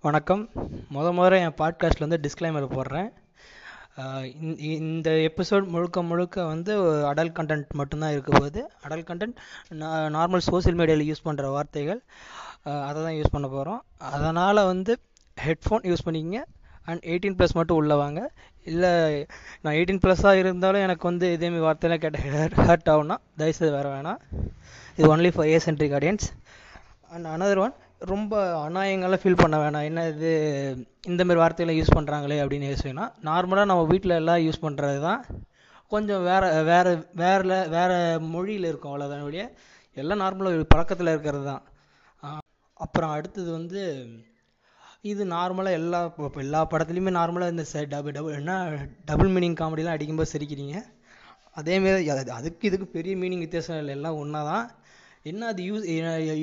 வணக்கம். முத முதல்ல என் பாட்காஸ்ட்டில் வந்து டிஸ்க்ளைமர் போடுறேன். இந்த- எபிசோட் முழுக்க முழுக்க வந்து அடல்ட் கண்டென்ட் மட்டும்தான் இருக்க போகுது. அடல்ட் கண்டென்ட் நார்மல் சோஷியல் மீடியாவில் யூஸ் பண்ணுற வார்த்தைகள் அதை தான் யூஸ் பண்ண போகிறோம் அதனால் வந்து ஹெட்ஃபோன் யூஸ் பண்ணிக்கங்க. அண்ட் எயிட்டீன் ப்ளஸ் மட்டும் உள்ள வாங்க. இல்லை நான் எயிட்டீன் ப்ளஸ்ஸாக இருந்தாலும் எனக்கு வந்து இதேமாரி வார்த்தையெல்லாம் கேட்ட ஹர்ட் ஆகும்னா தயவுசெய்து வேறு வேணாம். இது only for A centric audience and another one ரொம்ப அநாயங்களாக ஃபீல் பண்ண வேணாம். என்ன இது இந்த மாதிரி வார்த்தைகளை யூஸ் பண்ணுறாங்களே அப்படின்னு யோசிக்கனா நார்மலாக நம்ம வீட்டில் எல்லாம் யூஸ் பண்ணுறது தான் கொஞ்சம் வேறு வேறு வேறு வேறு மொழியில் இருக்கும் அவ்வளோதான் ஒழிய எல்லாம் நார்மலாக பழக்கத்தில் இருக்கிறது தான் அப்புறம் அடுத்தது வந்து இது நார்மலாக எல்லா இப்போ எல்லா படத்துலையுமே நார்மலாக இந்த ச டபுள் டபுள் என்ன டபுள் மீனிங் காமெடிலாம் அடிக்கும்போது சிரிக்கிறீங்க. அதேமாரி அது அதுக்கு இதுக்கு பெரிய மீனிங் வித்தியாசம் இல்லை. எல்லாம் ஒன்றா தான் என்ன அது யூஸ்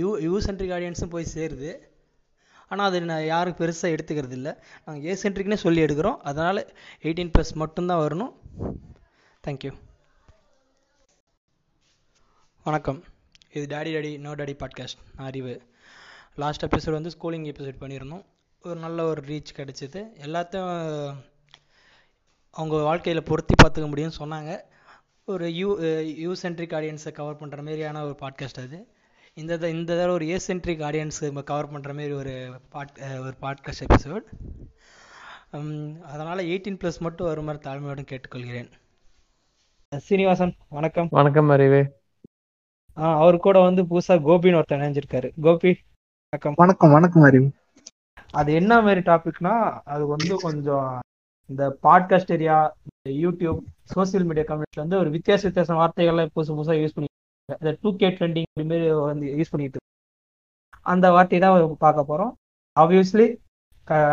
யூ யூ சென்ட்ரிக் ஆடியன்ஸும் போய் சேருது. ஆனால் அது நான் யாரும் பெருசாக எடுத்துக்கிறது இல்லை. நாங்கள் ஏ சென்ட்ரிக்னே சொல்லி எடுக்கிறோம். அதனால் எயிட்டீன் ப்ளஸ் மட்டும்தான் வரணும். தேங்க்யூ வணக்கம். இது daddy daddy no daddy podcast நான் அறிவு. லாஸ்ட் எபிசோட் வந்து ஸ்கூலிங் எபிசோட் பண்ணியிருந்தோம். ஒரு நல்ல ஒரு ரீச் கிடச்சிது. எல்லாத்தையும் அவங்க வாழ்க்கையில் பொருத்தி பார்த்துக்க முடியும்னு சொன்னாங்க. ஒரு யூ யூ சென்ட்ரிக் ஆடியன்ஸை கவர் பண்ணுற மாதிரியான ஒரு பாட்காஸ்ட் அது. இந்த த- இந்த தடவை ஒரு ஏ சென்ட்ரிக் ஆடியன்ஸை கவர் பண்ணுற மாதிரி ஒரு பாட் ஒரு பாட்காஸ்ட் எபிசோட் அதனால் எயிட்டீன் ப்ளஸ் மட்டும் வருமாறு தாழ்மையுடன் கேட்டுக்கொள்கிறேன். சீனிவாசன் வணக்கம். வணக்கம் அறிவு. ஆ அவர் கூட வந்து புதுசாக கோபின்னு ஒருத்தர் இணைஞ்சிருக்காரு. கோபி வணக்கம். வணக்கம் வணக்கம் அறிவு. அது என்ன மாதிரி டாபிக்னா அது வந்து கொஞ்சம் இந்த podcast area YouTube social media கம்யூனிட்டில வந்து ஒரு வித்தியாச வித்தியாச வார்த்தைகள்லாம் புதுசு புதுசாக யூஸ் பண்ணிட்டு இந்த டூ கே ட்ரெண்டிங் மாதிரி வந்து யூஸ் பண்ணிட்டு அந்த வார்த்தை தான் பார்க்க போகிறோம் ஆப்வியஸ்லி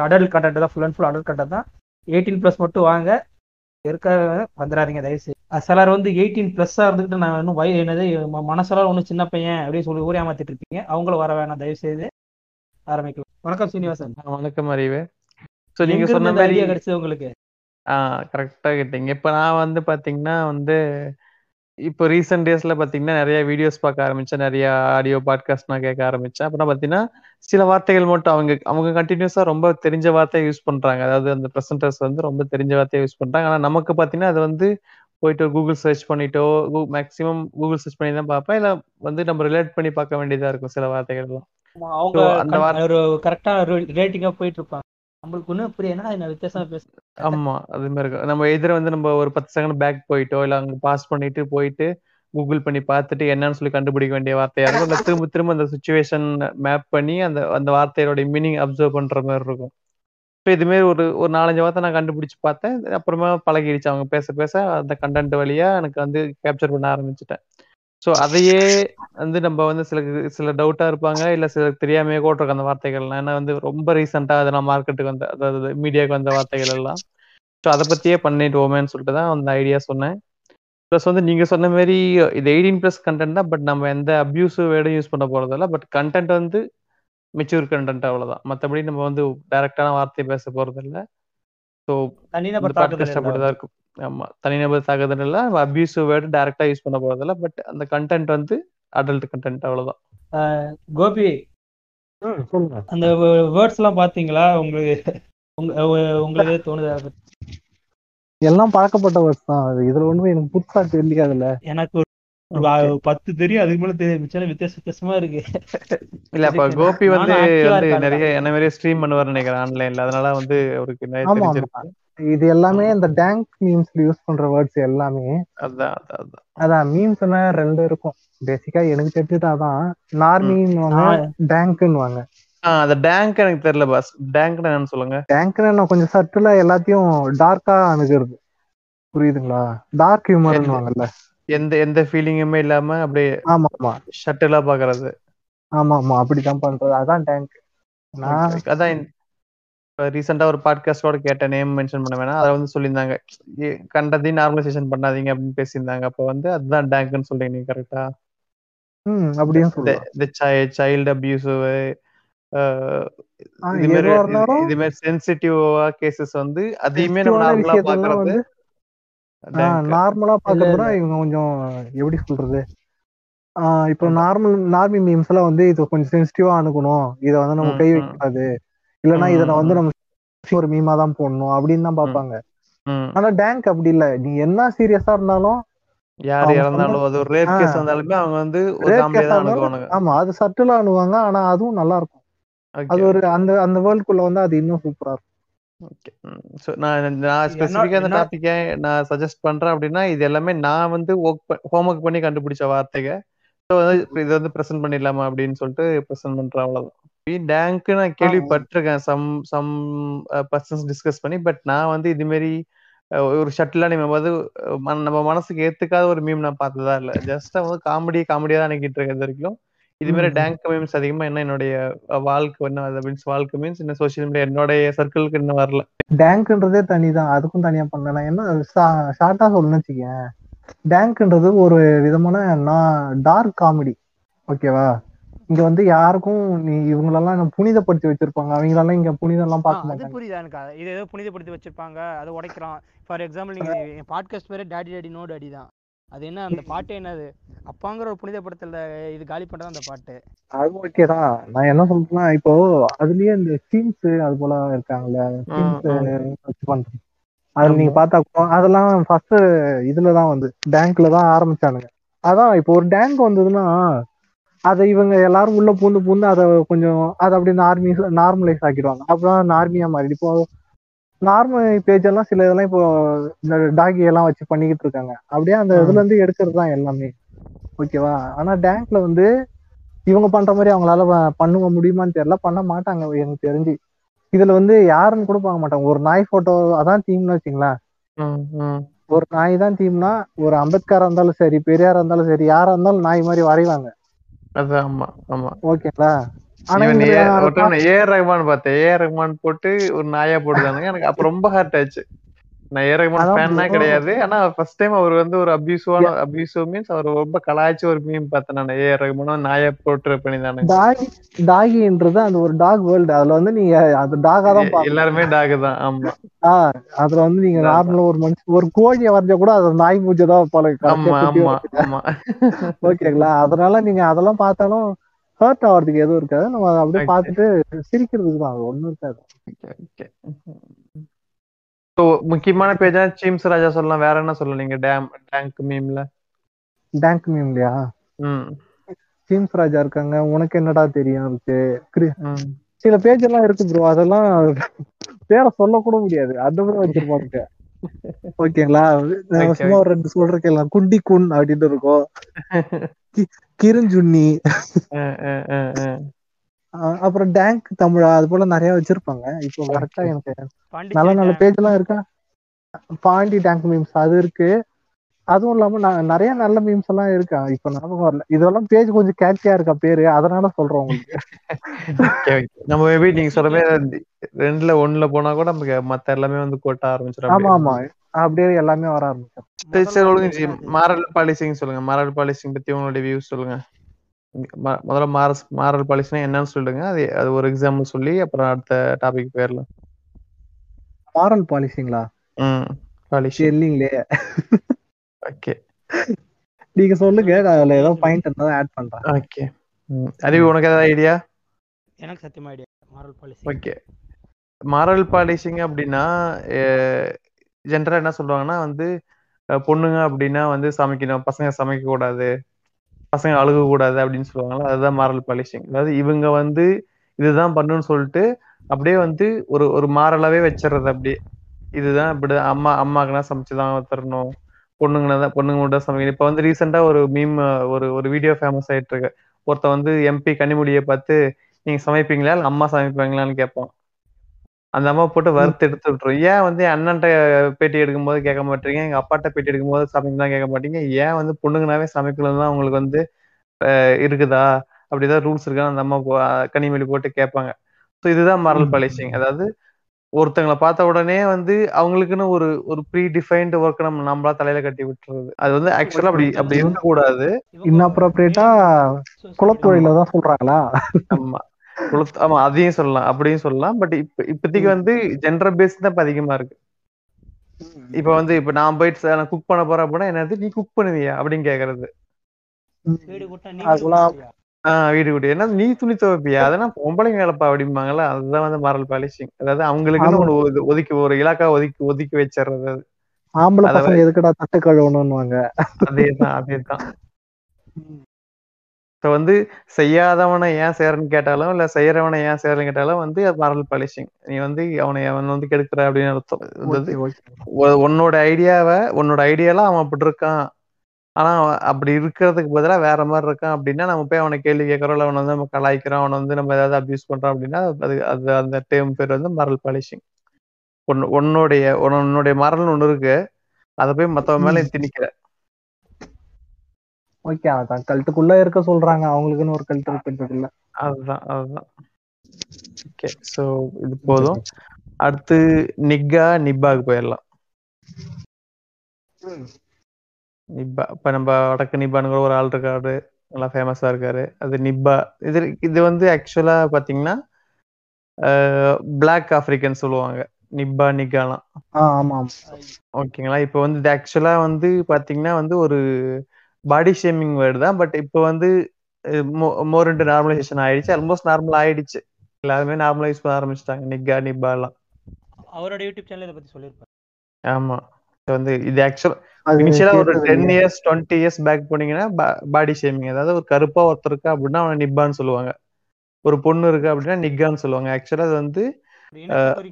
அடல்ட் கண்டென்ட் தான் full and full adult content தான். எயிட்டீன் ப்ளஸ் மட்டும் வாங்க. இருக்க வந்துடாதீங்க தயவுசெய்து. சிலர் வந்து எயிட்டீன் ப்ளஸ்ஸாக இருந்துக்கிட்டு நான் இன்னும் வய என்னது மனசெல்லாம் ஒன்றும் சின்ன பையன் அப்படின்னு சொல்லி ஊரே ஏமாத்திட்டு இருப்பீங்க. அவங்களும் வர வேணாம் தயவுசெய்து. ஆரம்பிக்கலாம். வணக்கம் சீனிவாசன். வணக்கம் அறிவு. ஸோ நீங்க சொன்ன மாதிரி கிடைச்சது உங்களுக்கு? ஆ கரெக்டா கேட்டீங்க. இப்போ நான் வந்து பாத்தீங்கன்னா வந்து இப்போ ரீசெண்ட் டேஸ்ல பாத்தீங்கன்னா நிறைய வீடியோஸ் பார்க்க ஆரம்பிச்சேன். நிறைய ஆடியோ பாட்காஸ்ட் நான் கேட்க ஆரம்பிச்சேன். அப்புறம் பாத்தீங்கன்னா சில வார்த்தைகள் மட்டும் அவங்க அவங்க கண்டினியூஸா ரொம்ப தெரிஞ்ச வார்த்தையை யூஸ் பண்றாங்க. அதாவது அந்த ப்ரெசென்டர்ஸ் வந்து ரொம்ப தெரிஞ்ச வார்த்தையை யூஸ் பண்றாங்க. ஆனா நமக்கு பாத்தீங்கன்னா அது வந்து போயிட்டு கூகுள் சர்ச் பண்ணிட்டோ மேக்ஸிமம் கூகுள் சர்ச் பண்ணி தான் பார்ப்பேன். இல்ல வந்து நம்ம ரிலேட் பண்ணி பார்க்க வேண்டியதா இருக்கும் சில வார்த்தைகள் எல்லாம் அவங்க அந்த கரெக்டா ரேட்டிங்கா போயிட்டு இருப்பாங்க. நம்மளுக்கு ஒன்றும் புரிய என்ன என்ன வித்தியாசமா பேச? ஆமா அது மாதிரி இருக்கும் நம்ம எதிர வந்து நம்ம ஒரு பத்து செகண்ட் பேக் போயிட்டோ இல்ல அங்க பாஸ் பண்ணிட்டு போயிட்டு கூகுள் பண்ணி பார்த்துட்டு என்னன்னு சொல்லி கண்டுபிடிக்க வேண்டிய வார்த்தையா இருக்கும். இல்ல திரும்ப திரும்ப அந்த சுச்சுவேஷன் மேப் பண்ணி அந்த அந்த வார்த்தையோட மீனிங் அப்சர்வ் பண்ற மாதிரி இருக்கும். இப்போ இது மாதிரி ஒரு ஒரு நாலஞ்சு வார்த்தை நான் கண்டுபிடிச்சு பார்த்தேன். அப்புறமா பழகிடுச்சு. அவங்க பேச பேச அந்த கண்டென்ட் வழியா எனக்கு வந்து கேப்சர் பண்ண ஆரம்பிச்சிட்டேன். ஸோ அதையே வந்து நம்ம வந்து சில சில டவுட்டா இருப்பாங்க இல்ல சில தெரியாமையே கூட இருக்கும் அந்த வார்த்தைகள்லாம். ஏன்னா வந்து ரொம்ப ரீசெண்டா அதெல்லாம் மார்க்கெட்டுக்கு வந்த அதாவது மீடியாவுக்கு வந்த வார்த்தைகள் எல்லாம். ஸோ அதை பத்தியே பண்ணிடுவோமேன்னு சொல்லிட்டு தான் அந்த ஐடியா சொன்னேன். ப்ளஸ் வந்து நீங்க சொன்ன மாதிரி இது எயிட்டீன் ப்ளஸ் கண்டென்ட் தான் பட் நம்ம எந்த அப்யூசிவ் வேர்டும் யூஸ் பண்ண போறதில்ல. பட் கண்டென்ட் வந்து மெச்சூர் கண்டென்ட் அவ்வளோதான் மற்றபடி நம்ம வந்து டைரக்டான வார்த்தை பேச போறதில்ல. ஸோ தனிநபர் தாக்குதல் அப்படிதான் இருக்கும். ஆமா தனிநபர் தாக்குதல் இல்ல அப்யூசிவ் வேர்டு டைரக்டா யூஸ் பண்ண போறதில்ல பட் அந்த கண்டென்ட் வந்து அடல்ட் கண்டென்ட் அவ்வளவுதான். கோபி அந்த வேர்ட்ஸ் எல்லாம் பாத்தீங்களா? உங்களுக்கு உங்க உ- உங்களுக்கு தோணுதா? எல்லாம் பழக்கப்பட்ட வேர்ட்ஸ் தான். அது இதுல ஒண்ணும் எனக்கு புதுசா தெரியாதுல்ல. எனக்கு பத்து தெரியும் அதுக்கு மேல தெரியும் மிச்சம் வித்தியாச வித்தியாசமா இருக்கு. இல்ல அப்ப கோபி வந்து வந்து நிறைய என்ன மாதிரியே ஸ்ட்ரீம் பண்ணுவார் நினைக்கிறேன் ஆன்லைன்ல அதனால வந்து அவருக்கு நிறைய. தெரிஞ்சிருக்கு. இது எல்லாமே இந்த டேங்க் மீம்ஸ்ல யூஸ் பண்ற வேர்ட்ஸ் எல்லாமே. அதான் அதான் அதான். மீம்ஸ்னா ரெண்டு இருக்கும். பேசிக்கா எனக்கு தெரிஞ்சது அதான். நார்மின்னுவாங்க நான் டேங்க்னுவாங்க ஆ. அந்த டேங்க் எனக்கு தெரியல பாஸ் டேங்க்னா என்னன்னு சொல்லுங்க. டேங்க்னு நான் கொஞ்சம் சட்டுல எல்லாத்தையும் டார்க்கா அணுகிறது. புரியுதுங்களா? டார்க் ஹியூமர்னுவாங்கல்ல எந்த எந்த ஃபீலிங்குமே இல்லாம அப்படியே ஆமா ஆமா ஷட்டிலா பாக்குறது. ஆமா ஆமா அப்படிதான் பண்றது. அதான் டேங்க் நான். அதான் ரீசெண்டா ஒரு பாட்காஸ்டோட கேட்ட நேம் மென்ஷன் பண்ண வேணாம். அதை வந்து சொல்லியிருந்தாங்க. கண்டதையும் நார்மலைசேஷன் பண்ணாதீங்க அப்படின்னு பேசியிருந்தாங்க. அப்ப வந்து அதுதான் டேங்க்னு சொல்றீங்க நீங்க கரெக்டா ம் அப்படியும் இந்த சைல்டு அபியூசிவ் இது மாதிரி சென்சிட்டிவா கேசஸ் வந்து அதையுமே நம்ம நார்மலா பாக்குறது. நார்மலா பாக்குறதுனா இவங்க கொஞ்சம் எப்படி சொல்றது? இப்போ நார்மல் நார்மி மீம்ஸ் எல்லாம் வந்து இது கொஞ்சம் சென்சிட்டிவா அணுகணும். இதை வந்து நம்ம கை ம். வைக்கக்கூடாது இல்லைன்னா ம், இதுல வந்து. நம்ம ஒரு மீமா தான் போடணும் அப்படின்னு தான் பார்ப்பாங்க ம். ஆனா டேங்க் அப்படி இல்ல. நீ என்ன சீரியஸா இருந்தாலும் யார் இறந்தாலும் அது ஒரு ரேப். கேஸ் வந்தாலுமே அவங்க வந்து ஆமா அது சட்டிலா அணுவாங்க. ஆனா அதுவும் நல்லா இருக்கும். அது ஒரு அந்த அந்த வேர்ல்டுக்குள்ள வந்து அது இன்னும் சூப்பரா இருக்கும். நான் நான் ஸ்பெசிஃபிக்காக இந்த டாபிக்கை நான் சஜஸ்ட் பண்றேன் அப்படின்னா இது எல்லாமே நான் வந்து ஒர்க் ஹோம்ஒர்க் பண்ணி கண்டுபிடிச்ச வார்த்தைங்க ஸோ வந்து இப்ப இது வந்து ப்ரெசென்ட் பண்ணிடலாமா அப்படின்னு சொல்லிட்டு ப்ரெசென்ட் பண்றேன் அவ்வளவுதான். டேங்க் நான் கேள்விப்பட்டிருக்கேன் சம் சம் பர்சன்ஸ் டிஸ்கஸ் பண்ணி பட் நான் வந்து இது மாதிரி ஒரு ஷட்டிலா நம்ம வந்து அஹ், மன- நம்ம மனசுக்கு ஏத்துக்காத ஒரு மீம் நான் பார்த்ததா இல்ல. ஜஸ்ட் வந்து காமெடி காமெடியா தான் நினைக்கிட்டு இருக்கேன் இது வரைக்கும். இது மாதிரி. டேங்க் மீம்ஸ் அதிகமா என்ன என்னுடைய வாழ்க்கை என்ன மீன்ஸ் வாழ்க்கை மீன்ஸ் என்ன சோஷியல் மீடியா என்னுடைய சர்க்கிளுக்கு இன்னும் வரல. டேங்க்ன்றதே தனிதான். அதுக்கும் தனியா பண்ணல. என்ன ஷார்ட்டா சொல்லணும்னு வச்சுக்கேன் டேங்க்ன்றது ஒரு விதமான நான் டார்க் காமெடி ஓகேவா இங்க வந்து யாருக்கும் நீ இவங்களெல்லாம் நம்ம புனிதப்படுத்தி வச்சிருப்பாங்க. அவங்களெல்லாம் இங்க புனிதம் எல்லாம் பார்க்க அது மாட்டாங்க. புரியுதா. எனக்கு இது ஏதோ புனிதப்படுத்தி வச்சிருப்பாங்க. அதை உடைக்கிறான். ஃபார் எக்ஸாம்பிள் நீங்க என் பாட்காஸ்ட் பேரே டாடி டாடி நோ டாடி தான். அது என்ன அந்த பாட்டு என்னது? அப்பாங்கிற ஒரு புனிதப்படுத்தல இது காலி பண்றது அந்த பாட்டு. அது ஓகேதான் நான் என்ன சொல்றேன்னா இப்போ அதுலயே இந்த சீன்ஸ் அது போல இருக்காங்கல்ல சீன்ஸ் பண்றது. அது நீங்க. பார்த்தா அதெல்லாம் ஃபர்ஸ்ட் இதுலதான் வந்து டேங்க்ல தான் ஆரம்பிச்சானுங்க. அதான் இப்போ ஒரு டேங்க் வந்ததுன்னா அதை இவங்க எல்லாரும் உள்ள பூந்து பூந்து அதை கொஞ்சம் அதை அப்படி நார்மி நார்மலைஸ் ஆக்கிடுவாங்க. அப்புறம் நார்மியா மாறிடு இப்போ நார்மல் பேஜ் எல்லாம் சில இதெல்லாம் இப்போ இந்த டாகி எல்லாம் வச்சு பண்ணிக்கிட்டு இருக்காங்க. அப்படியே அந்த. இதுல இருந்து எடுக்கிறது தான் எல்லாமே. ஓகேவா ஆனா டேங்க்ல வந்து இவங்க பண்ற மாதிரி அவங்களால பண்ணுவ முடியுமான்னு தெரியல. பண்ண மாட்டாங்க எனக்கு தெரிஞ்சு. இதுல வந்து யாருன்னு கூட பார்க்க மாட்டாங்க. ஒரு நாய் போட்டோ அதான் தீம்னு வச்சுங்களேன். ஒரு நாய் தான் தீம்னா ஒரு அம்பேத்கரா இருந்தாலும் சரி பெரியாரா இருந்தாலும் சரி யாரா இருந்தாலும் நாய் மாதிரி வரைவாங்க. அது ஆமா ஆமா. ஓகேங்களா ஏ- ரஹ்மான் பார்த்தேன். ஏ ரஹ்மான் போட்டு ஒரு நாயா போடுதானுங்க எனக்கு அப்ப ரொம்ப ஹார்ட் ஆச்சு. நான் ஏ ரஹ்மான் ஃபேன்னா. கிடையாது. ஆனா ஃபர்ஸ்ட் டைம் அவர் வந்து ஒரு அபியூசிவான அபியூசிவ் மீன்ஸ் அவர் ரொம்ப கலாய்ச்சி ஒரு மீம் பார்த்தேன் நான். ஏ ரஹ்மானும் நாயா போட்டு பண்ணிதானுங்க டாகி டாகின்றது அந்த ஒரு டாக் வேர்ல்டு. அதுல வந்து நீங்க அது டாகா தான் எல்லாருமே டாக் தான். ஆமா. ஆஹ் அதுல வந்து நீங்க. நார்மலா ஒரு மனுஷன் ஒரு கோழியை வரைஞ்சா கூட அது நாய் பூஜை தான் வைப்பாங்க ஆமா. ஆமா. ஓகேங்களா? அதனால நீங்க அதெல்லாம் பார்த்தாலும் ஹர்ட் ஆகிறதுக்கு எதுவும் இருக்காது. நம்ம அதை அப்படியே. பார்த்துட்டு சிரிக்கிறதுக்கு தான். அது ஒண்ணும் இருக்காது. ஸோ முக்கியமான பேஜா சீம்ஸ் ராஜா சொல்லலாம். வேற என்ன சொல்லலாம் நீங்க டேம் டேங்க் மீம்ல டேங்க் மீம் இல்லையா ம். சீம்ஸ் ராஜா இருக்காங்க. உனக்கு என்னடா தெரியும்? இருக்கு. சில பேஜ் எல்லாம் இருக்கு ப்ரோ அதெல்லாம் பேரை சொல்ல கூட முடியாது. அந்த மாதிரி வச்சிருப்பாங்க ஓகேங்களா? சும்மா ஒரு ரெண்டு சொல்றேன் குண்டி குன் அப்படின்னு இருக்கும். கிருஞ்சுண்ணி. அப்புறம் டேங்க் தமிழா அது போல நிறைய வச்சிருப்பாங்க. இப்போ கரெக்டா எனக்கு நல்ல நல்ல. பேஜ் எல்லாம் இருக்கா? பாண்டி டேங்க் மீம்ஸ் அது இருக்கு. அதுவும் இல்லாம நான் நிறைய நல்ல மீம்ஸ் எல்லாம் இருக்கா? இப்ப ஞாபகம் வரல. இதெல்லாம் பேஜ் கொஞ்சம் கேட்சியா இருக்கா பேரு? அதனால சொல்றேன் உங்களுக்கு. நம்ம மேபி நீங்க சொல்ற மாதிரி ரெண்டுல ஒண்ணுல போனா கூட நமக்கு மத்த எல்லாமே வந்து கொட்ட ஆரம்பிச்சிடும் ஆமா. ஆமா. அப்படியே எல்லாமே வர ஆரம்பிச்சோம் சரி ஒழுங்கு? மாரல் பாலிசிங் சொல்லுங்க. மாரல் பாலிசிங் பத்தி உங்களுடைய வியூஸ் சொல்லுங்க. முதல்ல மாரஸ் மாரல் பாலிசினா என்னன்னு சொல்லுங்க. அது அது ஒரு எக்ஸாம்பிள் சொல்லி அப்புறம் அடுத்த டாபிக் போயிடலாம் மாரல் பாலிசிங்களா? பாலிசி. இல்லைங்களே. ஓகே நீங்க சொல்லுங்க நான் அதுல ஏதோ பாயிண்ட் இருந்தா ஆட் பண்றேன். ஓகே அறிவு உனக்கு ஏதாவது ஐடியா எனக்கு சத்தியமா idea moral policy okay moral policing அப்படின்னா ஜென்ரலா என்ன சொல்லுவாங்கன்னா வந்து பொண்ணுங்க அப்படின்னா வந்து சமைக்கணும். பசங்க சமைக்க கூடாது. பசங்க அழுக கூடாது அப்படின்னு சொல்லுவாங்கல்ல அதுதான் மாரல் பாலிசிங் அதாவது இவங்க வந்து இதுதான் பண்ணணும்னு சொல்லிட்டு அப்படியே வந்து ஒரு ஒரு மாரலாவே வச்சிடுறது அப்படியே. இதுதான் இப்படி அம்மா அம்மாக்குனா சமைச்சுதான் தரணும் பொண்ணுங்கன்னா தான் பொண்ணுங்க மட்டும் தான் சமைக்கணும் இப்ப வந்து ரீசெண்டா ஒரு மீம் ஒரு ஒரு வீடியோ ஃபேமஸ் ஆயிட்டு இருக்கு ஒருத்தன் வந்து எம்பி கனிமொழியை பார்த்து நீங்க சமைப்பீங்களா? இல்ல அம்மா சமைப்பாங்களான்னு கேட்பான். அந்த அம்மா போட்டு வறுத்து எடுத்து விட்டுரும். ஏன் வந்து அண்ணன்ட்ட பேட்டி எடுக்கும்போது கேட்க மாட்டீங்க? எங்க அப்பாட்ட பேட்டி எடுக்கும்போது சமைக்கலாம் கேட்க மாட்டீங்க? ஏன் வந்து பொண்ணுங்கனாவே சமைக்கணும் தான் உங்களுக்கு வந்து இருக்குதா? அப்படிதான் ரூல்ஸ் இருக்கா அந்த அம்மா கனிமொழி போட்டு கேட்பாங்க. ஸோ இதுதான் மாரல் ம். பாலிசிங் அதாவது ஒருத்தங்களை பார்த்த உடனே வந்து அவங்களுக்குன்னு ஒரு ஒரு ப்ரீ டிஃபைன்டு ஒர்க் நம்ம நம்மளா தலையில கட்டி விட்டுறது. அது வந்து ஆக்சுவலா அப்படி அப்படி இருக்கக்கூடாது. இன்அப்ரோப்ரியேட்டா குலத்தொழில தான் சொல்றாங்களா? ஆமா. குளத்து ஆமா அதையும் சொல்லலாம் அப்படியும் சொல்லலாம். பட் இப்ப இப்போதைக்கு வந்து ஜென்டர் பேஸ் தான் இப்ப அதிகமா இருக்கு. இப்ப வந்து இப்ப நான் போயிட்டு நான் குக் பண்ண போறேன் அப்படின்னா என்னது நீ குக் பண்ணுவியா? அப்படின்னு கேக்குறது. ஆஹ் வீடு கூட்டி. ஏன்னா நீ துணி துவைப்பியா? அதெல்லாம் பொம்பளைங்க வேலைப்பா அப்படிம்பாங்கல்ல. அதுதான் வந்து மாரல் பாலிஷிங் அதாவது ஒது- ஒதுக்கி ஒரு இலாக்கா ஒதுக்கி ஒதுக்கி வச்சிடுறது. ஆம்பளை பசங்க எதுக்குடா தட்டு கழுவணும்னுவாங்க? அதேதான் அதேதான். ஸோ வந்து செய்யாதவனை ஏன் செய்யறன்னு கேட்டாலும் இல்ல செய்யறவனை ஏன் செய்யறன்னு கேட்டாலும் வந்து மாரல் பாலிஷிங் நீ வந்து அவனை அவன் வந்து கெடுக்கிற அப்படின்னு அர்த்தம். உன்னோட ஐடியாவை உன்னோட ஐடியாலாம் அவன் அப்படி இருக்கான் ஆனா அப்படி இருக்கிறதுக்கு பதிலா வேற மாதிரி இருக்கான் அப்படின்னா நம்ம போய் அவனை கேள்வி கேட்கறோம் இல்ல அவனை வந்து நம்ம கலாய்க்கிறோம் அவனை வந்து நம்ம ஏதாவது அபியூஸ் பண்றோம் அப்படின்னா அது அது அந்த டேர்ம் பேர் வந்து மரல் பாலிஷிங் உன் உன்னுடைய உன்னுடைய மரல்னு ஒண்ணு இருக்கு. அதை போய் மத்தவன் மேல திணிக்கிற. ஓகே அதான் கல்ட்டுக்குள்ள இருக்க சொல்றாங்க. அவங்களுக்குன்னு ஒரு கல்ட்டு இருக்கிறது இல்ல. அதுதான் அதுதான். ஓகே சோ இது போதும். அடுத்து நிக்கா நிப்பாக்கு போயிடலாம். நிப்பா இப்ப நம்ம வடக்கு நிப்பானுங்கிற ஒரு ஆள் இருக்காரு. நல்லா ஃபேமஸா இருக்காரு. அது நிப்பா. இது இது வந்து ஆக்சுவலா பாத்தீங்கன்னா பிளாக் ஆப்பிரிக்கன் சொல்லுவாங்க. நிப்பா நிக்காலாம். ஆ ஆமா ஆமா. ஓகேங்களா இப்போ வந்து இது ஆக்சுவலா வந்து பாத்தீங்கன்னா வந்து ஒரு பாடி ஷேமிங் வேர்டு தான். பட் இப்போ வந்து மோர் இன்டு நார்மலைசேஷன் ஆயிடுச்சு. ஆல்மோஸ்ட் நார்மல் ஆயிடுச்சு. எல்லாருமே நார்மலைஸ் பண்ண ஆரம்பிச்சிட்டாங்க. நிக்கா நிப்பா எல்லாம் அவரோட யூடியூப் சேனல் இதை பத்தி சொல்லியிருப்பாரு. ஆமா. இது வந்து இது ஆக்சுவல் இனிஷியலா ஒரு ten? Years twenty years back போனீங்கன்னா பாடி ஷேமிங் அதாவது ஒரு கருப்பா ஒருத்தர் இருக்கா அப்படின்னா அவனை நிப்பான்னு சொல்லுவாங்க. ஒரு பொண்ணு இருக்கு அப்படின்னா நிக்கான்னு சொல்லுவாங்க. ஆக்சுவலா அது வந்து இனத்தை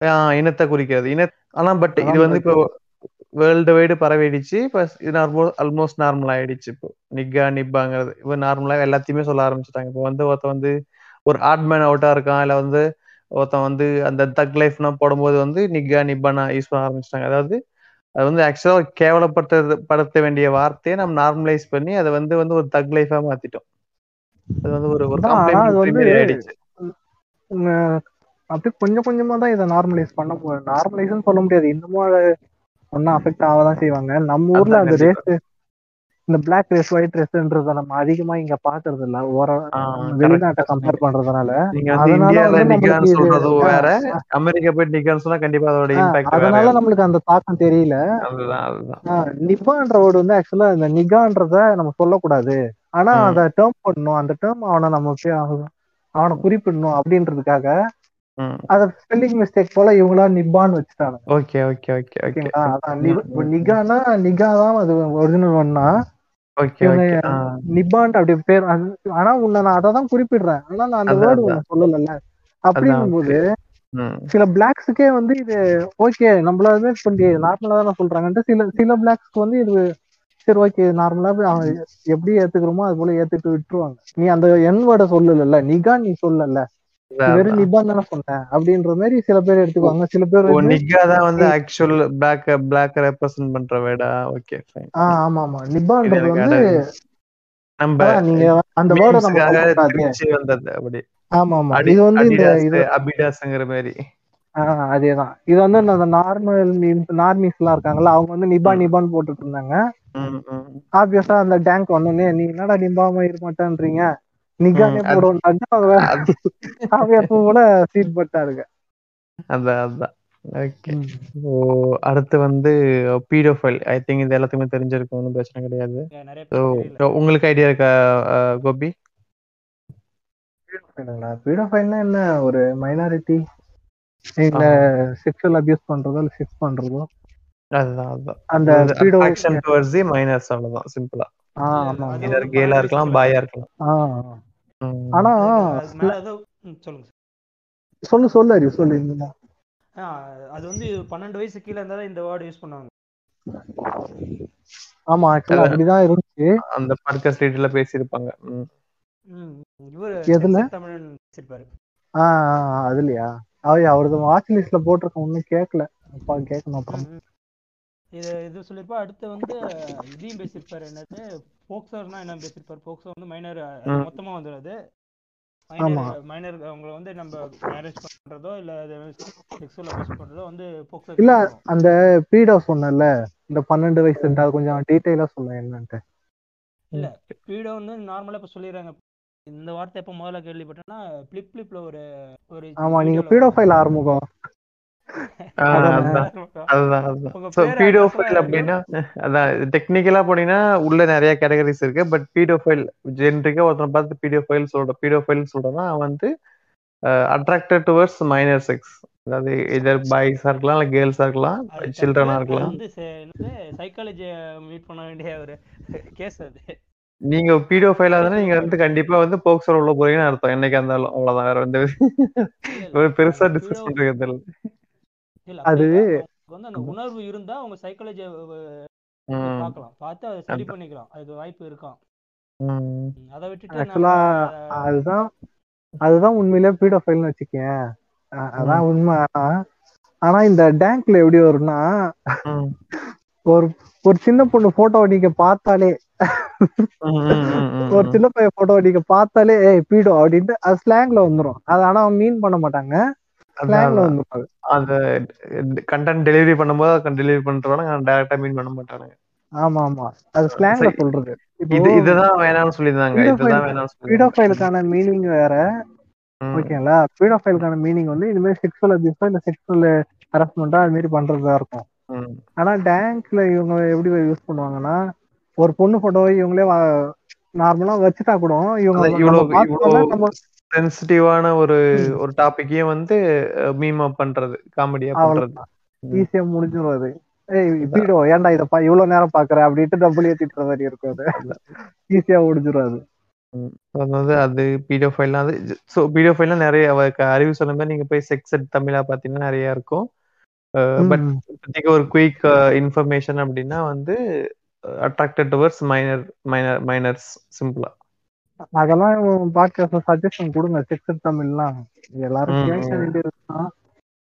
ஆஹ் இனத்தை குறிக்கிறது. இன ஆனா பட் இது வந்து இப்போ வேர்ல்டு வைடு பரவிடுச்சு. இப்போ இது ஆல்மோஸ்ட் நார்மல் ஆயிடுச்சு இப்போ. நிக்கா நிப்பாங்கிறது. இப்போ நார்மலா எல்லாத்தையுமே சொல்ல ஆரம்பிச்சிட்டாங்க. இப்போ வந்து ஒருத்தன் வந்து ஒரு ஆர்ட் மேன் அவுட்டா இருக்கான். இல்ல வந்து ஒருத்தன் வந்து அந்த தக் லைஃப்லாம் போடும்போது வந்து நிக்கா நிப்பானா யூஸ் பண்ண ஆரம்பிச்சிட்டாங்க. அதாவது அது வந்து ஆக்சுவலா கேவலப்படுத்த படுத்த வேண்டிய வார்த்தையை நம்ம நார்மலைஸ் பண்ணி அதை வந்து வந்து ஒரு தக் லைஃபா மாத்திட்டோம். அது வந்து ஒரு ஒரு அப்படியே கொஞ்சம் கொஞ்சமா தான் இதை நார்மலைஸ் பண்ண முடியும் நார்மலைஸ்னு சொல்ல முடியாது. இன்னமும் ஒன்னும் அஃபெக்ட் ஆகதான் செய்வாங்க. நம்ம ஊர்ல அந்த. ரேஸ் இந்த பிளாக் ரேஸ் ஒயிட் ரேஸ்ன்றத நம்ம அதிகமா இங்க பாக்குறது இல்ல வெளிநாட்டை. கம்பேர் பண்றதுனால. வேற. அமெரிக்கா போய் நிக்கான்னு சொன்னா கண்டிப்பா அதோட இம்பாக்ட் அதனால நம்மளுக்கு அந்த தாக்கம் தெரியல. நிப்பான்ற வேர்டு வந்து ஆக்சுவலா இந்த நிகான்றத நம்ம சொல்லக்கூடாது. ஆனா. அத டேர்ம் பண்ணணும். அந்த டேர்ம் அவனை நம்ம அவனை குறிப்பிடணும் அப்படின்றதுக்காக அத ஸ்பெல்லிங் மிஸ்டேக் போல இவங்களா நிப்பான்னு வச்சுட்டாங்க. Okay okay okay okay. நிகானா நிகா தான் அது ஒரிஜினல் ஒன்னா ஓகே நிப்பான்ட்டு அப்படி பேர் ஆனா உன்னை நான் அதை தான் குறிப்பிடுறேன். ஆனா நான் அந்த வேர்டு. ஒண்ணு சொல்லல அப்படின்னும் போது சில பிளாக்ஸுக்கே வந்து இது ஓகே நம்மள வந்து இப்ப நார்மலா தானே சொல்றாங்கன்ட்டு சில சில பிளாக்ஸ்க்கு வந்து இது சரி ஓகே நார்மலா எப்படி ஏத்துக்கிறோமோ அது போல ஏத்துட்டு விட்டுருவாங்க. நீ அந்த என் வேர்டை சொல்லல நிகா நீ சொல்லல. வெறும். நிபான் தானே சொன்ன அப்படின்ற மாதிரி சில பேர் எடுத்துக்குவாங்க. சில பேர் நிக்கா தான் வந்து ஆக்சுவல் பிளாக் பிளாக் ரெப்ரசன்ட் பண்ற வேடா? ஓகே ஃபைன் ஆமா ஆமா நிபான்றது வந்து நம்ம நீங்க அந்த வேர்டை நம்ம ஆமா ஆமா இது வந்து இந்த இது அபிடாஸ்ங்கிற மாதிரி. அதேதான். இது வந்து நார்மல் நார்மிஸ் எல்லாம் இருக்காங்கல்ல அவங்க வந்து நிபா ம். நிபான்னு போட்டுட்டு இருந்தாங்க. ஆப்வியஸா அந்த டேங்க் வந்தோடனே நீ என்னடா நிபாம இருக்க மாட்டேன்றீங்க? நிகானே ம், அது- போடுவோம்னாங்க அவங்க அது- ஆவியப்ப போல சீட் பட்டாருங்க அதான் அதான். ஓகே ஓ அடுத்து வந்து பீடோஃபைல் ஐ திங்க் இது எல்லாத்துக்குமே தெரிஞ்சிருக்கும். ஒன்றும் பிரச்சனை கிடையாது. ஸோ உங்களுக்கு ஐடியா இருக்கா கோபி? பீடோஃபைல்னா என்ன? ஒரு மைனாரிட்டி இல்ல செக்ஷுவல் அபியூஸ் பண்றதோ இல்ல செக்ஸ் பண்றதோ? அதுதான் அதுதான் அந்த pedo attraction towards the minors அவ்வளவுதான். சிம்பிளா ஆஹ் ஆமா கேலா இருக்கலாம். பாயா இருக்கலாம். ஆஹ் ம். ஆனா சொல்லுங்க சொல்லு சொல்லு அறிவு சொல்லு அது வந்து பன்னெண்டு வயசு கீழே இருந்தாலும் இந்த வேர்டு யூஸ் பண்ணுவாங்க. ஆமா ஆக்சுவலா. அப்படிதான் இருந்துச்சு. அந்த பாட்காஸ்ட் ரீட்ல பேசியிருப்பாங்க. எதுல? தமிழன் வச்சிருப்பாரு ஆஹ் அதுலயா? அவ அவரது வாட்ச் லிஸ்ட்ல போட்டிருக்க ஒண்ணும் கேட்கல அப்பா கேட்கணும் அப்புறம். இது இது சொல்லியிருப்பா அடுத்து வந்து இதையும் பேசியிருப்பாரு என்னது? போக்சோர்னா என்ன பேசியிருப்பாரு. போக்சோ வந்து மைனர். மொத்தமா ஆமா. மைனர் அவங்கள வந்து நம்ம மேரேஜ் பண்றதோ இல்ல செக்ஸுவல் அபியூஸ் பண்றதோ வந்து போக்சோ இல்ல அந்த பீடோ சொன்னல இந்த பன்னெண்டு வயசு அது கொஞ்சம் டீட்டெயிலா சொல்ல என்னன்ட்டு. பீடோ வந்து நார்மலா இப்ப சொல்லிடுறாங்க. இந்த வார்த்தை எப்ப முதல்ல கேள்விப்பட்டேன்னா பிளிப் பிளிப்ல ஒரு ஒரு ஆமா நீங்க பீடோஃபைல் ஆறுமுகம். டெக்னிக்கலா போனீங்கன்னா உள்ள நிறைய கேட்டகரிஸ் இருக்கு. பட் பீடோஃபைல் ஜென்ரிக்கா ஒருத்தனை பார்த்து பீடோஃபைல் சொல்ற பீடோஃபைல் சொல்றோம்னா அவன் வந்து அட்ராக்டட் டுவர்ட்ஸ் மைனர் செக்ஸ் அதாவது இதர் பாய்ஸா இருக்கலாம் இல்ல கேர்ள்ஸா இருக்கலாம் சில்ட்ரனா இருக்கலாம். வந்து சைக்காலஜி மீட் பண்ண வேண்டிய ஒரு கேஸ் அது. நீங்க பீடோஃபைலா இருந்தா நீங்க வந்து கண்டிப்பா வந்து போக்சோல உள்ள போறீங்கன்னு அர்த்தம். என்னைக்கா இருந்தாலும். அவ்வளவுதான். வேற வந்து பெருசா டிஸ்கஸ் பண்றது இல்ல. அது- வந்து அந்த உணர்வு இருந்தா அவங்க சைக்காலஜி பார்க்கலாம். பார்த்து அதை சரி பண்ணிக்கலாம். அது வாய்ப்பு இருக்காம் அதை விட்டுட்டு ஆக்சுவலா அதுதான் அதுதான் உண்மையிலே பீடோஃபைல்னு வச்சுக்கேன் அ- அதான் உண்மை. ஆனா இந்த டேங்க்ல எப்படி வரும்னா. ஒரு ஒரு சின்ன பொண்ணு போட்டோவை நீங்க பார்த்தாலே ஒரு. சின்ன பையன் போட்டோவை நீங்க பார்த்தாலே ஏய் பீடோ அப்படின்ட்டு அது ஸ்லாங்ல வந்துரும். அது ஆனா மீன் பண்ண மாட்டாங்க. அந்த கண்டென்ட் டெலிவரி பண்ணும்போது டெலிவரி பண்றவங்க டைரக்டா மீன் பண்ண மாட்டானுங்க. ஆமா ஆமா. அது ஸ்லாங்ல. சொல்றது. இது இதுதான் வேணாம்னு Pedophile- இதுதான் வேணாம்னு பீடோஃபைலுக்கான மீனிங் வேற. ஓகேங்களா? பீடோஃபைலுக்கான மீனிங் வந்து இது மாதிரி செக்ஷுவல் அபியூஸோ இல்ல செக்ஷுவல் ஹரஸ்மெண்டா அது மாதிரி பண்றதா இருக்கும். ஆனா டேங்க்ல இவங்க எப்படி யூஸ் பண்ணுவாங்கன்னா ஒரு பொண்ணு போட்டோவை இவங்களே நார்மலா வச்சுட்டா கூட இவங்க சென்சிட்டிவான ஒரு. ஒரு டாபிக்கையும் வந்து மீம் அப் பண்றது காமெடியா பண்றது. ஈஸியா முடிஞ்சிரும் அது ஏய். பீடோ ஏன்டா இதை பா இவ்வளவு நேரம் பாக்குற அப்படின்ட்டு டபுள் ஏத்திட்டுற மாதிரி இருக்கும் அது. ஈஸியா முடிஞ்சிரும் அது. அதாவது அது பீடோஃபைல்லாம் அது ஸோ பீடோஃபைல்லாம் நிறைய அவருக்கு அறிவு சொன்ன மாதிரி நீங்க போய் செக்ஸ் எட் தமிழா பார்த்தீங்கன்னா நிறைய இருக்கும் பட். இப்போதைக்கு ஒரு குயிக் இன்ஃபர்மேஷன் அப்படின்னா வந்து attracted towards minor minor minors சிம்பிளா அதெல்லாம் பாட்காஸ்ட் சஜஷன் கொடுங்க. செக்ஸ் தமிழ்லாம் எல்லாரும் கேட்க ம். வேண்டியதுதான்.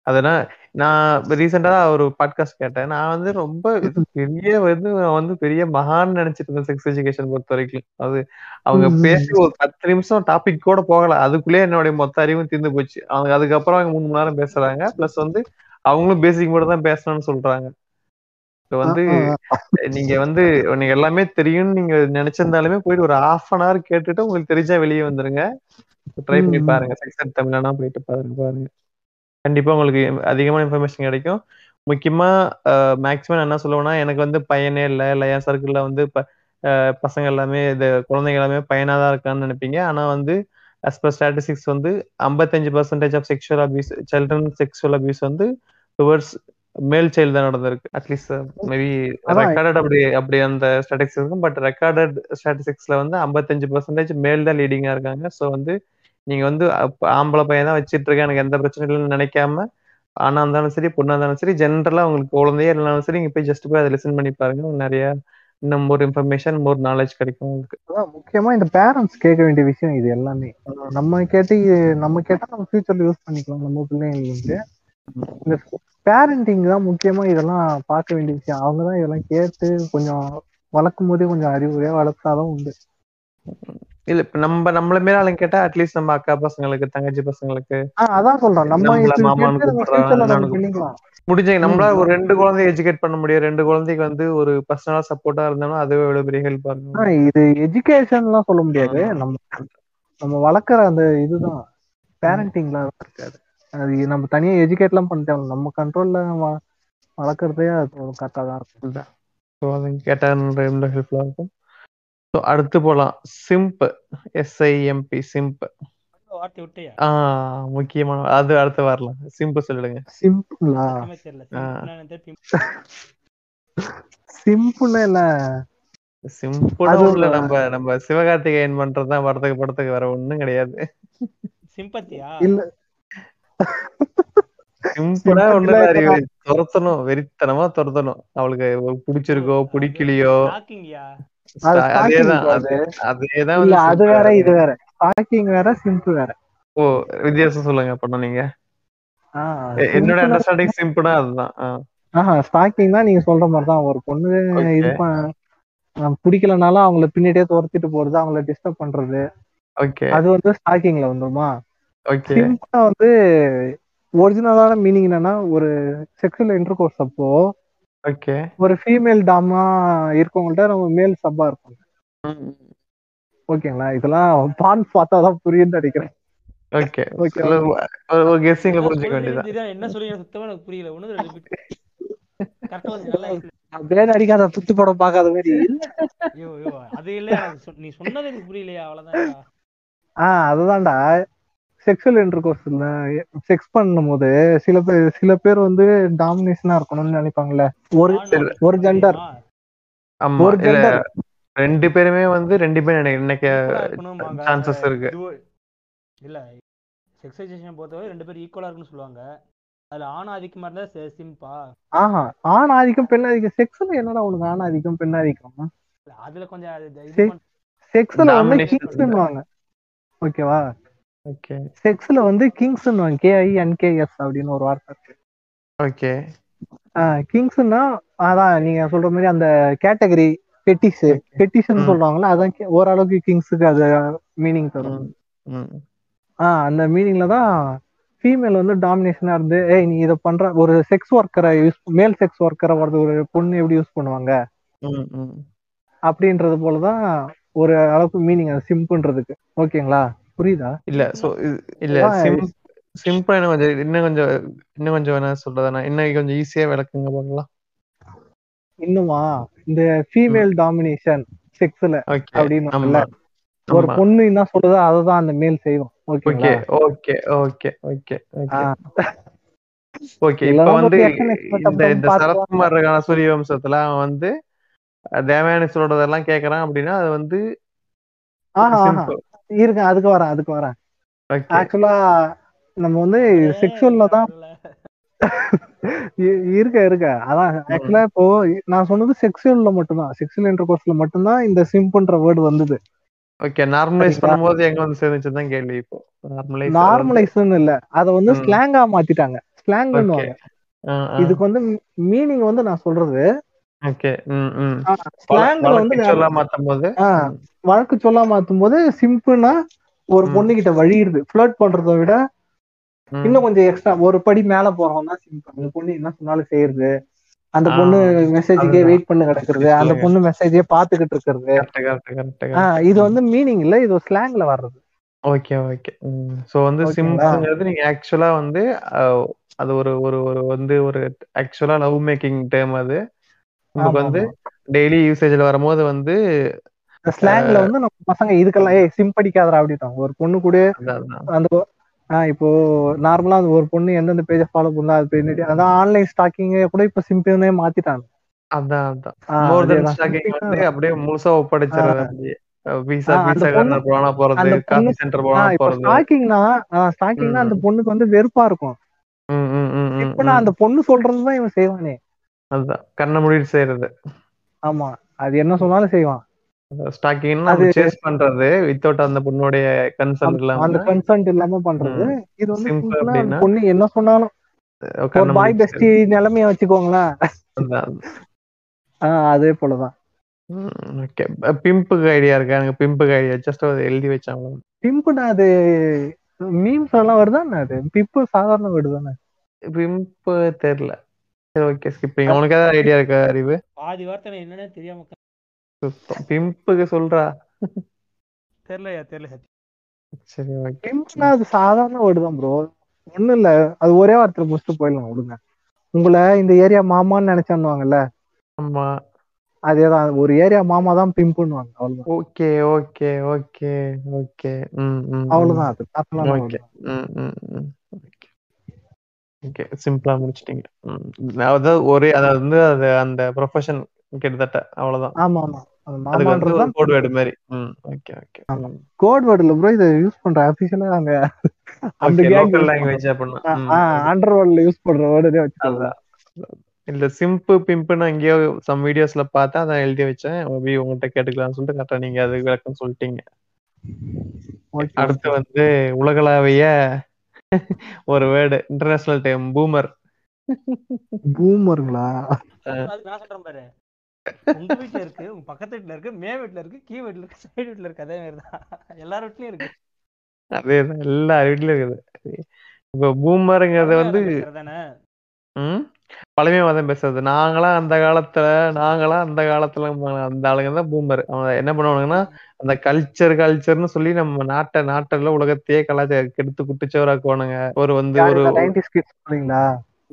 அதெல்லாம் நான் ரீசெண்டா ஒரு பாட்காஸ்ட் கேட்டேன். நான் வந்து ரொம்ப பெரிய வந்து வந்து பெரிய மகான் நினைச்சிட்டு இருந்தேன் செக்ஸ் எஜுகேஷன் பொறுத்த வரைக்கும். அது அவங்க. பேசி ஒரு பத்து நிமிஷம் டாபிக் கூட போகல. அதுக்குள்ளேயே என்னுடைய மொத்த அறிவும் தீர்ந்து போச்சு. அவங்க அதுக்கப்புறம் அவங்க மூணு மணி நேரம் பேசுறாங்க. பிளஸ் வந்து அவங்களும் பேசிக் மட்டும் தான் பேசணும்னு சொல்றாங்க. இப்போ வந்து நீங்க வந்து நீங்க எல்லாமே தெரியும்னு நீங்க நினைச்சிருந்தாலுமே போயிட்டு ஒரு ஹாஃப் அன் ஹவர் கேட்டுட்டு உங்களுக்கு தெரிஞ்சா வெளியே வந்துருங்க. ட்ரை பண்ணி. பாருங்க. செக்ஸ் தமிழனா போயிட்டு பாருங்க பாருங்க. கண்டிப்பா உங்களுக்கு அதிகமான இன்ஃபர்மேஷன் கிடைக்கும். முக்கியமா மேக்ஸிமம் என்ன சொல்லுவேன்னா எனக்கு வந்து பையனே இல்லை இல்லை என் சர்க்கிள்ல வந்து பசங்க எல்லாமே இது குழந்தைங்க எல்லாமே பையனா தான் இருக்கான்னு நினைப்பீங்க. ஆனா வந்து as per ஸ்டாட்டிஸ்டிக்ஸ் வந்து ஐம்பத்தஞ்சு percentage of sexual abuse children sexual abuse வந்து டுவர்ட்ஸ் மேல் சைல்டு தான் நடந்திருக்கு. At least maybe. ரெக்கார்டட் அப்படி அப்படி அந்த ஸ்டாட்டிஸ்டிக்ஸ் இருக்கும். பட் ரெக்கார்டட் ஸ்டாட்டிஸ்டிக்ஸ்ல வந்து ஐம்பத்தஞ்சு பர்சன்டேஜ் மேல் தான் லீடிங்கா இருக்காங்க. ஸோ வந்து நீங்க வந்து ஆம்பளை பையன் தான் வச்சிட்டு இருக்கேன். எனக்கு எந்த பிரச்சனையும் இல்லைன்னு நினைக்காம ஆனா இருந்தாலும் சரி பொண்ணா இருந்தாலும் சரி ஜென்ரலா உங்களுக்கு குழந்தையே இருந்தாலும் சரி நீங்க போய் ஜஸ்ட் போய் அதை லிசன் பண்ணி பாருங்க. நிறைய இன்னும் மோர் இன்ஃபர்மேஷன் மோர் நாலேஜ் கிடைக்கும் உங்களுக்கு. அதான் முக்கியமா இந்த பேரண்ட்ஸ் கேட்க வேண்டிய விஷயம் இது எல்லாமே. நம்ம கேட்டு நம்ம கேட்டா நம்ம ஃபியூச்சர்ல யூஸ் பண்ணிக்கலாம். நம்ம பிள்ளைங்களுக்கு. இந்த பேரண்டிங் தான் முக்கியமா இதெல்லாம் பார்க்க வேண்டிய விஷயம். அவங்க தான் இதெல்லாம் கேட்டு கொஞ்சம் வளர்க்கும் போதே கொஞ்சம் அறிவுரையா வளர்த்தாதான் உண்டு. இல்ல இப்ப நம்ம நம்மள மேல ஆளுங்க கேட்டா அட்லீஸ்ட் நம்ம அக்கா பசங்களுக்கு தங்கச்சி பசங்களுக்கு அதான் சொல்றேன் நம்ம முடிஞ்ச நம்மளா. ஒரு ரெண்டு குழந்தைய எஜுகேட் பண்ண முடியும். ரெண்டு குழந்தைக்கு வந்து ஒரு பர்சனலா சப்போர்ட்டா இருந்தாலும் அதுவே எவ்வளவு பெரிய ஹெல்ப் ஆஹ் இது எஜுகேஷன்லாம் சொல்ல முடியாது. நம்ம நம்ம வளர்க்குற அந்த இதுதான். பேரண்டிங்லாம் இருக்காது. அது நம்ம தனியா எஜுகேட்லாம் பண்ண தேவை நம்ம கண்ட்ரோல்ல வளர்க்குறதே அது கரெக்டாக தான் இருக்கும். ஸோ அது கேட்டா ரொம்ப ஹெல்ப்ஃபுல்லா இருக்கும். ஸோ அடுத்து போலாம். சிம்ப் எஸ்ஐஎம்பி சிம்ப் முக்கியமான அது அடுத்து வரலாம். சிம்ப் சொல்லிடுங்க. சிம்பிளா சிம்பிள் இல்ல சிம்பிளா நம்ம நம்ம சிவகார்த்திகேயன் பண்றதுதான் படத்துக்கு படத்துக்கு வேற ஒண்ணும் கிடையாது. சிம்பத்தியா இல்ல சிம்பிளா ஒண்ணு துரத்தணும் வெறித்தனமா துரத்தணும். அவளுக்கு பிடிச்சிருக்கோ பிடிக்கலையோ. அதேதான் அதே அதேதான். வேற இது வேற. ஸ்டாக்கிங் வேற சிம்பிள் வேற. ஓ வித்தியாசம் சொல்லுங்க பண்ண நீங்க. என்னோட அண்டர்ஸ்டாண்டிங் சிம்பிளா அதுதான். ஆஹா ஸ்டாக்கிங் தான் நீங்க சொல்ற மாதிரி தான் ஒரு பொண்ணு. இது பிடிக்கலனாலும் அவங்கள பின்னாடியே துரத்திட்டு போறது அவங்கள டிஸ்டர்ப் பண்றது. ஓகே அது வந்து ஸ்டாக்கிங்ல வந்துருமா? ஓகே. சிம்பிளா வந்து ஒரிஜினலான மீனிங் என்னன்னா ஒரு செக்ஷுவல் இன்டர் கோர்ஸ் அப்போ ஓகே. ஒரு ஃபீமேல் டாமா இருக்கவங்கள்ட்ட நம்ம மேல் சப்பா இருக்கும். ஓகேங்களா? இதெல்லாம் பான் பார்த்தா தான் புரியும்னு நினைக்கிறேன். ஓகே. Okay, ஒரு கெஸ்ஸிங்ல என்ன புரிஞ்சுக்க தெரியாது, என்ன சொல்றீங்க சுத்தமா எனக்கு புரியல. ஒண்ணு அப்படியே அடிக்காத துத்து படம் பார்க்காத மாதிரி ஐயோ ஐயோ அது இல்லையா? எனக்கு சொ- நீ சொன்னது எனக்கு புரியலையா? அவ்வளவுதான் ஆஹ் அதுதான்டா. செக்ஷுவல் இன்டர்கோர்ஸ் செக்ஸ் பண்ணும்போது சில பேர் சில பேர் வந்து டாமினேஷனா இருக்கணும்னு நினைப்பாங்கல்ல. ஒரு ஒரு gender. ஆமா. ஒரு இல்ல ஜெண்டர் ரெண்டு பேருமே வந்து ரெண்டு பேரும் எனக்கு இன்னைக்கு equal-ஆ இருக்கணும்பாங்க. chances இருக்கு. இல்ல செக்ஸைசேஷன் பொறுத்தவரை ரெண்டு பேரும் ஈக்குவலா இருக்குன்னு சொல்லுவாங்க. அதுல ஆண் ஆதிக்கமா இருந்தா சி- சிம்பா ஆஹா ஆண் ஆதிக்கம் பெண் ஆதிக்கம். செக்ஸ்ல என்னடா உனக்கு ஆண் ஆதிக்கம் பெண் ஆதிக்கம்? இல்ல, அதுல கொஞ்சம் செக்ஸ்ல வந்து ஓகேவா ஓகே செக்ஸ்ல வந்து கிங்ஸ்ன்னுவாங்க கேஐ என்கேஎஸ் அப்படின்னு ஒரு வார்த்தை இருக்கு. ஓகே கிங்ஸ்னா அதான் நீங்க சொல்ற மாதிரி அந்த கேட்டகரி பெட்டிஸ். பெட்டிஷன். சொல்றாங்களா அதான் கே- ஓரளவுக்கு கிங்ஸுக்கு அது மீனிங் தரும். ஆஹ் அந்த மீனிங்ல தான் ஃபீமேல் வந்து டாமினேஷனா இருந்து ஏய் நீ இதை பண்ற ஒரு செக்ஸ் ஒர்க்கரை யூஸ் மேல் செக்ஸ் ஒர்க்கரை வரது ஒரு பொண்ணு எப்படி யூஸ் பண்ணுவாங்க? அப்படின்றது போலதான் ஒரு அளவுக்கு மீனிங் அது சிம்புன்றதுக்கு ஓகேங்களா புரியுதா? இல்ல சோ இல்ல சிம்பிளா இன்னும் கொஞ்சம் இன்னும் கொஞ்சம் இன்னும் கொஞ்சம் வேணா சொல்றதா இன்னும் கொஞ்சம் ஈஸியா விளக்குங்க பார்க்கலாம் இன்னுமா? இந்த ஃபீமேல் டாமினேஷன் செக்ஸ்ல அப்படின்னு ஒரு பொண்ணு என்ன சொல்றதோ அததான் அந்த மேல் செய்யும். Okay okay okay okay okay இப்ப வந்து இந்த இந்த. சரத்குமார் இருக்கான சூரிய வம்சத்துல அவன் வந்து தேவயானி சொல்றதெல்லாம் கேக்குறான் அப்படின்னா அது வந்து இருங்க அதுக்கு வரேன் அதுக்கு வரேன். ஆக்சுவலா நம்ம வந்து செக்ஷுவல்ல தான் இருக்க இருக்க அதான் ஆக்சுவலா இப்போ நான் சொன்னது செக்ஷுவல்ல மட்டும்தான். செக்ஷுவல் இன்டர்கோர்ஸ்ல மட்டும்தான் இந்த சிம்புன்ற வேர்டு வந்தது. Okay normalise? பண்ணும்போது எங்க வந்து சேர்ந்துச்சுதான் கேள்வி இப்போ. நார்மலைஸ் நார்மலைஸ்னு இல்ல. அத வந்து. ஸ்லாங்கா மாத்திட்டாங்க. ஸ்லாங்னுவாங்க இதுக்கு வந்து மீனிங் வந்து நான் சொல்றது ஓகே ம் ஸ்லாங்ல வந்து சொல்ல மாத்தும் போது வழக்கு சொல்லா மாத்தும் போது சிம்பிள்னா ஒரு. பொண்ணு கிட்ட வழியுது ஃபிளர்ட் பண்றதை விட. இன்னும் கொஞ்சம் எக்ஸ்ட்ரா ஒரு படி மேல தான் சிம்பிள் அந்த பொண்ணு என்ன சொன்னாலும் செய்யறது அந்த பொண்ணு மெசேஜுக்கே. வெயிட் பண்ணி கிடக்குறது அந்த. பொண்ணு மெசேஜே பாத்துக்கிட்டு இருக்கிறது. இது வந்து மீனிங் இல்ல இது ஸ்லாங்ல வர்றது ஓகே ஓகே சோ வந்து? சிம்பிள்ங்கிறது நீங்க ஆக்சுவலா வந்து அது ஒரு ஒரு ஒரு வந்து ஒரு ஆக்சுவலா லவ் மேக்கிங் டேர்ம் அது நமக்கு வந்து. டெய்லி யூசேஜ்ல வரும்போது வந்து ஸ்லாங்ல வந்து நம்ம பசங்க இதுக்கெல்லாம் ஏய் சிம்படிக்காதரா அப்படின்ட்டாங்க ஒரு பொண்ணு கூட. அந்த இப்போ நார்மலா அந்த ஒரு பொண்ணு எந்தெந்த பேஜ ஃபாலோ பண்ணா அது பின்னாடி அதான் ஆன்லைன் ஸ்டாக்கிங் கூட இப்ப சிம்பிள்னே மாத்திட்டாங்க அதான் அதான் ஆ, மோர் தென் அதேதான். ஸ்டாக்கிங் Simping வந்து அப்படியே முழுசா. அப்படியே பீஸா கார்னர் போனா போறது பொண்ணு- சென்டர் போனா போறது ஸ்டாக்கிங்னா. அந்த பொண்ணுக்கு வந்து வெறுப்பா இருக்கும் இப்ப நான். அந்த பொண்ணு சொல்றதுதான் இவன் செய்வானே அதுதான் கண்ணை மூடிட்டு செய்யறது ஆமா. அது என்ன சொன்னாலும் செய்வான். ஸ்டாக்கிங்னா அது- சேஸ் பண்றது வித்தவுட் அந்த பொண்ணுடைய கன்சர்ன் இல்லாம. அந்த கன்சென்ட் இல்லாம பண்றது. இது வந்து? பொண்ணு என்ன சொன்னாலும். ஒரு பாய் பெஸ்டி நிலைமைய வச்சுக்கோங்களேன். அதே போலதான். ஓகே பிம்புக்கு ஐடியா இருக்கா? எனக்கு பிம்புக்கு ஐடியா ஜஸ்ட் அதை எழுதி வச்சாங்க பிம்புனா அது மீம்ஸ் எல்லாம் வருதானே அது? பிப்பு சாதாரண வேர்டு தானே பிம்பு தெரியல. சரி ஓகே ஸ்கிப்பிங் உனக்கு ஏதாவது ஐடியா இருக்கா அறிவு? பாதி வார்த்தை என்னன்னே தெரியாம பிம்புக்கு சொல்றா. தெரியலையா தெரியல சரி ஓகே பிம்ப்னா அது சாதாரண வேர்டு தான் ப்ரோ ஒண்ணும் இல்ல. அது ஒரே வார்த்தையில முடிச்சுட்டு போயிடலாம் விடுங்க உங்களை இந்த ஏரியா மாமான்னு நினைச்சான்னுவாங்கல்ல? ஆமா. அதேதான். ஒரு ஏரியா மாமா தான் பிம்புன்னுவாங்க அவ்வளவுதான். ஓகே ஓகே ஓகே ஓகே ம் ம் அவ்வளவுதான் அது. ஓகே ம் ம். ஓகே சிம்பிளா முடிச்சிட்டீங்க. ம் அதாவது ஒரே அதாவது வந்து அது அந்த ப்ரொஃபஷன் கிட்டத்தட்ட அவ்வளவுதான். ஆமா ஆமா. அது அதுக்கு வந்து ஒரு மாமான்றதுதான் கோட் வேர்டு மாதிரி. ம் ஓகே ஓகே ஆமா. கோட் வேர்டு இல்ல ப்ரோ இதை யூஸ் பண்ற அபிஷியலா அங்க அந்த okay gang local use language அப்படின்னா ம், பண்றோம். அண்டர் வேர்ல்ட்ல யூஸ் பண்ற வேர்டே வச்சுக்கோங்க அதான். இல்ல சிம்பு பிம்புன்னு எங்கேயோ சம் வீடியோஸ்ல பார்த்தா அதான் எழுதி வச்சேன். மேபி உங்கள்கிட்ட கேட்டுக்கலாம்னு சொல்லிட்டு கரெக்டா நீங்க அது விளக்கம் சொல்லிட்டீங்க. அடுத்து வந்து உலகளாவிய ஒரு வேர்டு இன்டர்நேஷனல் டைம் பூமர் பூமருங்களா நான் சொல்றேன் பாரு. உங்க வீட்ல இருக்கு உங்க பக்கத்து வீட்ல இருக்கு மே வீட்ல இருக்கு கீ வீட்ல இருக்கு சைடு வீட்ல இருக்கு அதே மாதிரி தான். எல்லார் வீட்லயும் இருக்கு. அதேதான் எல்லா வீட்லயும் இருக்குது. இப்போ பூமருங்கிறது வந்து பழமைவாதம் பேசுறது. நாங்களாம் அந்த காலத்துல நாங்களாம் அந்த காலத்துல அந்த ஆளுங்க தான் பூமர் அவன் என்ன பண்ணுவானுங்கன்னா அந்த கல்ச்சர் கல்ச்சர்னு சொல்லி நம்ம நாட்டை நாட்டில் உலகத்தையே கலாச்சார கெடுத்து குட்டிச்சவராக்குவானுங்க. ஒரு வந்து ஒரு நைன்டி ஸ்கிட்ஸ் சொல்றீங்களா?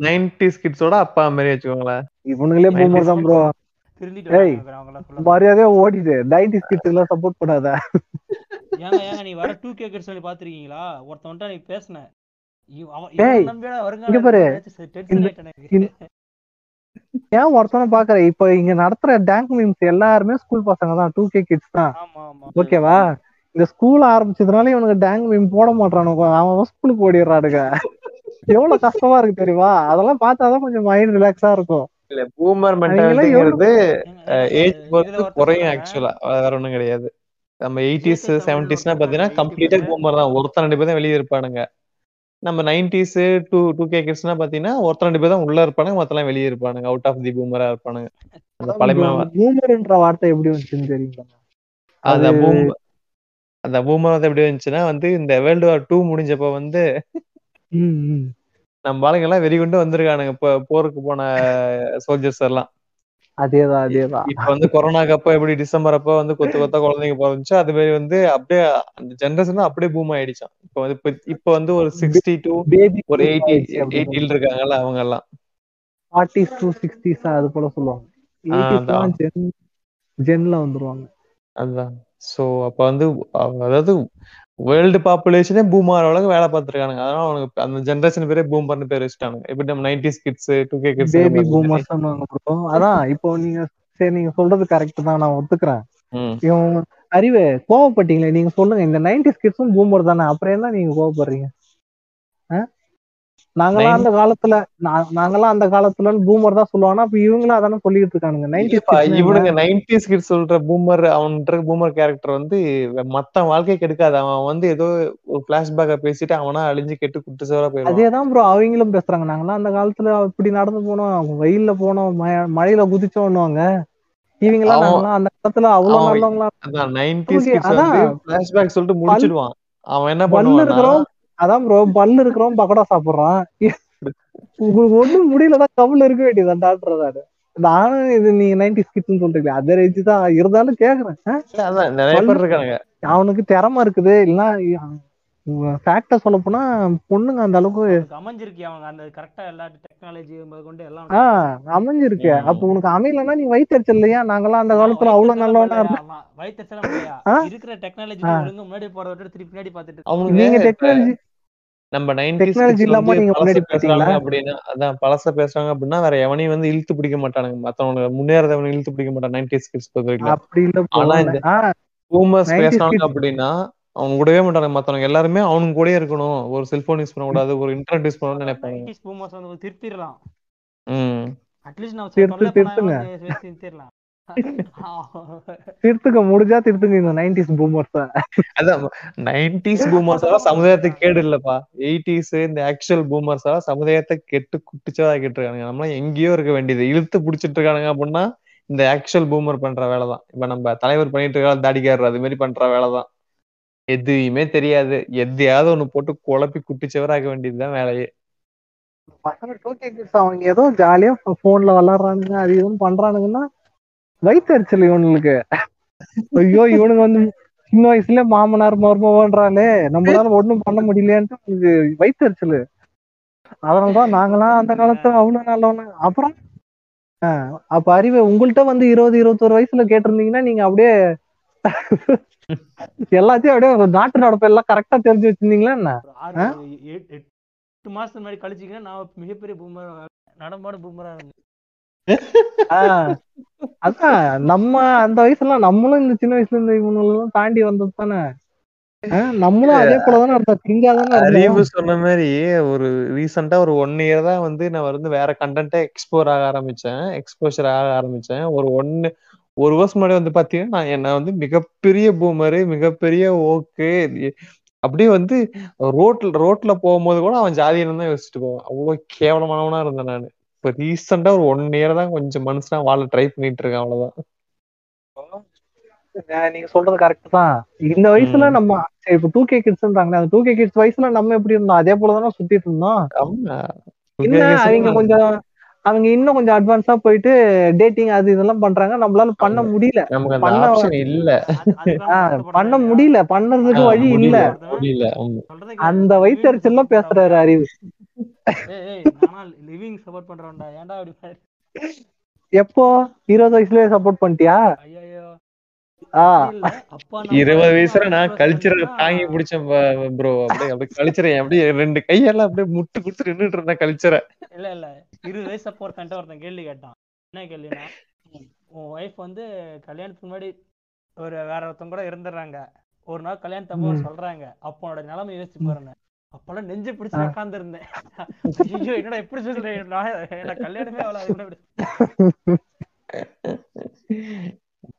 நைன்டி கிட்ஸோட அப்பா மாதிரி வச்சுக்கோங்களேன். இவனுங்களே பூமர் தான் ப்ரோ. மரியாதையா ஓடிடு. நைன்டி ஸ்கிட்ஸ் எல்லாம் சப்போர்ட் பண்ணாத. ஏங்க ஏங்க நீ வர டூ கேக்கர் சொல்லி பாத்திருக்கீங்களா ஒருத்தன் வந்துட்டு நீ பேசுன. ஏன் ஒருத்தனை பாக்குற? இப்ப இங்க நடத்துற டேங்க் மீம்ஸ் எல்லாருமே ஸ்கூல் பசங்க தான் டூ கே கிட்ஸ் தான். ஓகேவா? இந்த ஸ்கூல் ஆரம்பிச்சதுனால இவனுக்கு டேங்க் மீம் போட மாட்டானுங்க அவன் ஸ்கூலுக்கு ஓடிடுறானுங்க. எவ்வளவு கஷ்டமா இருக்கு தெரியுமா? அதெல்லாம் பார்த்தாதான் கொஞ்சம் மைண்ட் ரிலாக்ஸா இருக்கும். இல்ல பூமர் மென்டாலிட்டிங்கிறது ஏஜ் பொறுத்து குறையும் ஆக்சுவலா வேற ஒண்ணும் கிடையாது. நம்ம எயிட்டிஸ் செவன்டிஸ்னா பாத்தீங்கன்னா ஒருத்தன் கம்ப்ளீட்டா பூமர் தான். ஒருத்தன் ரெண்டு பேர் தான் வெளியே இருப்பானுங்க. நம்ம நைன்டிஸ் டூ டூ கே கிட்ஸ்னா பாத்தீங்கன்னா ஒருத்தன் ரெண்டு பேர் தான் உள்ள இருப்பானுங்க மத்தெல்லாம் வெளியே இருப்பானுங்க. அவுட் ஆஃப் தி பூமரா இருப்பானுங்க. அந்த பழமை பூமர்ன்ற வார்த்தை எப்படி வந்துச்சுன்னு தெரியுங்களா அந்த பூம் அந்த பூமர் வந்து எப்படி வந்துச்சுன்னா வந்து இந்த வேர்ல்டு வார் டூ முடிஞ்சப்ப வந்து. நம்ம ஆளுங்க எல்லாம் வெறிகுண்டு வந்திருக்கானுங்க இப்போ போருக்கு போன சோல்ஜர்ஸ் எல்லாம். அதேதான் அதேதான். இப்ப வந்து கொரோனாக்கு அப்ப எப்படி டிசம்பர் அப்ப வந்து கொத்து கொத்தா குழந்தைங்க பிறந்துச்சு அது மாதிரி வந்து அப்படியே அந்த ஜென்ரேஷன் அப்படியே பூம் ஆயிடுச்சான் இப்ப வந்து இப்ப இப்ப வந்து ஒரு சிக்ஸ்டி டூ பேபி ஒரு எயிட்டி எயிட்டில இருக்காங்கல்ல அவங்க எல்லாம் ஃபார்ட்டிஸ் டூ சிக்ஸ்டிஸ் அது போல சொல்லுவாங்க. ஜென்ல வந்துருவாங்க. அதுதான் சோ அப்ப வந்து அதாவது வேர்ல்டு பாப்புலேஷனே பூம் ஆகிற அளவுக்கு வேலை பார்த்திருக்கானுங்க. அதனால அவனுக்கு அந்த ஜென்ரேஷன் பேரே பூம் பண்ணி பேர் வச்சுட்டானுங்க. இப்ப நம்ம nineties kids two K kids baby boomers அதான் இப்போ நீங்க சரி நீங்க சொல்றது கரெக்ட் தான் நான் ஒத்துக்கிறேன். இவன் அறிவு கோவப்பட்டீங்களே நீங்க சொல்லுங்க இந்த நைன்டி கிட்ஸும் பூமர் தானே அப்புறம் என்ன நீங்க கோவப்படுறீங்க? நாங்கெல்லாம் அந்த காலத்துல நா- நாங்கெல்லாம் அந்த காலத்துல பூமர் தான் சொல்லுவாங்க அப்ப இவங்களும் அதானே சொல்லிட்டு இருக்கானுங்க. நைன்டி இவனுங்க நைன்டிஸ் கிட்ஸ் சொல்ற பூமர் அவன்ற பூமர் கேரக்டர் வந்து மத்த வாழ்க்கை கெடுக்காது. அவன் வந்து ஏதோ ஒரு பிளாஷ்பேக்க பேசிட்டு அவனா அழிஞ்சு கெட்டு குட்டு சோறா போயிடுவான். அதேதான் ப்ரோ அவங்களும் பேசுறாங்க. நாங்கெல்லாம் அந்த காலத்துல இப்படி நடந்து போனோம். வெயில்ல போனோம். மழையில குதிச்சோன்னுவாங்க. இவங்கெல்லாம் அவன் நாங்கெல்லாம் அந்த காலத்துல அவ்வளவு நல்லவங்களா நைன்டிஸ் கிட்ஸ் வந்து. பிளாஷ்பேக் சொல்லிட்டு முடிச்சிடுவான். அவன் என்ன இருக்கிறோம் அதான் ப்ரோ பல்லு இருக்கிறோம் பக்கோடா சாப்பிடுறான். உங்களுக்கு ஒண்ணும் முடியலதான் கவுல இருக்க வேண்டியதான் டாக்டர் நானும் இது நீங்க நைன்டி ஸ்கிட்ஸ்னு சொல்றீங்க அதே ரேஞ்சு தான் இருந்தாலும் கேக்குறேன். ஆ? நிறைய பேர் அவனுக்கு திறமை இருக்குது இல்லைன்னா ஃபேக்டா சொல்ல போனா பொண்ணுங்க அந்த அளவுக்கு அமைஞ்சிருக்கு அவங்க அந்த கரெக்டா எல்லா டெக்னாலஜி கொண்டு எல்லாம் ஆஹ் அமைஞ்சிருக்கு. அப்ப உனக்கு அமையலன்னா நீ வயிற்றுச்சல் இல்லையா? நாங்கெல்லாம் அந்த காலத்துல அவ்வளவு நல்லவனா இருந்தோம். ஆ? இருக்கிற டெக்னாலஜி ஆ. ஒழுங்கு முன்னாடி போறத விட்டு திருப்பி பின்னாடி பார்த்துட்டு அவனுங்க நீங்க டெக்னாலஜி நம்ம நைன்டிஸ் Technology இல்லாம நீங்க முன்னாடி பேசுறாங்க போயிட்டீங்களா? அப்படின்னா அதான் பழச பேசுறாங்க அப்படின்னா வேற எவனையும் வந்து இழுத்து பிடிக்க மாட்டானுங்க. மத்தவனுக்கு முன்னேறதவனை இழுத்து பிடிக்க மாட்டான் நைன்டிஸ் கிட்ஸ் அப்படி இல்ல. ஆனா இந்த- ஆஹ் பூமர்ஸ் 90s பேசுறாங்க அப்படின்னா அவங்க கூடவே மாட்டாங்க மத்தவங்க எல்லாருமே அவனுங்க கூடயே இருக்கணும். ஒரு செல்போன் யூஸ் பண்ணக்கூடாது ஒரு இன்டர்நெட் யூஸ் பண்ணணும்னு நினைப்பாங்க. பூமர்ஸ் வந்து திருத்திடலாம். ம். அட்லீஸ்ட் நான் திருத்திடலாம். திருத்துக்க முடிஞ்சா திருத்துங்க இந்த நைன்டிஸ் பூமர்ஸ் அதான் நைன்டிஸ் பூமர்ஸால சமுதாயத்துக்கு கேடு இல்லப்பா எயிட்டிஸ் இந்த ஆக்சுவல் பூமர்ஸால சமுதாயத்தை கெட்டு குட்டிச்சதா இருக்கானுங்க நம்மளாம் எங்கேயோ இருக்க வேண்டியது. இழுத்து புடிச்சிட்டு இருக்கானுங்க அப்படின்னா இந்த ஆக்சுவல் பூமர் பண்ற வேலை தான் இப்ப நம்ம தலைவர் பண்ணிட்டு இருக்க தாடிக்காரர் அது மாதிரி பண்ற வேலை தான் எதுவுமே தெரியாது. எதையாவது ஒண்ணு போட்டு குழப்பி குட்டிச்சவராக்க வேண்டியதுதான் வேலையே. பசங்க டோக்கே கிட்ஸ் அவங்க ஏதோ ஜாலியா போன்ல விளாடுறானுங்க அது இதுவும் பண்றானுங்கன்னா வயிற்றுச்சல் இவனுங்களுக்கு ஐயோ இவனுங்க வந்து சின்ன வயசுல மாமனார் மருமகன்றாலே நம்மளால ஒண்ணும் பண்ண முடியலையான்ட்டு உங்களுக்கு வயிற்றுச்சல் அதனாலதான் நாங்களாம் அந்த காலத்துல அவ்வளவு நல்லவங்க அப்புறம் ஆஹ் அப்ப அறிவு உங்கள்கிட்ட வந்து இருபது இருபத்தொரு வயசுல கேட்டிருந்தீங்கன்னா நீங்க அப்படியே எல்லாத்தையும் அப்படியே நாட்டு நடப்பு எல்லாம் கரெக்டா தெரிஞ்சு வச்சிருந்தீங்களா என்ன? எட்டு மாசத்துக்கு முன்னாடி கழிச்சிங்கன்னா நான் மிகப்பெரிய பூமர் நடமாடு பூமரா அதான் நம்ம அந்த வயசுல நம்மளும் இந்த சின்ன வயசுல இந்த இவங்களெல்லாம் தாண்டி வந்தது தானே? நம்மளும் அதே போலதானே இருந்தோம். திங்காதானே அறிவு இருந்தோம் சொன்ன மாதிரி ஒரு ரீசெண்டா ஒரு ஒன் இயர் தான் வந்து நான் வந்து வேற கண்டென்ட்டை எக்ஸ்ப்ளோர் ஆக ஆரம்பிச்சேன். எக்ஸ்போஷர் ஆக ஆரம்பிச்சேன். ஒரு ஒன்னு ஒரு வருஷம் முன்னாடி வந்து பாத்தீங்கன்னா நான் என்ன வந்து மிகப்பெரிய பூமரு மிகப்பெரிய ஓக்கு அப்படியே வந்து ரோட்ல ரோட்ல போகும்போது கூட அவன் ஜாதியினம் தான் யோசிச்சுட்டு போவான். அவ்வளவு கேவலமானவனா இருந்தேன் நான். இப்ப ரீசெண்டா ஒரு ஒன் இயர் தான் கொஞ்சம் மனுஷனா வாழ ட்ரை பண்ணிட்டு இருக்கேன் அவ்வளவுதான். நீங்க சொல்றது கரெக்ட் தான். இந்த வயசுல. நம்ம இப்ப டூ கே கிட்ஸ்ன்றாங்களே அந்த டூ கே கிட்ஸ் வயசுல நம்ம எப்படி இருந்தோம்? அதே போலதானே சுத்திட்டு இருந்தோம்? அவங்க கொஞ்சம் அவங்க இன்னும் கொஞ்சம் அட்வான்ஸா போயிட்டு டேட்டிங் அது இதெல்லாம் பண்றாங்க. நம்மளால பண்ண முடியல. இல்ல. பண்ண? முடியல. பண்ணறதுக்கு ஆ, வழி இல்ல. அந்த. வயிற்றுச்சல்லாம் பேசுறாரு அறிவு. லிவிங் சப்போர்ட் பண்றவன்டா. ஏன்டா அப்படி எப்போ? இருபது வயசுலயே சப்போர்ட் பண்ணிட்டியா? ஐயோ ஆ. இல்ல அப்பா நம்ம இருபது வயசுல நான் கல்ச்சரை தாங்கி பிடிச்சேன் ப்ரோ அப்படியே அப்படியே கல்ச்சரை அப்படியே ரெண்டு கையெல்லாம் அப்படியே முட்டு கொடுத்து நின்னுட்டு இருந்தேன் கல்ச்சரை இல்ல இல்ல. இருபது வயசு அப்போ ஒருத்தன்ட்ட ஒருத்தன் கேள்வி கேட்டான். என்ன கேள்வினா உன் ஒய்ஃப் வந்து கல்யாணத்துக்கு முன்னாடி ஒரு வேற ஒருத்தன் கூட இருந்துடுறாங்க. ஒரு நாள் கல்யாணத்தப்போ ம். சொல்றாங்க. அப்போ உன்னோட நிலைமை யோசிச்சு பாருங்க. அப்பெல்லாம் நெஞ்சு பிடிச்சு. உட்கார்ந்து இருந்தேன் ஐயோ என்னடா எப்படி சொல்றேன் நான் கல்யாணமே அவ்வளவு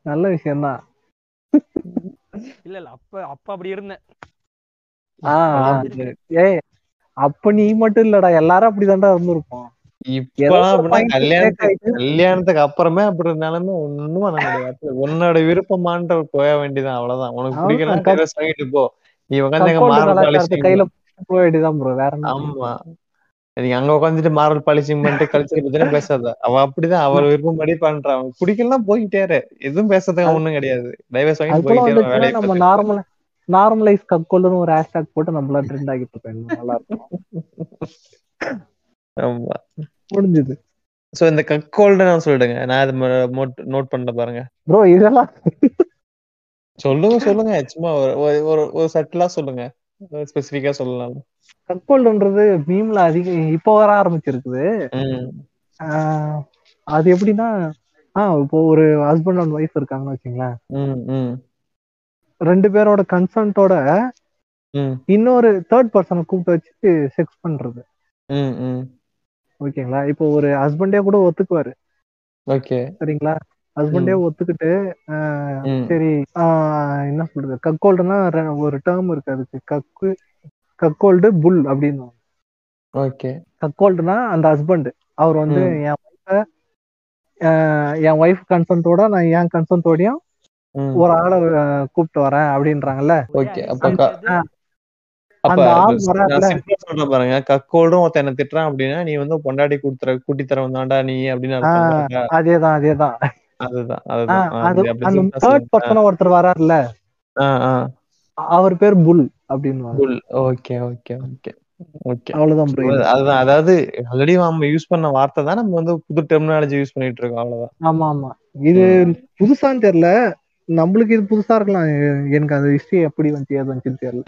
நல்ல விஷயம் தான் இல்ல இல்ல அப்ப அப்ப அப்படி இருந்தேன். ஆஹ் ஏய் அப்ப நீ மட்டும் இல்லடா எல்லாரும் அப்படிதான்டா இருந்திருப்போம். கல்யாணத்துக்கு அப்புறமே அப்படி இருந்தாலுமே ஒண்ணும் பண்ண முடியாது. உன்னோட விருப்பமான்ற போக வேண்டியதான் அவ்வளவுதான். உனக்கு வாங்கிட்டு போ. நீ உட்காந்து கையில வேண்டியதான் ப்ரோ வேற ஆமா. நீங்க அங்க உட்காந்துட்டு மாரல் பாலிசிங் பண்ணிட்டு கல்ச்சர் பேசாத. அவ அப்படிதான். அவ விருப்பப்படி பண்றான் அவன் பிடிக்கலாம் போயிட்டே இரு. எதுவும் பேசுறதுக்கு ஒண்ணும் கிடையாது. டைவர்ஸ் போயிட்டே நம்ம. நார்மல் நார்மலைஸ் கக்கோல்டுன்னு ஒரு ஹேஷ்டாக் போட்டு நம்மள ட்ரெண்ட் ஆகிட்டு இன்னும் நல்லா இருக்கும். ஆமா. முடிஞ்சது. சோ இந்த கக்கோல்டு நான் சொல்லிடுங்க. நான் அது நோட் பண்ண பாருங்க. ப்ரோ இதெல்லாம் சொல்லுங்க சொல்லுங்க. சும்மா ஒரு ஒரு சட்டிலா சொல்லுங்க. ஸ்பெசிபிக்கா சொல்லலாம். கக்கோல்டுன்றது மீம்ல அதிக இப்போ வர ஆரம்பிச்சிருக்குது. அது எப்படின்னா ஆஹ் இப்போ ஒரு ஹஸ்பண்ட் அண்ட் ஒய்ஃப் இருக்காங்கன்னு வச்சுங்களேன். ரெண்டு பேரோட கன்சன்ட்டோட இன்னொரு தேர்ட் பர்சனை கூப்பிட்டு வச்சு செக்ஸ் பண்றது. ஓகேங்களா? இப்போ ஒரு ஹஸ்பண்டே கூட ஒத்துக்குவாரு. ஓகே. சரிங்களா? ஹஸ்பண்டே ஒத்துக்கிட்டு சரி ஆஹ் என்ன சொல்றது? கக்கோல்டுனா ஒரு டேர்ம் இருக்கு அதுக்கு. கக்கு கக்கோல்டு புல் அப்படின்னு ஓகே. கக்கோல்டுனா அந்த ஹஸ்பண்ட் அவர் வந்து. என் ஒய்ஃப என் ஒய்ஃப் கன்சன்ட்டோட நான் என் கன்சன்ட்டோடையும் ஒரு ஆளை கூப்பிட்டு வரேன் அப்படின்றாங்கல்ல. ஓகே. பாருங்க. கக்கோல்டும் ஒருத்தன் என்ன திட்டுறான் அப்படின்னா நீ வந்து பொண்டாட்டி கூட்டுற கூட்டி தர வந்தாண்டா நீ அப்படின்னு? அதேதான் அதேதான். அதுதான் அதுதான். தேர்ட். பர்சனா ஒருத்தர் ஆ அவர் பேர் புல் அப்படின்னு புல். Okay okay okay. ஓகே. அவ்வளவுதான். அதுதான் அதாவது ஆல்ரெடி நம்ம யூஸ் பண்ண வார்த்தை தான் நம்ம வந்து புது டெர்மினாலஜி யூஸ் பண்ணிட்டு இருக்கோம் அவ்வளவுதான். ஆமா ஆமா. இது புதுசான்னு தெரியல. நம்மளுக்கு இது புதுசா இருக்கலாம். எனக்கு அந்த ஹிஸ்டரி எப்படி வந்துச்சு ஏது வந்துச்சுன்னு தெரியல.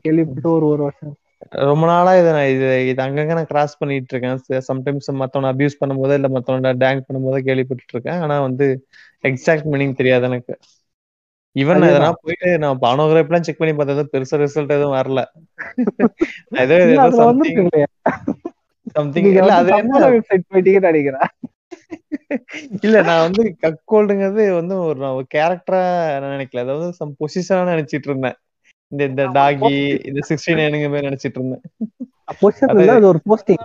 கேள்விப்பட்டு ஒரு ஒரு வருஷம். ரொம்ப நாளா இதை நான் இது இது அங்கங்க நான் கிராஸ் பண்ணிட்டு இருக்கேன். சம்டைம்ஸ் மத்தவன அபியூஸ் பண்ணும்போது இல்ல மத்தவன டேங்க் பண்ணும்போது கேள்விப்பட்டு இருக்கேன். ஆனா வந்து எக்ஸாக்ட் மீனிங் தெரியாது எனக்கு. ஈவன். எதனா போயிட்டு நான் பானோகிராஃப்லாம் செக் பண்ணி பார்த்தது பெருசா ரிசல்ட் எதுவும் வரல. நான் ஏதோ சம்திங் சம்திங் இல்ல அது என்ன? வெப்சைட் போயிட்டீங்கன்னு நினைக்கிறேன். இல்ல நான் வந்து கக்கோல்டுங்கிறது வந்து ஒரு நான் ஒரு கேரக்டரா நினைக்கல. அதாவது சம் பொசிஷனா நினைச்சிட்டு இருந்தேன். இந்த இந்த டாகி. இந்த சிக்ஸ்டி நைனுங்க மாதிரி நினைச்சிட்டு இருந்தேன். அது ஒரு போஸ்டிங்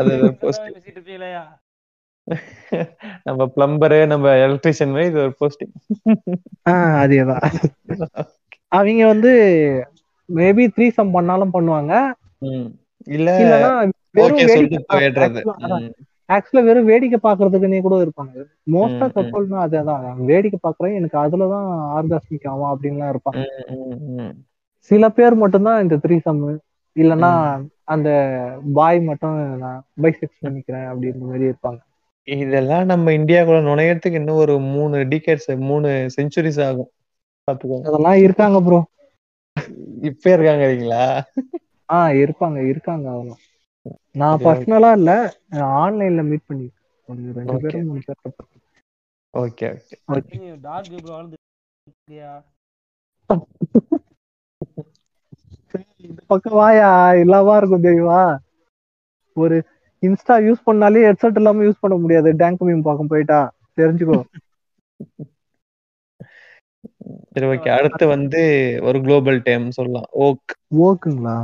அது. பேசிட்டு இருப்பீங்களா நம்ம பிளம்பரு நம்ம எலக்ட்ரிஷியன் மாதிரி இது ஒரு போஸ்டிங் ஆஹ் அதேதான் அவங்க வந்து மேபி த்ரீ சம் பண்ணாலும் பண்ணுவாங்க. இல்ல ஆக்சுவலா வெறும் வேடிக்கை பாக்குறதுக்குன்னே கூட இருப்பாங்க. மோஸ்டா. கப்பல்னா அதேதான் வேடிக்கை பாக்குறேன் எனக்கு அதுலதான் ஆர்காஸ்மிக் ஆகும் அப்படின்லாம் இருப்பாங்க. சில பேர் மட்டும்தான் இந்த த்ரீ சம் இல்லைன்னா அந்த பாய் மட்டும் நான் பைசெக்ஸ் பண்ணிக்கிறேன் அப்படின்ற மாதிரி இருப்பாங்க. இதெல்லாம் நம்ம இந்தியாக்குள்ள நுழையறதுக்கு இன்னும் ஒரு மூணு டிகேட்ஸ் மூணு செஞ்சுரிஸ் ஆகும். பாத்துக்கோங்க அதெல்லாம் இருக்காங்க ப்ரோ இப்ப இருக்காங்கறீங்களா? ஆஹ் இருப்பாங்க இருக்காங்க அவங்க. நான். பர்சனலா இல்ல ஆன்லைன்ல மீட் பண்ணி ரெண்டு. பேரும் மூணு பேர் ஓகே ஓகே வளர்ந்து இல்லையா? இந்த பக்கம் வாயா இல்லாம இருக்கும் தெய்வா ஒரு இன்ஸ்டா யூஸ் பண்ணாலே ஹெட்செட் இல்லாம யூஸ் பண்ண முடியாது. டேங்க் மீம் பார்க்க போயிட்டா. தெரிஞ்சுக்கோ. சரி ஓகே அடுத்து வந்து ஒரு குளோபல் டைம் சொல்லலாம். ஓக் ஓக்குங்களா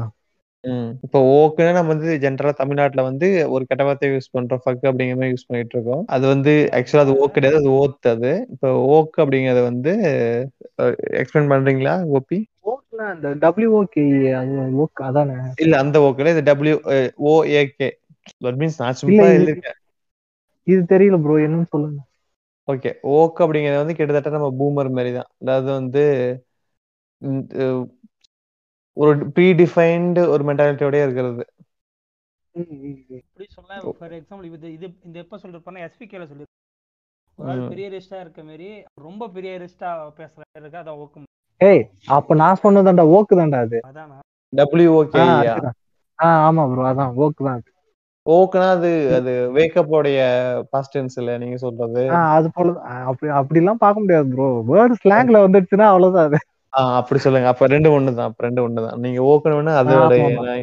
இப்போ ஓக்குன்னு நம்ம வந்து ஜென்ரலா தமிழ்நாட்டுல வந்து ஒரு கெட்ட வார்த்தை யூஸ் பண்றோம் ஃபக் அப்படிங்கிற மாதிரி யூஸ் பண்ணிட்டு இருக்கோம். அது வந்து ஆக்சுவலா அது ஓக் கிடையாது அது ஓத் அது. இப்போ ஓக் அப்படிங்கறது வந்து எக்ஸ்பிளைன் பண்றீங்களா ஓபி ஓக்னா அந்த டபிள்யூஓகே அது ஓக் அதானே? இல்ல அந்த ஓக் இல்ல இது W O A K that means நான் சிம்பிளா இது- எழுதிருக்கேன் இது தெரியல ப்ரோ என்னன்னு சொல்லுங்க. ஓகே ஓக் அப்படிங்கிறது வந்து கிட்டத்தட்ட நம்ம பூமர் மாதிரி தான். அதாவது வந்து ஒரு ப்ரீ டிஃபைன்டு ஒரு மென்டாலிட்டியோடய இருக்கிறது. இப்படி சொல்ல ஃபார் எக்ஸாம்பிள் இது இது இந்த எப்போ சொல்லிருப்பாருன்னா எஸ்பிகேல சொல்லி. பெரிய ரிஸ்டா இருக்க மாதிரி ரொம்ப பெரிய ரிஸ்டா பேசுற இருக்கு அதான் ஓக்கும் ஏய் அப்ப நான் சொன்னதாண்டா ஓக்கு தான்டா அது. அதானா? டபிள்யூஓகே ஆ, அதுதான். ஆ ஆமா ப்ரோ அதான் ஓக்கு தான். ஓக்குனா அது அது வேக்கப் உடைய பாஸ்ட் டென்ஸ் இல்ல நீங்க சொல்றது. அது போல அப்படி அப்படிலாம் பார்க்க முடியாது ப்ரோ வேர்டு ஸ்லாங்ல வந்துடுச்சுன்னா அவ்வளவுதான் அது. அப்படி சொல்லுங்க. அப்ப ரெண்டு ஒண்ணு தான் அப்ப ரெண்டு ஒண்ணு தான் நீங்க ஓக்கணும்னா அதோட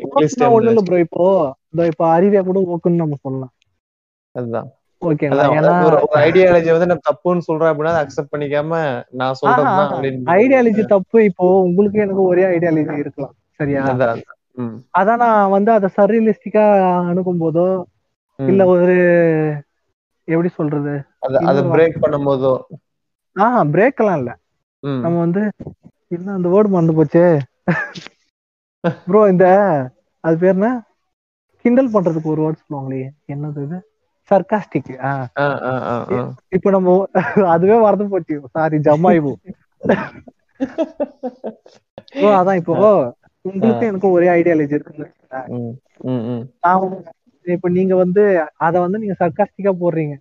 இங்கிலீஷ் ஒண்ணு இல்ல ப்ரோ இப்போ. இந்த இப்போ அறிவியா கூட ஓக்குன்னு நம்ம சொல்லலாம். அதுதான். ஐடியாலஜி வந்து நான் தப்புன்னு சொல்றேன் அப்படின்னா அக்செப்ட் பண்ணிக்காம நான் அப்படின்னு ஐடியாலஜி தப்பு. இப்போ உங்களுக்கு எனக்கு ஒரே ஐடியாலஜி இருக்கலாம். சரியா? அதான் அதான். நான் வந்து அதை சர்ரியலிஸ்டிக்கா அணுகும் போதோ. இல்ல ஒரு எப்படி சொல்றது? அத- பிரேக் பண்ணும்போதோ. ஆஹ் பிரேக் எல்லாம் இல்ல நம்ம வந்து என்ன அந்த வேர்டு மறந்து போச்சே? ப்ரோ இந்த அது பேர் என்ன? கிண்டல் பண்றதுக்கு ஒரு வேர்ட் சொல்லுவாங்களே என்னது இது? சர்காஸ்டிக். இப்ப நம்ம அதுவே மறந்து போச்சு. சாரி ஜமாய்வு ப்ரோ அதான் இப்போ உங்களுக்கு எனக்கு ஒரே ஐடியாலஜி வந்து- இப்ப நீங்க வந்து அத வந்து நீங்க சர்காஸ்டிக்கா போடுறீங்க.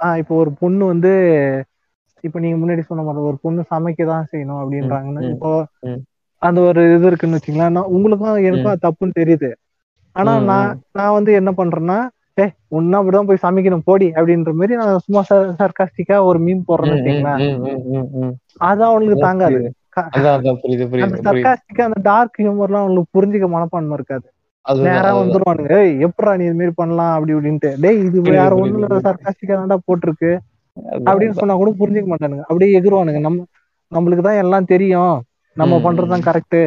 ஆஹ் இப்போ ஒரு பொண்ணு வந்து இப்ப நீங்க முன்னாடி சொன்ன மாதிரி ஒரு பொண்ணு சமைக்க தான் செய்யணும் அப்படின்றாங்கன்னு இப்போ. அந்த ஒரு இது இருக்குன்னு வச்சுங்களேன் நான் உங்களுக்கும் எனக்கும் தப்புன்னு தெரியுது. ஆனா நான் நான் வந்து என்ன பண்றேன்னா ஏ உன்னா அப்படிதான் போய் சமைக்கணும் போடி அப்படின்ற மாதிரி நான் சும்மா சர்காஸ்டிக்கா ஒரு மீன் போடுறேன்னு வச்சுங்களேன் ம், ம், ம், ம். அது அவனுக்கு தாங்காது. அதான் அதான் சர்காஸ்டிக்கா அந்த டார்க் ஹியூமர்லாம் அவங்களுக்கு புரிஞ்சுக்க மனப்பான்மை இருக்காது. நேரா. வந்துருவானுங்க எப்படா நீ இது மாதிரி பண்ணலாம்? அப்படி இப்படின்ட்டு. டேய் இது வேற புரியுது. சர்காஸ்டிக்கா தான்டா போட்டிருக்கு. அதான், அப்படின்னு. சொன்னா கூட புரிஞ்சுக்க மாட்டானுங்க. அப்படியே எகிருவானுங்க. நம்ம நம்மளுக்கு தான் எல்லாம் தெரியும். நம்ம பண்றதுதான். கரெக்ட்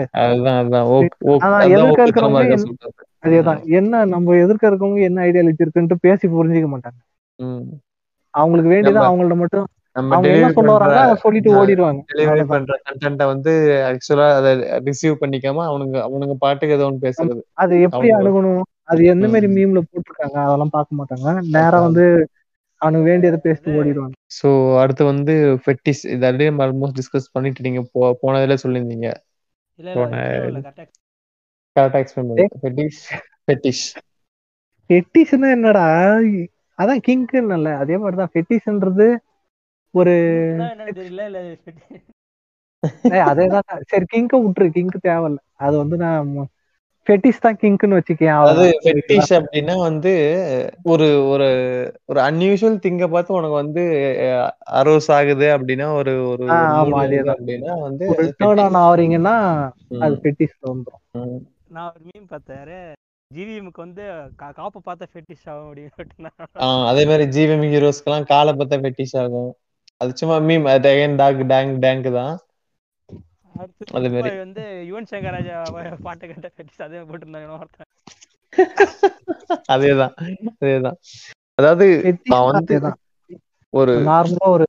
எதிர்க்க இருக்கிறவங்க அதேதான். என்ன நம்ம எதிர்க்க இருக்கவங்க என்ன ஐடியாலஜி இருக்குன்ட்டு பேசி புரிஞ்சுக்க மாட்டாங்க. அவங்களுக்கு வேண்டியது அவங்கள்ட்ட மட்டும் சொல்லிட்டு ஓடிடுவாங்க. டெலிவரி. பண்ற கண்டென்ட்ட வந்து ஆக்சுவலா அதை ரிசீவ் பண்ணிக்காம அவனுங்க அவனுங்க பாட்டுக்கு ஏதோ ஒன்று பேசுறது. அது எப்படி அணுகணும்? அது எந்த மாதிரி. மீம்ல போட்டிருக்காங்க? அதெல்லாம் பார்க்க மாட்டாங்க. நேரா. வந்து அவனுக்கு வேண்டியதை பேசிட்டு ஓடிடுவாங்க ஸோ அடுத்து வந்து ஃபெட்டிஸ் இது ஆல்ரெடி நம்ம ஆல்மோஸ்ட் டிஸ்கஸ் பண்ணிட்டு நீங்க போ போனதுல சொல்லியிருந்தீங்க. இல்ல போன- இல்ல கரெக்டா கரெக்டாக எக்ஸ்பிளைன் பண்ணுங்க ஃபெட்டிஷ் ஃபெட்டிஷ் ஃபெட்டிஷ்னா என்னடா? அதான் கிங்க்குன்னு அதே மாதிரிதான். ஃபெட்டிஷ்ன்றது ஒரு என்னன்னு தெரியல இல்ல ஏய், அதேதான். சரி கிங்க விட்டுரு. கிங்க் தேவையில்ல. அது வந்து நான் ஃபெட்டிஷ் தான் கிங்க்னு வச்சுக்கேன் அதாவது. ஃபெட்டிஷ் அப்படின்னா வந்து ஒரு ஒரு ஒரு அன்யூஷுவல் திங்க பார்த்து உனக்கு வந்து அரோஸ் ஆகுது அப்படின்னா ஒரு ஒரு. அப்படின்னா வந்து ஆவறீங்கன்னா. அது ம், ஃபெட்டிஷ்ல வந்துரும் ம். நான் ஒரு மீம் பார்த்தாரு ஜிவிஎம்க்கு வந்து கா- காப்பை பார்த்தா ஃபெட்டிஷ் ஆகும் அப்படின்னு அதே மாதிரி ஜிவிஎம் ஹீரோஸ்க்கெல்லாம் காலை பார்த்தா ஃபெட்டிஷ் ஆகும் அது சும்மா மீம் அது அகைன் டாக் டேங் டேங்க் தான் அது மாதிரி. வந்து யுவன் சங்கர் ராஜா பாட்டு கேட்ட ஃபெட்டிஷ் அதே போட்டிருந்தாங்க ஒருத்தன் அதேதான் அதேதான் அதாவது நான் வந்து ஒரு நார்மலா ஒரு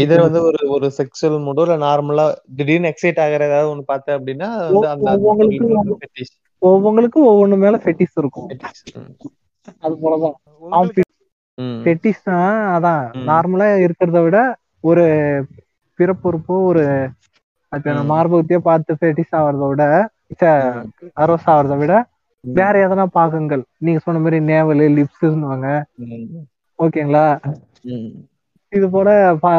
இதர் வந்து ஒரு ஒரு செக்ஷுவல் மூடோ இல்ல நார்மலா திடீர்னு எக்ஸைட் ஆகுற ஏதாவது ஒண்ணு பார்த்தேன் அப்படின்னா அது வந்து அந்த அந்த ஒவ்வொங்களுக்கு பொருளுக்கு வந்து fetish. ஒவ்வொன்றுக்கும் ஒவ்வொன்று மேல ஃபெட்டிஷ் இருக்கும். அது போலதான். ஃபெட்டிஷ்னா அதான். நார்மலா இருக்கிறத விட ஒரு பிறப்புறுப்போ ஒரு அது. மார்பகத்தையே பார்த்து ஃபெட்டிஷ் ஆகிறத விட. அரோஸ் ஆகிறத விட வேற எதனா பாகங்கள். நீங்க சொன்ன மாதிரி நேவல் லிப்ஸ்னுவாங்க ம். ஓகேங்களா. இது போல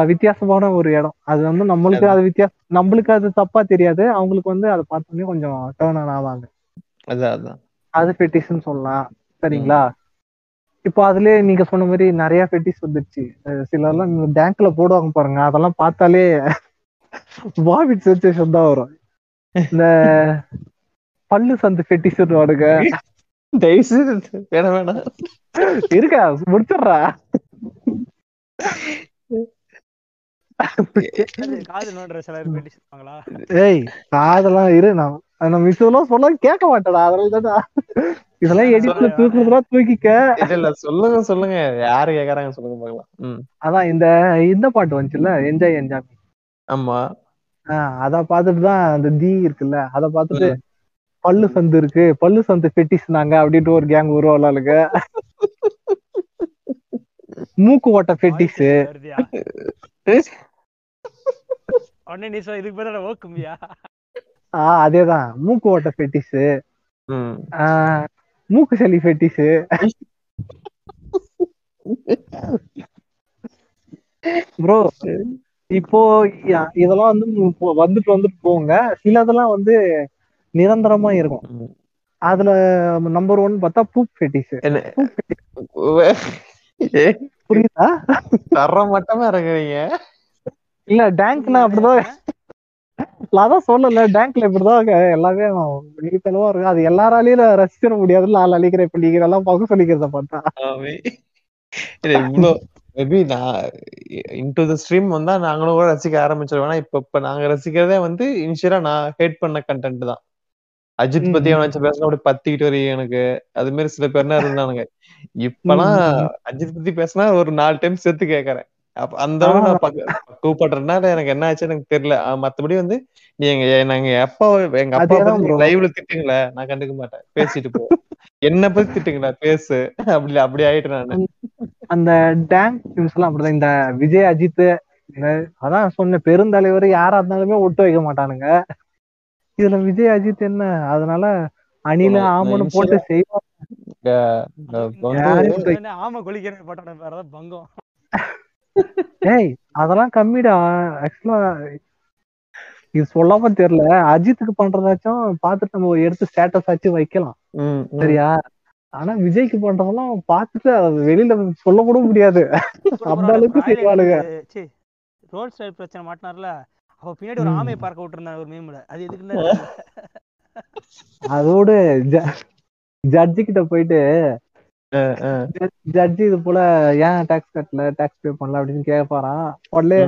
வித்தியாசமான ஒரு இடம். அது வந்து நம்மளுக்கு அது. வித்தியாசம் நம்மளுக்கு அது தப்பா தெரியாது. அவங்களுக்கு வந்து அதை பார்த்தோன்னே கொஞ்சம் டேர்ன் ஆன் ஆவாங்க. அது ஃபெட்டிஷ்னு சொல்லலாம். சரிங்களா? இப்போ அதுலயே நீங்க சொன்ன மாதிரி நிறைய ஃபெட்டிஷ் வந்துருச்சு. சிலர்லாம் பேங்க்ல போடுவாங்க பாருங்க. அதெல்லாம் பார்த்தாலே வாமிட் சென்சேஷன் தான் வரும். இந்த பல்லு சந்து ஃபெட்டிஷ் வாடுங்க. தயவு செய்து வேணாம் வேணாம். இருக்கா? முடிச்சிடுறா. ஏய் அதெல்லாம் இரு நான் நம்ம இதெல்லாம் சொல்ல கேட்க மாட்டேடா அதனால தான் இதெல்லாம் எடிட்ல தூக்குறதுனா தூக்கிக்க. இல்ல இல்ல சொல்லுங்க சொல்லுங்க. யாரு கேக்குறாங்க சொல்லுங்க பார்க்கலாம் ம். அதான் இந்த இந்த பாட்டு வந்துச்சுல்ல என்ஜாய் என்ஜாய் ஆமா. அத பார்த்துட்டு தான் அந்த தீ இருக்குல்ல அத பார்த்துட்டு பல்லு சந்து இருக்கு பல்லு சந்து ஃபெட்டிஸ் நாங்க அப்படின்ட்டு ஒரு கேங் உருவாளுங்க மூக்கு ஓட்ட வருதுயா. உடனே நீ சொல் இதுக்கு பதிலா ஓ கும்பியா ஆஹ் அதேதான். மூக்கு ஓட்ட ஃபெட்டிஸ் ம். மூக்கு சளி ஃபெட்டிஸ் ப்ரோ இப்போ இதெல்லாம் வந்து வந்துட்டு வந்துட்டு போங்க. சிலதெல்லாம் வந்து நிரந்தரமா இருக்கும். அதுல நம்பர் ஒன் பார்த்தா பூப் ஃபெட்டிஸ் புரியுதா? தர மட்டமா இருக்கிறீங்க? இல்ல டேங்க்ல அப்படிதான். அதான் சொல்லல டேங்க்ல இப்படிதான் எல்லாமே வெளித்தளவா இருக்கு. அது எல்லாராலையும் ரசிச்சிட முடியாது. நான் அழிக்கிறேன் இப்ப நீங்க எல்லாம் பகு சொல்லிக்கிறத பார்த்தா. மேபி நான் இன்டு த ஸ்ட்ரீம் வந்தா நாங்களும் கூட ரசிக்க ஆரம்பிச்சிருவோம். ஆனா இப்ப இப்ப நாங்க ரசிக்கிறதே வந்து இனிஷியலா நான் ஹேட் பண்ண கண்டென்ட் தான். அஜித் பத்தி ம். அவனாச்சும் பேசினா அப்படி பத்திக்கிட்டு வரையும் எனக்கு. அது மாதிரி சில பேர்னா இருந்தானுங்க. இப்பெல்லாம். அஜித் பத்தி பேசினா ஒரு நாலு டைம் சேர்த்து கேக்குறேன். அப்ப அந்த அளவுக்கு நான் பக்குவப்படுறதுனால எனக்கு என்ன ஆச்சு எனக்கு தெரியல. மத்தபடி வந்து நீ எங்க நாங்க அப்பா எங்க அப்பா. லைவ்ல திட்டுங்களே நான் கண்டுக்க மாட்டேன். பேசிட்டு போ. என்ன பத்தி திட்டுங்களா பேசு. அப்படி அப்படி ஆயிட்டு நானு. அந்த டேங்க் நியூஸ் எல்லாம் அப்படிதான். இந்த விஜய் அஜித் அதான் சொன்ன பெருந்தலைவர் யாரா இருந்தாலுமே ஒட்டு வைக்க மாட்டானுங்க. இதுல விஜய் அஜித் என்ன? அதனால அணில ஆமனு போட்டு செய்வாங்க. ஆமா கொலிக்கிறேன் போட்டான பங்கம். ஏய் அதெல்லாம் கம்மிடா ஆக்சுவலா இது சொல்லாம தெரியல அஜித்துக்கு பண்றதாச்சும் பார்த்துட்டு நம்ம எடுத்து ஸ்டேட்டஸ் ஆச்சு வைக்கலாம். சரியா ஆனா விஜய்க்கு பண்றதெல்லாம் பார்த்துட்டு அது வெளியில சொல்ல கூட முடியாது அந்த அளவுக்கு செய்வாளுங்க ரோட் சைடு பிரச்சனை மாட்டினார்ல அப்ப பின்னாடி ஒரு. ஆமையை பார்க்க விட்டுருந்தாங்க ஒரு மீம்ல அது எதுக்குன்னு தெரியல. அதோட ஜட்ஜி கிட்ட போயிட்டு. ஜட்ஜி இது போல ஏன் டாக்ஸ் கட்டல டாக்ஸ் பே பண்ணல அப்படின்னு கேட்பாராம் உடனே.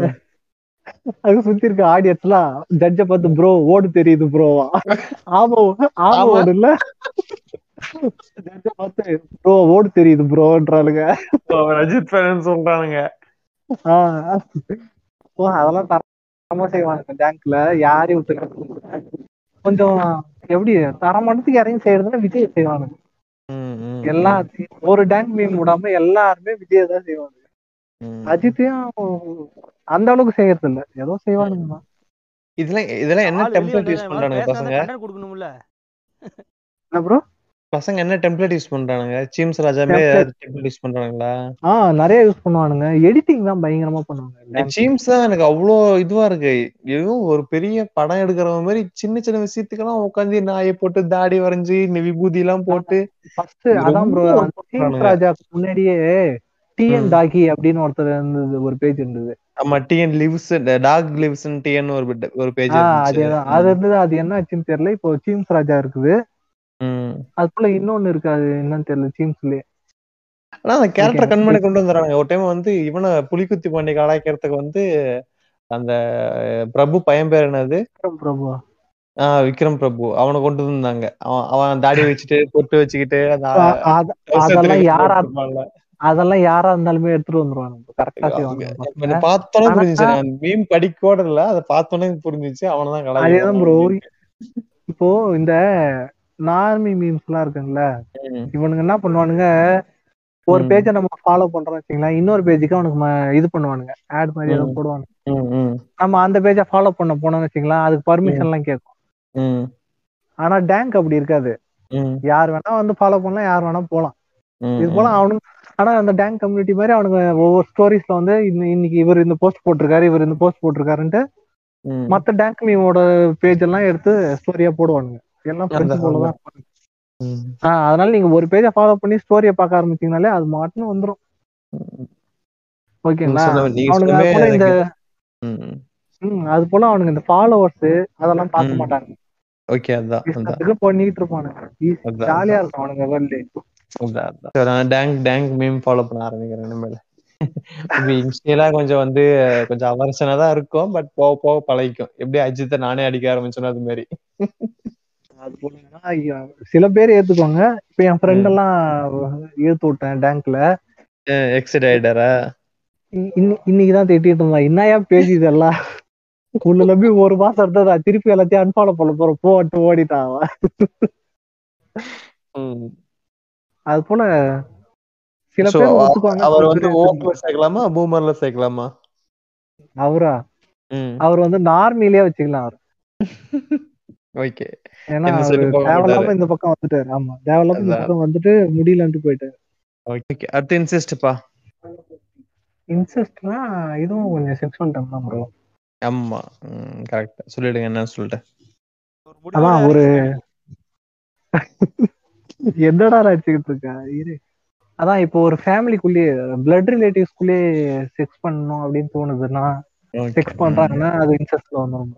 அது சுத்தி இருக்க ஆடியன்ஸ்லாம் ஜட்ஜ பார்த்து ப்ரோ ஓடு தெரியுது ப்ரோவா ஆமா ஆமா. ஓடு இல்ல ஜட்ஜ பார்த்து ப்ரோ ஓடு தெரியுது ப்ரோன்றாளுங்க அஜித் ஃபேன் சொல்றானுங்க. அதெல்லாம் தரமா செய்வாங்க பேங்க்ல யாரையும் விட்டு கொஞ்சம் எப்படி தரமானத்துக்கு யாரையும் செய்யறதுன்னா விஜய் செய்வானுங்க. ம், ம், எல்லா ஒரு டேங்க் மீன் விடாம எல்லாருமே விஜய் தான் செய்வாங்க. ம். அஜித்தையும் அந்த அளவுக்கு செய்யறது இல்ல ஏதோ செய்வானுங்க. இதெல்லாம் இதெல்லாம் என்ன டெம்ப்ளேட் யூஸ் பண்றானுங்க பசங்க? என்ன ப்ரோ பசங்க என்ன டெம்ப்ளேட் யூஸ் பண்றானுங்க? Seems Template. டெம்ப்ளேட் யூஸ் பண்றாங்களா ஆஹ் நிறைய யூஸ் பண்ணுவானுங்க. எடிட்டிங் தான் பயங்கரமா பண்ணுவாங்க சீம்ஸ் தான் எனக்கு அவ்வளோ இதுவா இருக்கு. ஏதோ ஒரு பெரிய படம் எடுக்கிறவங்க மாதிரி சின்ன சின்ன விஷயத்துக்கெல்லாம் உட்காந்து நாயை போட்டு தாடி வரைஞ்சு விபூதி எல்லாம் போட்டு. ஃபர்ஸ்ட் அதான் ப்ரோ. சீம்ஸ் ராஜாக்கு முன்னாடியே டிஎன். டாகி அப்படின்னு ஒருத்தர் இருந்தது ஒரு பேஜ் இருந்தது. ஆமா TN lives dog lives TN ஒரு ஒரு பேஜ் அதேதான். அது இருந்தது அது என்ன ஆச்சுன்னு தெரியல. இப்போ சீம்ஸ் ராஜா இருக்குது. அது போல இன்னொன்னு இருக்கு அது என்னன்னு தெரியல சீம்ஸ்லயே ஆனா அந்த கேரக்டர் Okay. கண் பண்ணி கொண்டு வந்துடுறாங்க ஒரு டைம் வந்து இவனை புலிக்குத்தி பாண்டி கலாய்க்கிறதுக்கு வந்து அந்த பிரபு பையன் பேர் என்னது? பிரபு ஆஹ் விக்ரம் பிரபு. அவனை கொண்டு வந்தாங்க. அவன் அவன் தாடி வச்சுட்டு பொட்டு வச்சுக்கிட்டு அதெல்லாம் யாரா. அதெல்லாம் யாரா இருந்தாலுமே எடுத்துட்டு வந்துருவாங்க. கரெக்டா பார்த்தோன்னே புரிஞ்சுச்சு. நான் மீம் படிக்கோட இல்ல அதை பார்த்தோன்னே புரிஞ்சுச்சு. அவனதான் ப்ரோ கலாய்க்கிறான் இப்போ இந்த நார்மி மீம்ஸ் எல்லாம் இருக்குங்கல்ல ம், இவனுங்க என்ன பண்ணுவானுங்க ஒரு. பேஜை நம்ம ஃபாலோ பண்றோம் வச்சுங்களேன் இன்னொரு பேஜுக்கு அவனுக்கு இது பண்ணுவானுங்க ஆட் மாதிரி ஏதோ. போடுவானுங்க. நம்ம அந்த பேஜை ஃபாலோ பண்ண போனோம்னு வச்சுங்களேன் அதுக்கு பர்மிஷன் எல்லாம் கேட்கும் ஆனா டேங்க் அப்படி இருக்காது. யார் வேணா வந்து ஃபாலோ பண்ணலாம் யார் வேணா போலாம். இது போல அவனுங்க ஆனா அந்த டேங்க் கம்யூனிட்டி மாதிரி அவனுங்க ஒவ்வொரு ஸ்டோரிஸ்ல வந்து இன்ன- இன்னைக்கு இவர் இந்த போஸ்ட் போட்டிருக்காரு இவர் இந்த போஸ்ட் போட்டிருக்காருன்ட்டு. மத்த டேங்க் மீமோட பேஜ் எல்லாம் எடுத்து ஸ்டோரியா போடுவானுங்க. எல்லாம் ஃப்ரெண்ட்ஸ் அதான், போல தான் இருப்பாங்க. ம், ஆஹ் அதனால நீங்க ஒரு பேஜை ஃபாலோ பண்ணி ஸ்டோரியை பார்க்க ஆரம்பிச்சீங்கனாலே அது மாட்டுன்னு வந்துரும். ஓகேங்களா? அவனுங்க போல இந்த அது போல அவனுங்க இந்த ஃபாலோவர்ஸ் அதெல்லாம் பார்க்க. மாட்டாங்க. ஓகே அதான் பண்ணிட்டு இருப்பானுங்க. ஜாலியா இருக்கும் அவனுங்க. சரி, நான் டேங்க் டேங்க் மீம் ஃபாலோ பண்ண ஆரம்பிக்கிறேன் இனிமேல். இது இன்ஸ்டியலா கொஞ்சம் வந்து கொஞ்சம் அவர்ஷனா தான் இருக்கும் பட் போக போக பழகிக்கும். எப்படி அஜித்தை நானே அடிக்க ஆரம்பிச்சேனோ அது மாதிரி அது ஐயா, சில பேர் ஏத்துக்குவாங்க. இப்ப என் ஃப்ரெண்ட். எல்லாம் ஏத்து விட்டேன் டேங்க்ல எக்ஸைட் ஆயிட்டாரா? இன்னைக்குதான் திட்டிட்டு இருந்தான். என்னையா பேஜ் இதெல்லாம் உள்ள நம்பி ஒரு மாசம் இருந்ததா? திருப்பி எல்லாத்தையும் அன்ஃபாலோ பண்ண போறோம் போட்டு ஓடிட்டான் அது போல சில பேர் ஒத்துக்குவாங்க அவர் வந்து ஓக்ல சேர்க்கலாமா? பூமர்ல சேர்க்கலாமா? அவரா? அவர் வந்து நார்மிலே வச்சுக்கலாம் அவர். ஓகே ஏன்னா தேவையில்லாம இந்த பக்கம் வந்துட்டாரு. ஆமா. தேவையில்லாம இந்த பக்கம் வந்துட்டு முடியலன்ட்டு போயிட்டாரு. ஓகே அடுத்து இன்சிஸ்ட்ப்பா இன்செஸ்ட்னா இதுவும் கொஞ்சம் செக்ஷுவல் டைம் தான் ப்ரோ ஆமா. கரெக்ட் சொல்லிடுங்க என்னன்னு சொல்லிட்டு. ஒரு அதான் என்னடா வச்சுக்கிட்டு இருக்க இரு. அதான் இப்போ ஒரு ஃபேமிலிக்குள்ளேயே பிளட் ரிலேட்டிவ்ஸ்குள்ளேயே செக்ஸ் பண்ணணும் அப்படின்னு தோணுதுன்னா செக்ஸ் பண்றாங்கன்னா அது இன்செஸ்ட்ல வந்துடும்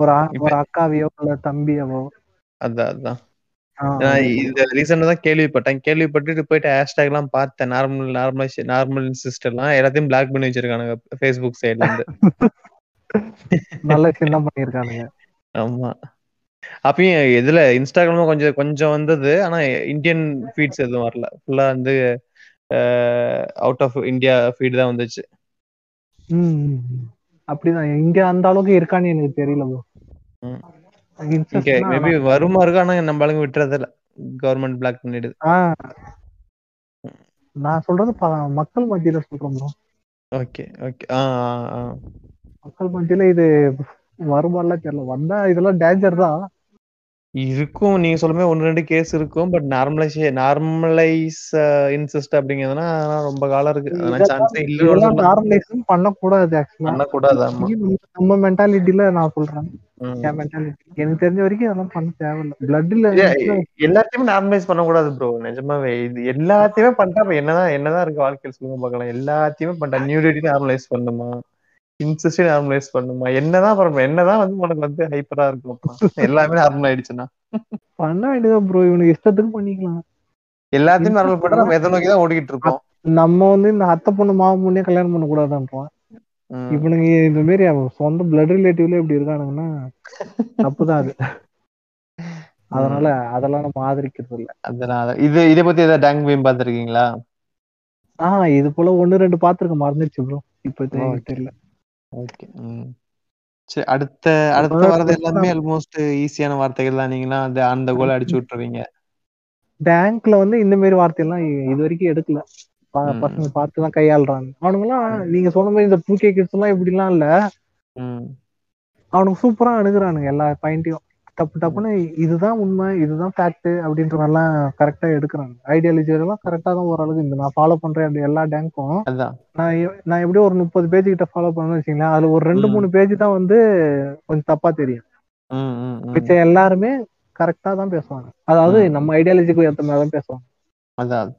ஒரு ஒரு அக்காவையோ இல்ல தம்பியவோ. அதான் அதான் இந்த ரீசெண்டா தான் கேள்விப்பட்டேன். கேள்விப்பட்டுட்டு போயிட்டு ஹேஷ்டேக் எல்லாம் பார்த்தேன். நார்மல் நார்மல் நார்மல் இன்சிஸ்ட் எல்லாம் எல்லாத்தையும் பிளாக் பண்ணி வச்சிருக்கானுங்க ஃபேஸ்புக் சைட்ல இருந்து. நல்ல விஷயம் தான் பண்ணியிருக்கானுங்க. ஆமா. அப்பயும் இதுல இன்ஸ்டாகிராம்ல கொஞ்சம் கொஞ்சம் வந்தது. ஆனா இந்தியன் ஃபீட்ஸ் எதுவும் வரல. ஃபுல்லா வந்து அவுட் ஆஃப் இந்தியா ஃபீட் தான் வந்துச்சு. அப்படிதான். இங்க அந்த அளவுக்கு இருக்கான்னு எனக்கு தெரியல ப்ரோ மேபி வருமா இருக்கும் ஆனா நம்ம ஆளுங்க விட்டுறது இல்ல. கவர்மெண்ட் பிளாக் பண்ணிடுது. நான் சொல்றது மக்கள் மத்தியில சொல்றேன் ப்ரோ ஓகே ஓகே. மக்கள் மத்தியில இது வருமானலாம் தெரியல. வந்தா இதெல்லாம் டேஞ்சர் தான். இருக்கும். நீங்க சொல்லுமே ஒன்னு ரெண்டு கேஸ் இருக்கும். பட் நார்மலைஸ் நார்மலைஸ் இன்சிஸ்ட் அப்படிங்கிறதுனா அதெல்லாம் ரொம்ப காலம் இருக்கு. அதெல்லாம் இதெல்லாம் சான்ஸே இல்லைன்னு இதெல்லாம் சொல்லலாம். நார்மலைஸும் பண்ணக்கூடாது ஆக்சுவலா பண்ணக்கூடாது ஆமா. நம்ம மென்டாலிட்டியில நான் சொல்றேன். ம். என் மென்டாலிட்டி எனக்கு தெரிஞ்ச வரைக்கும் அதெல்லாம் பண்ண தேவையில்ல. பிளட்ல ஏ, எல்லாத்தையுமே நார்மலைஸ் பண்ணக்கூடாது ப்ரோ நிஜமாவே. இது எல்லாத்தையுமே பண்ணிட்டா அப்ப என்னதான் என்னதான் இருக்கு வாழ்க்கையில் சொல்லுங்க பார்க்கலாம். எல்லாத்தையுமே பண்ணிட்டா நியூடிட்டி நார்மலைஸ் பண்ணுமா இன்சஸ்ட் நார்மலைஸ் பண்ணுமா என்னதான் பண்ணணும்? என்னதான் வந்து உனக்கு வந்து ஹைப்பரா இருக்கும்? அப்புறம்? எல்லாமே நார்மல் ஆயிடுச்சுன்னா. பண்ண வேண்டியதான் ப்ரோ இவனுக்கு இஷ்டத்துக்கு பண்ணிக்கலாம். எல்லாத்தையும் நார்மல் பண்ணா நம்ம எதை நோக்கி தான் ஓடிக்கிட்டு இருக்கோம். நம்ம வந்து இந்த அத்தை பொண்ணு மாவு பொண்ணே கல்யாணம் பண்ண கூடாதுன்றான் ம். இவனுங்க இந்த மாதிரி அவன் சொந்த பிளட் ரிலேட்டிவ்ல இப்படி இருக்கானுங்கன்னா தப்புதான் அது. அதனால அதெல்லாம் நம்ம ஆதரிக்கிறது இல்ல. அதனால இது இதை பத்தி ஏதாவது டேங் பீம் பாத்திருக்கீங்களா ஆஹ் இது போல ஒண்ணு ரெண்டு பாத்துருக்க மறந்துடுச்சு ப்ரோ இப்ப. தெரியல. ஓகே சரி அடுத்த அடுத்த வரது எல்லாமே ஆல்மோஸ்ட் ஈஸியான வார்த்தைகள் தான். நீங்களா அந்த அந்த கோல் அடிச்சு விட்டுருவீங்க பேங்க்ல வந்து இந்த மாதிரி வார்த்தையெல்லாம் இ- இது வரைக்கும் எடுக்கல. பசங்க பார்த்துதான் கையாளுறாங்க. அவனுங்களாம் நீங்க சொன்ன மாதிரி இந்த டூ கே கிட்ஸ் எல்லாம் இப்படிலாம் இல்ல. அவனுக்கு சூப்பரா அணுகுறானுங்க எல்லா பாயிண்ட்டையும் தப்பு டப்புன்னு இதுதான் உண்மை இதுதான் ஃபேக்ட் அப்படின்ற மாதிரிலாம் கரெக்டா எடுக்கிறாங்க. ஐடியாலஜி எல்லாம் கரெக்டா தான் ஓரளவுக்கு இந்த நான் ஃபாலோ பண்றேன் அப்படி எல்லா டேங்க்கும் நான் நான் எப்படியும் ஒரு முப்பது பேஜ் கிட்ட ஃபாலோ பண்ணணும்னு வச்சுங்களேன் அதுல ஒரு ரெண்டு. மூணு பேஜ் தான் வந்து கொஞ்சம் தப்பா தெரியும். ம், ம், ம். மிச்சம் எல்லாருமே கரெக்டா தான் பேசுவாங்க. அதாவது. நம்ம ஐடியாலஜிக்கு ஏத்த மாதிரி தான் பேசுவாங்க. அதான்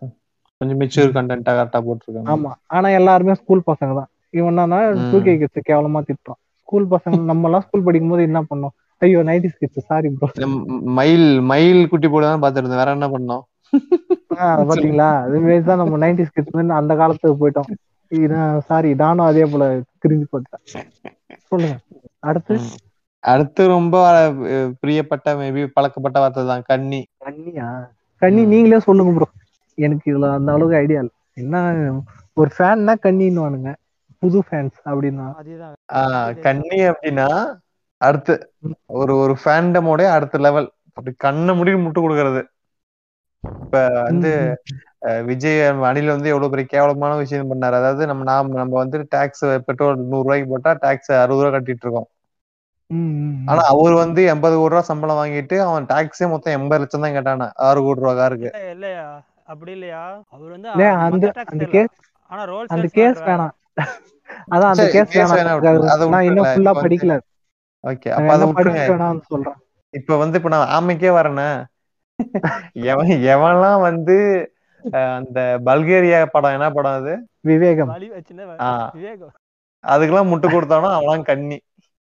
கொஞ்சம் மெச்சூர் கண்டென்ட்டா கரெக்டா போட்டிருக்காங்க. ஆமா. ஆனா எல்லாருமே ஸ்கூல் பசங்க தான். இவன் என்னன்னா. டூ கே கிட்ஸ் கேவலமா திட்டுறான். ஸ்கூல் பசங்க நம்ம எல்லாம் ஸ்கூல் படிக்கும் போது என்ன பண்ணோம்? ஐயோ நைன்டி கிட்ஸ் சாரி ப்ரோ மயில் மயில் குட்டி போட தான் பாத்துருந்தேன். வேற என்ன பண்ணோம்? பாத்தீங்களா? அது மாதிரி தான் நம்ம நைன்டி கிட்ஸ் அந்த காலத்துக்கு போயிட்டோம். சாரி நானும் அதே போல கிரிஞ்சு போட்டேன் சொல்லுங்க. அடுத்து. அடுத்து ரொம்ப பிரியப்பட்ட மேபி பழக்கப்பட்ட வார்த்தை தான் கன்னி. கண்ணியா கண்ணி. நீங்களே சொல்லுங்க ப்ரோ எனக்கு இதுல அந்த அளவுக்கு ஐடியா இல்ல. என்ன ஒரு ஃபேன்னா கண்ணின்னு வானுங்க புது ஃபேன்ஸ் அப்படின்னா. கன்னி அப்படின்னா அடுத்து ஒரு ஒரு ஃபேண்டமோட அடுத்த லெவல் அப்படி கண்ணை முடி முட்டு கொடுக்கறது. இப்ப வந்து விஜய் அணில் வந்து எவ்வளவு பெரிய கேவலமான விஷயம் பண்ணாரு. அதாவது நம்ம நாம நம்ம வந்து டாக்ஸ் பெட்ரோல் நூறு ரூபாய்க்கு போட்டா டாக்ஸ் அறுபது ரூபாய் கட்டிட்டு இருக்கோம். ஆனா அவர் வந்து எண்பது கோடி ரூபாய் சம்பளம் வாங்கிட்டு அவன் டாக்ஸே மொத்தம் எண்பது லட்சம் தான் கேட்டானா. ஆறு கோடி ரூபா காருக்கு. இல்ல இல்லையா? அப்படி இல்லையா? அவர் வந்து அந்த அந்த. கேஸ் ஆனா ரோல்ஸ் அந்த கேஸ். வேணாம். அதான் அந்த கேஸ். வேணாம். நான் இன்னும். ஃபுல்லா படிக்கல. ஓகே அப்ப அதை என்ன விட்டுருங்க சொல்றேன். இப்ப வந்து இப்ப நான் ஆமைக்கே வரேனே எவன் எவன்லாம் வந்து அந்த பல்கேரியா படம் என்ன படம் அது? விவேகம். அதுக்கெல்லாம் முட்டு கொடுத்தானோ? அவன்லாம் கன்னி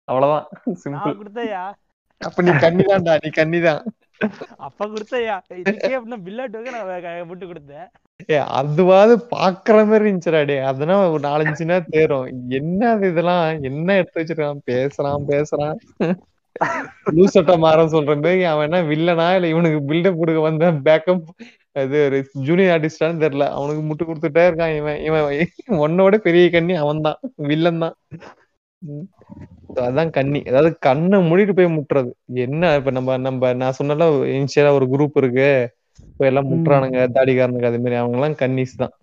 அவ்வளவுதான். சிம்பிள் கொடுத்தையா? அப்ப நீ கன்னிதான்டா நீ கன்னிதான் அப்ப கொடுத்தையா? இதுக்கே அப்படின்னா பில்லட்டுக்கு நான் விட்டு கொடுத்தேன். ஏ அதுவாது பாக்குற மாதிரி இருந்துச்சுடா டே அதெல்லாம் ஒரு நேரம் தேரும். என்ன அது இதெல்லாம்? என்ன எடுத்து வச்சிருக்கான்? பேசுறான் பேசுறான். லூசட்ட மாற சொல்ற மாதிரி அவன் என்ன வில்லனா? இல்ல இவனுக்கு பில்டப் கொடுக்க வந்த பேக்கப் இது ஜூனியர் ஆர்டிஸ்டான்னு தெரியல. அவனுக்கு முட்டு கொடுத்துட்டே இருக்கான் இவன். இவன் உன்னோட பெரிய கண்ணி அவன் தான். வில்லன் தான் அதான் கண்ணி. அதாவது கண்ணை மூடிட்டு போய் முட்டுறது. என்ன இப்ப நம்ம நம்ம நான் சொன்னல இனிஷியலா ஒரு குரூப் இருக்கு. இப்ப எல்லாம் ம். முட்டுறானுங்க தாடிக்காரனுங்க அதே மாதிரி அவங்க எல்லாம் கன்னிஸ் தான்.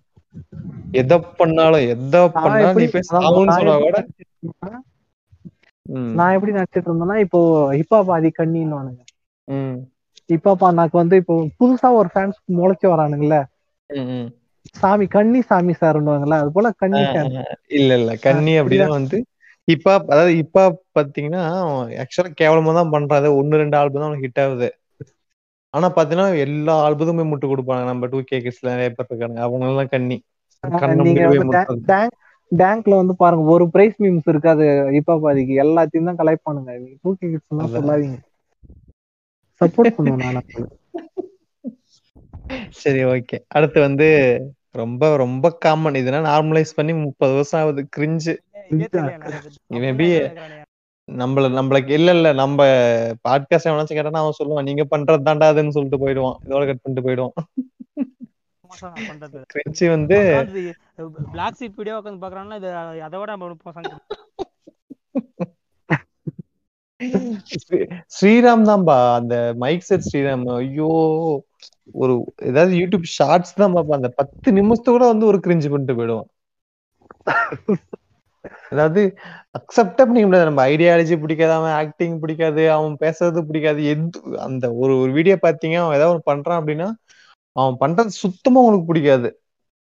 எதை பண்ணாலும் எதை பண்ணாலும் நீ போய் சொன்னா கூட நான் எப்படி நினைச்சிட்டு இருந்தேன்னா இப்போ ஹிப்பா பாதி கண்ணின்னு ஹிப்பா பானாக்கு வந்து இப்போ புதுசா ஒரு ஃபேன்ஸ் முளைச்சு ம். சாமி கண்ணி சாமி சார்ன்னுவாங்கல்ல அது போல கண்ணி ஃபேன் இல்ல இல்ல. கன்னி அப்படின்னா வந்து இப்ப அதாவது இப்ப பாத்தீங்கன்னா ஆக்சுவலா கேவலமா தான் பண்றாரு ஒன்னு ரெண்டு ஆல்பம் தான் ஹிட் ஆகுது. ஆனா பாத்தீங்கன்னா எல்லா ஆல்பத்துமே முட்டு கொடுப்பாங்க. நம்ம டூ கே கிட்ஸ்ல நிறைய பேர் இருக்காங்க அவங்க எல்லாம் கன்னி கண்ணை டேங்க்ல வந்து பாருங்க ஒரு பிரைஸ் மீம்ஸ் இருக்காது ஹிப்பா பாதிக்கு எல்லாத்தையும் தான் கலெக்ட் பண்ணுங்க. நீங்க டூ கே கிட்ஸ் அதான். சொல்லாதீங்க. சப்போர்ட் அப்ப. சரி ஓகே அடுத்து வந்து ரொம்ப ரொம்ப காமன் இதெல்லாம் நார்மலைஸ் பண்ணி முப்பது வருஷம் ஆகுது. கிரிஞ்சு இதே நம்மள நம்மளுக்கு இல்ல இல்ல நம்ம பாட்காஸ்ட் எவனாச்சும் கேட்டானா அவன் சொல்லுவான் நீங்க பண்றது தாண்டா அதுன்னு சொல்லிட்டு போயிடுவான். இதோட கட் பண்ணிட்டு போயிடுவான். கிரிஞ்சு வந்து பிளாக் சீட் வீடியோ உட்காந்து பாக்குறான்னா இது அதை விட ஸ்ரீராம் தான்பா அந்த மைக் செட் ஸ்ரீராம். ஐயோ ஒரு ஏதாவது யூடியூப் ஷார்ட்ஸ் தான் பாப்பா அந்த பத்து நிமிஷத்து கூட வந்து ஒரு கிரிஞ்சு பண்ணிட்டு போயிடுவான். அதாவது அக்செப்டே பண்ணிக்க முடியாது. நம்ம ஐடியாலஜி பிடிக்காது அவன் ஆக்டிங் பிடிக்காது அவன் பேசுறது பிடிக்காது. எது அந்த ஒரு ஒரு வீடியோ பாத்தீங்க அவன் ஏதாவது ஒண்ணு பண்றான் அப்படின்னா அவன் பண்றது சுத்தமா உனக்கு பிடிக்காது.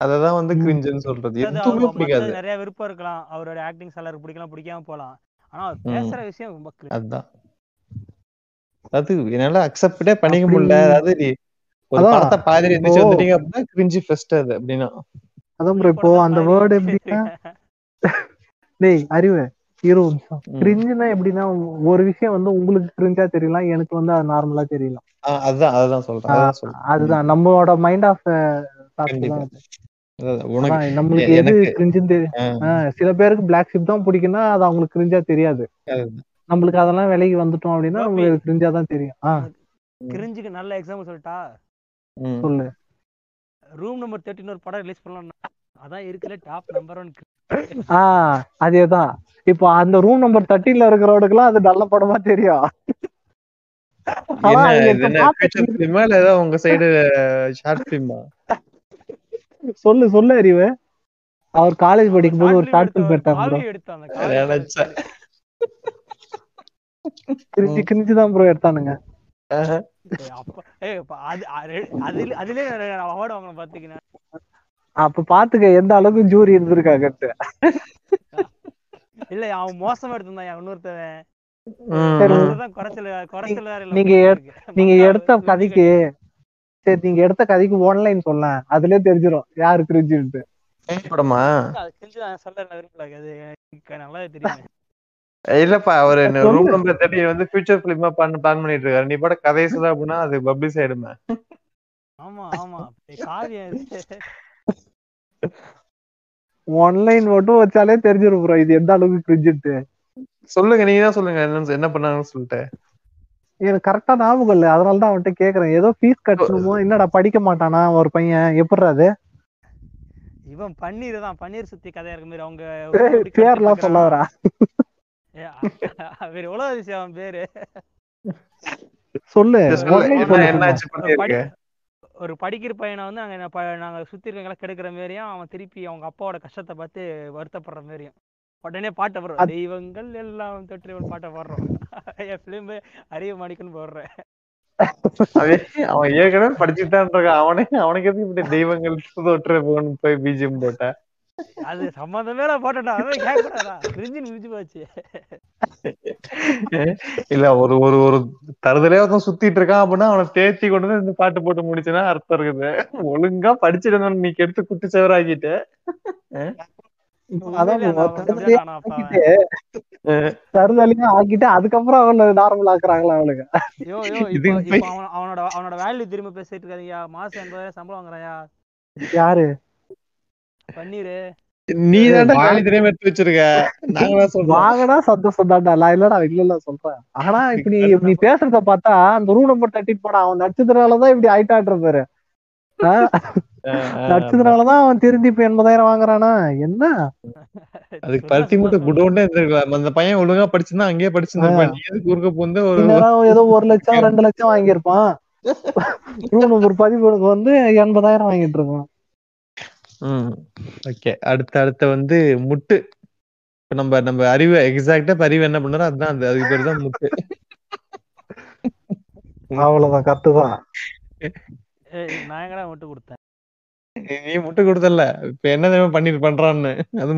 அததான் வந்து. கிரிஞ்சுன்னு சொல்றது. எதுவுமே பிடிக்காது. நிறைய விருப்பம் இருக்கலாம். அவரோட ஆக்டிங் சிலருக்கு பிடிக்கலாம் பிடிக்காம போலாம் ஆனா. பேசுற விஷயம் ரொம்ப. அதுதான் அது என்னால அக்செப்டே பண்ணிக்க முடியல. அதாவது நீ ஒரு படத்தை பாதிரி எந்திரிச்சு வந்துட்டீங்க அப்படின்னா கிரிஞ்சி ஃபர்ஸ்ட் அது அப்படின்னா. அதான் இப்போ அந்த வேர்டு எப்படின்னா டேய் அறிவு இரு ஒரு நிமிஷம். கிரிஞ்சுனா எப்படின்னா ஒரு விஷயம் வந்து உங்களுக்கு கிரிஞ்சா தெரியலாம் எனக்கு வந்து அது நார்மலா தெரியலாம் அதுதான் அதுதான் சொல்றேன் அதுதான் நம்மளோட மைண்ட் ஆஃப் நம்மளுக்கு எது கிரிஞ்சுன்னு சில பேருக்கு பிளாக் ஷிப் தான் பிடிக்கும்னா அது அவங்களுக்கு கிரிஞ்சா தெரியாது. நம்மளுக்கு அதெல்லாம் விலைக்கு வந்துட்டோம் அப்படின்னா கோபி. நம்மளுக்கு கிரிஞ்சா தான் தெரியும். கிரிஞ்சுக்கு நல்ல எக்ஸாம்பிள் சொல்லிட்டா. சொல்லு. ரூம் நம்பர் தேர்ட்டின் ஒரு படம் ரிலீஸ் பண்ணலாம் அதான் இருக்குல்ல டாப் நம்பர் ஒன் ஆ அதேதான். இப்போ அந்த ரூம் நம்பர் தேர்ட்டின்ல இருக்கிறவனுக்குலாம் அது நல்ல படமா தெரியும். உங்க சைடு சொல்லு சொல்லு அறிவு. அவர் காலேஜ் படிக்கும் போது ஒரு ஷார்ட் ஃபிலிம் எடுத்தாங்க. கிரிஞ்சு கிரிஞ்சு தான் ப்ரோ எடுத்தானுங்க. அப்ப ஏய் அப்ப அது அது- அதுல அதுலயே அவார்டு வாங்கணும் பாத்தீங்கன்னா அப்ப பாத்துக்க எந்த அளவுக்கு ஜூரி இருந்திருக்காங்கன்ட்டு இல்ல அவன் மோசமா எடுத்திருந்தான் இன்னொருத்தவன். நீங்க. நீங்க எடுத்த கதைக்கு சரி நீங்க எடுத்த கதைக்கு ஒன்லைன் சொல்ல அதுலயே தெரிஞ்சிடும் யாரு கிரிஞ்சுன்ட்டு. படமா? இல்லப்பா அவரு. ரூம் நம்பர் தேர்ட்டி வந்து ஃபியூச்சர் ஃபிலிமா பண்ண பிளான் பண்ணிட்டு இருக்காரு. நீ பட கதையை சொல்ல அப்படின்னா அது பப்ளிஷ் ஆயிடுமே. ஆமா ஆமா. காவியம். ஒன்லைன் மட்டும் வச்சாலே தெரிஞ்சிடும் ப்ரோ இது எந்த அளவுக்கு கிரிஞ்சுன்ட்டு சொல்லுங்க நீங்க தான் சொல்லுங்க என்ன என்ன பண்ணாங்கன்னு சொல்லிட்டு. எனக்கு கரெக்டா ஞாபகம் இல்ல. அதனால தான் அவன்கிட்ட கேக்குறேன். ஏதோ ஃபீஸ் கட்டணுமோ என்னடா படிக்க மாட்டானா ஒரு பையன்? எப்படிடா அது? இவன் பன்னீர் தான். பன்னீர் சுத்தி கதையா இருக்க மாதிரி அவங்க எப்படி பேர்லாம் இருக்கான். வேற எவ்வளவு அவன் பேரு. சொல்லு. ஒரு படிக்கிற பையனை வந்து அங்க நான் ப- நாங்க சுத்தி இருக்கவங்கள கெடுக்கிற மாதிரியும் அவன் திருப்பி அவங்க அப்பாவோட கஷ்டத்தை பார்த்து வருத்தப்படுற மாதிரியும் உடனே பாட்டை அது- தெய்வங்கள் எல்லாம் தொற்று ஒரு பாட்டை போடுறோம். என் பிலிம் அறிய மாணிக்கன்னு போடுறேன். அவன் அவன் ஏற்கனவே படிச்சுட்டு தான் இருக்கான். அவனே அவனுக்கு எதுக்கு இப்படி தெய்வங்கள் தொற்று போகணும் போய் பிஜிஎம் போட்ட? அது சம்மந்தமே நான் போட்டேன்டா. அதான் கேட்கக்கூடாதா பிரிஞ்சு நிமிச்சு போச்சு. இல்ல ஒரு ஒரு ஒரு தருதலே ஒருத்தன் சுத்திட்டு இருக்கான் அப்படின்னா அவனை தேத்தி கொண்டு வந்து இந்த பாட்டு போட்டு முடிச்சுன்னா அர்த்தம் இருக்குது. ஒழுங்கா படிச்சுட்டு நீ கெடுத்து குட்டி சவராக்கிட்ட தருதலையும் ஆக்கிட்டு அதுக்கப்புறம் அவன நார்மல் ஆக்குறாங்களா அவளுக்கு? யோ யோ இது இப்போ போய்- இப்போ அவன் அவனோட அவனோட வேல்யூ திரும்ப பேசிட்டு இருக்காருயா மாசம் எண்பதாயிரம் சம்பளம் வாங்குறாயா யாரு? பன்னீரு. நீ தான்டா வேலை தெரியாம எடுத்து வச்சிருக்க. நாங்களா சொல்றோம். வாங்கினா சந்தோஷம் தான்டா. நான் இல்லடா இல்ல இல்ல சொல்றேன். ஆனா இப்ப நீ நீ பேசுறத பார்த்தா அந்த ரூம் நம்பர் தட்டிட்டு போனா அவன் நடிச்சதுனாலதான் இப்படி ஆயிட்டான்ற பாரு. ஆஹ், நடிச்சதுனாலதான் அவன் திருந்தி இப்ப எண்பதாயிரம் வாங்குறானா? என்ன? அதுக்கு பருத்தி மூட்டை இருந்திருக்கலாம். அந்த பையன் ஒழுங்கா படிச்சிருந்தா அங்கேயே படிச்சிருந்திருப்பான். நீ எதுக்கு குறுக்க போந்து ஒரு ஏதோ ஒரு லட்சம் ரெண்டு லட்சம் வாங்கியிருப்பான். ரூம் நம்பர் பதிமூணுக்கு வந்து எண்பதாயிரம் வாங்கிட்டு இருக்கான். ஓகே. அடுத்த அடுத்த வந்து முட்டு. இப்ப நம்ம நம்ம அறிவு எக்ஸாக்டா அறிவு என்ன பண்ணாரோ அதுதான் அது அதுக்கு பேர் தான் முட்டு. அவ்வளவுதான் கரெக்ட் தான். நான் எங்கடா விட்டு கொடுத்தேன்? நீ முட்டு கொடுத்தல இப்ப என்ன தெரியுமா பண்ணிட்டு பண்றான்னு? அது அதை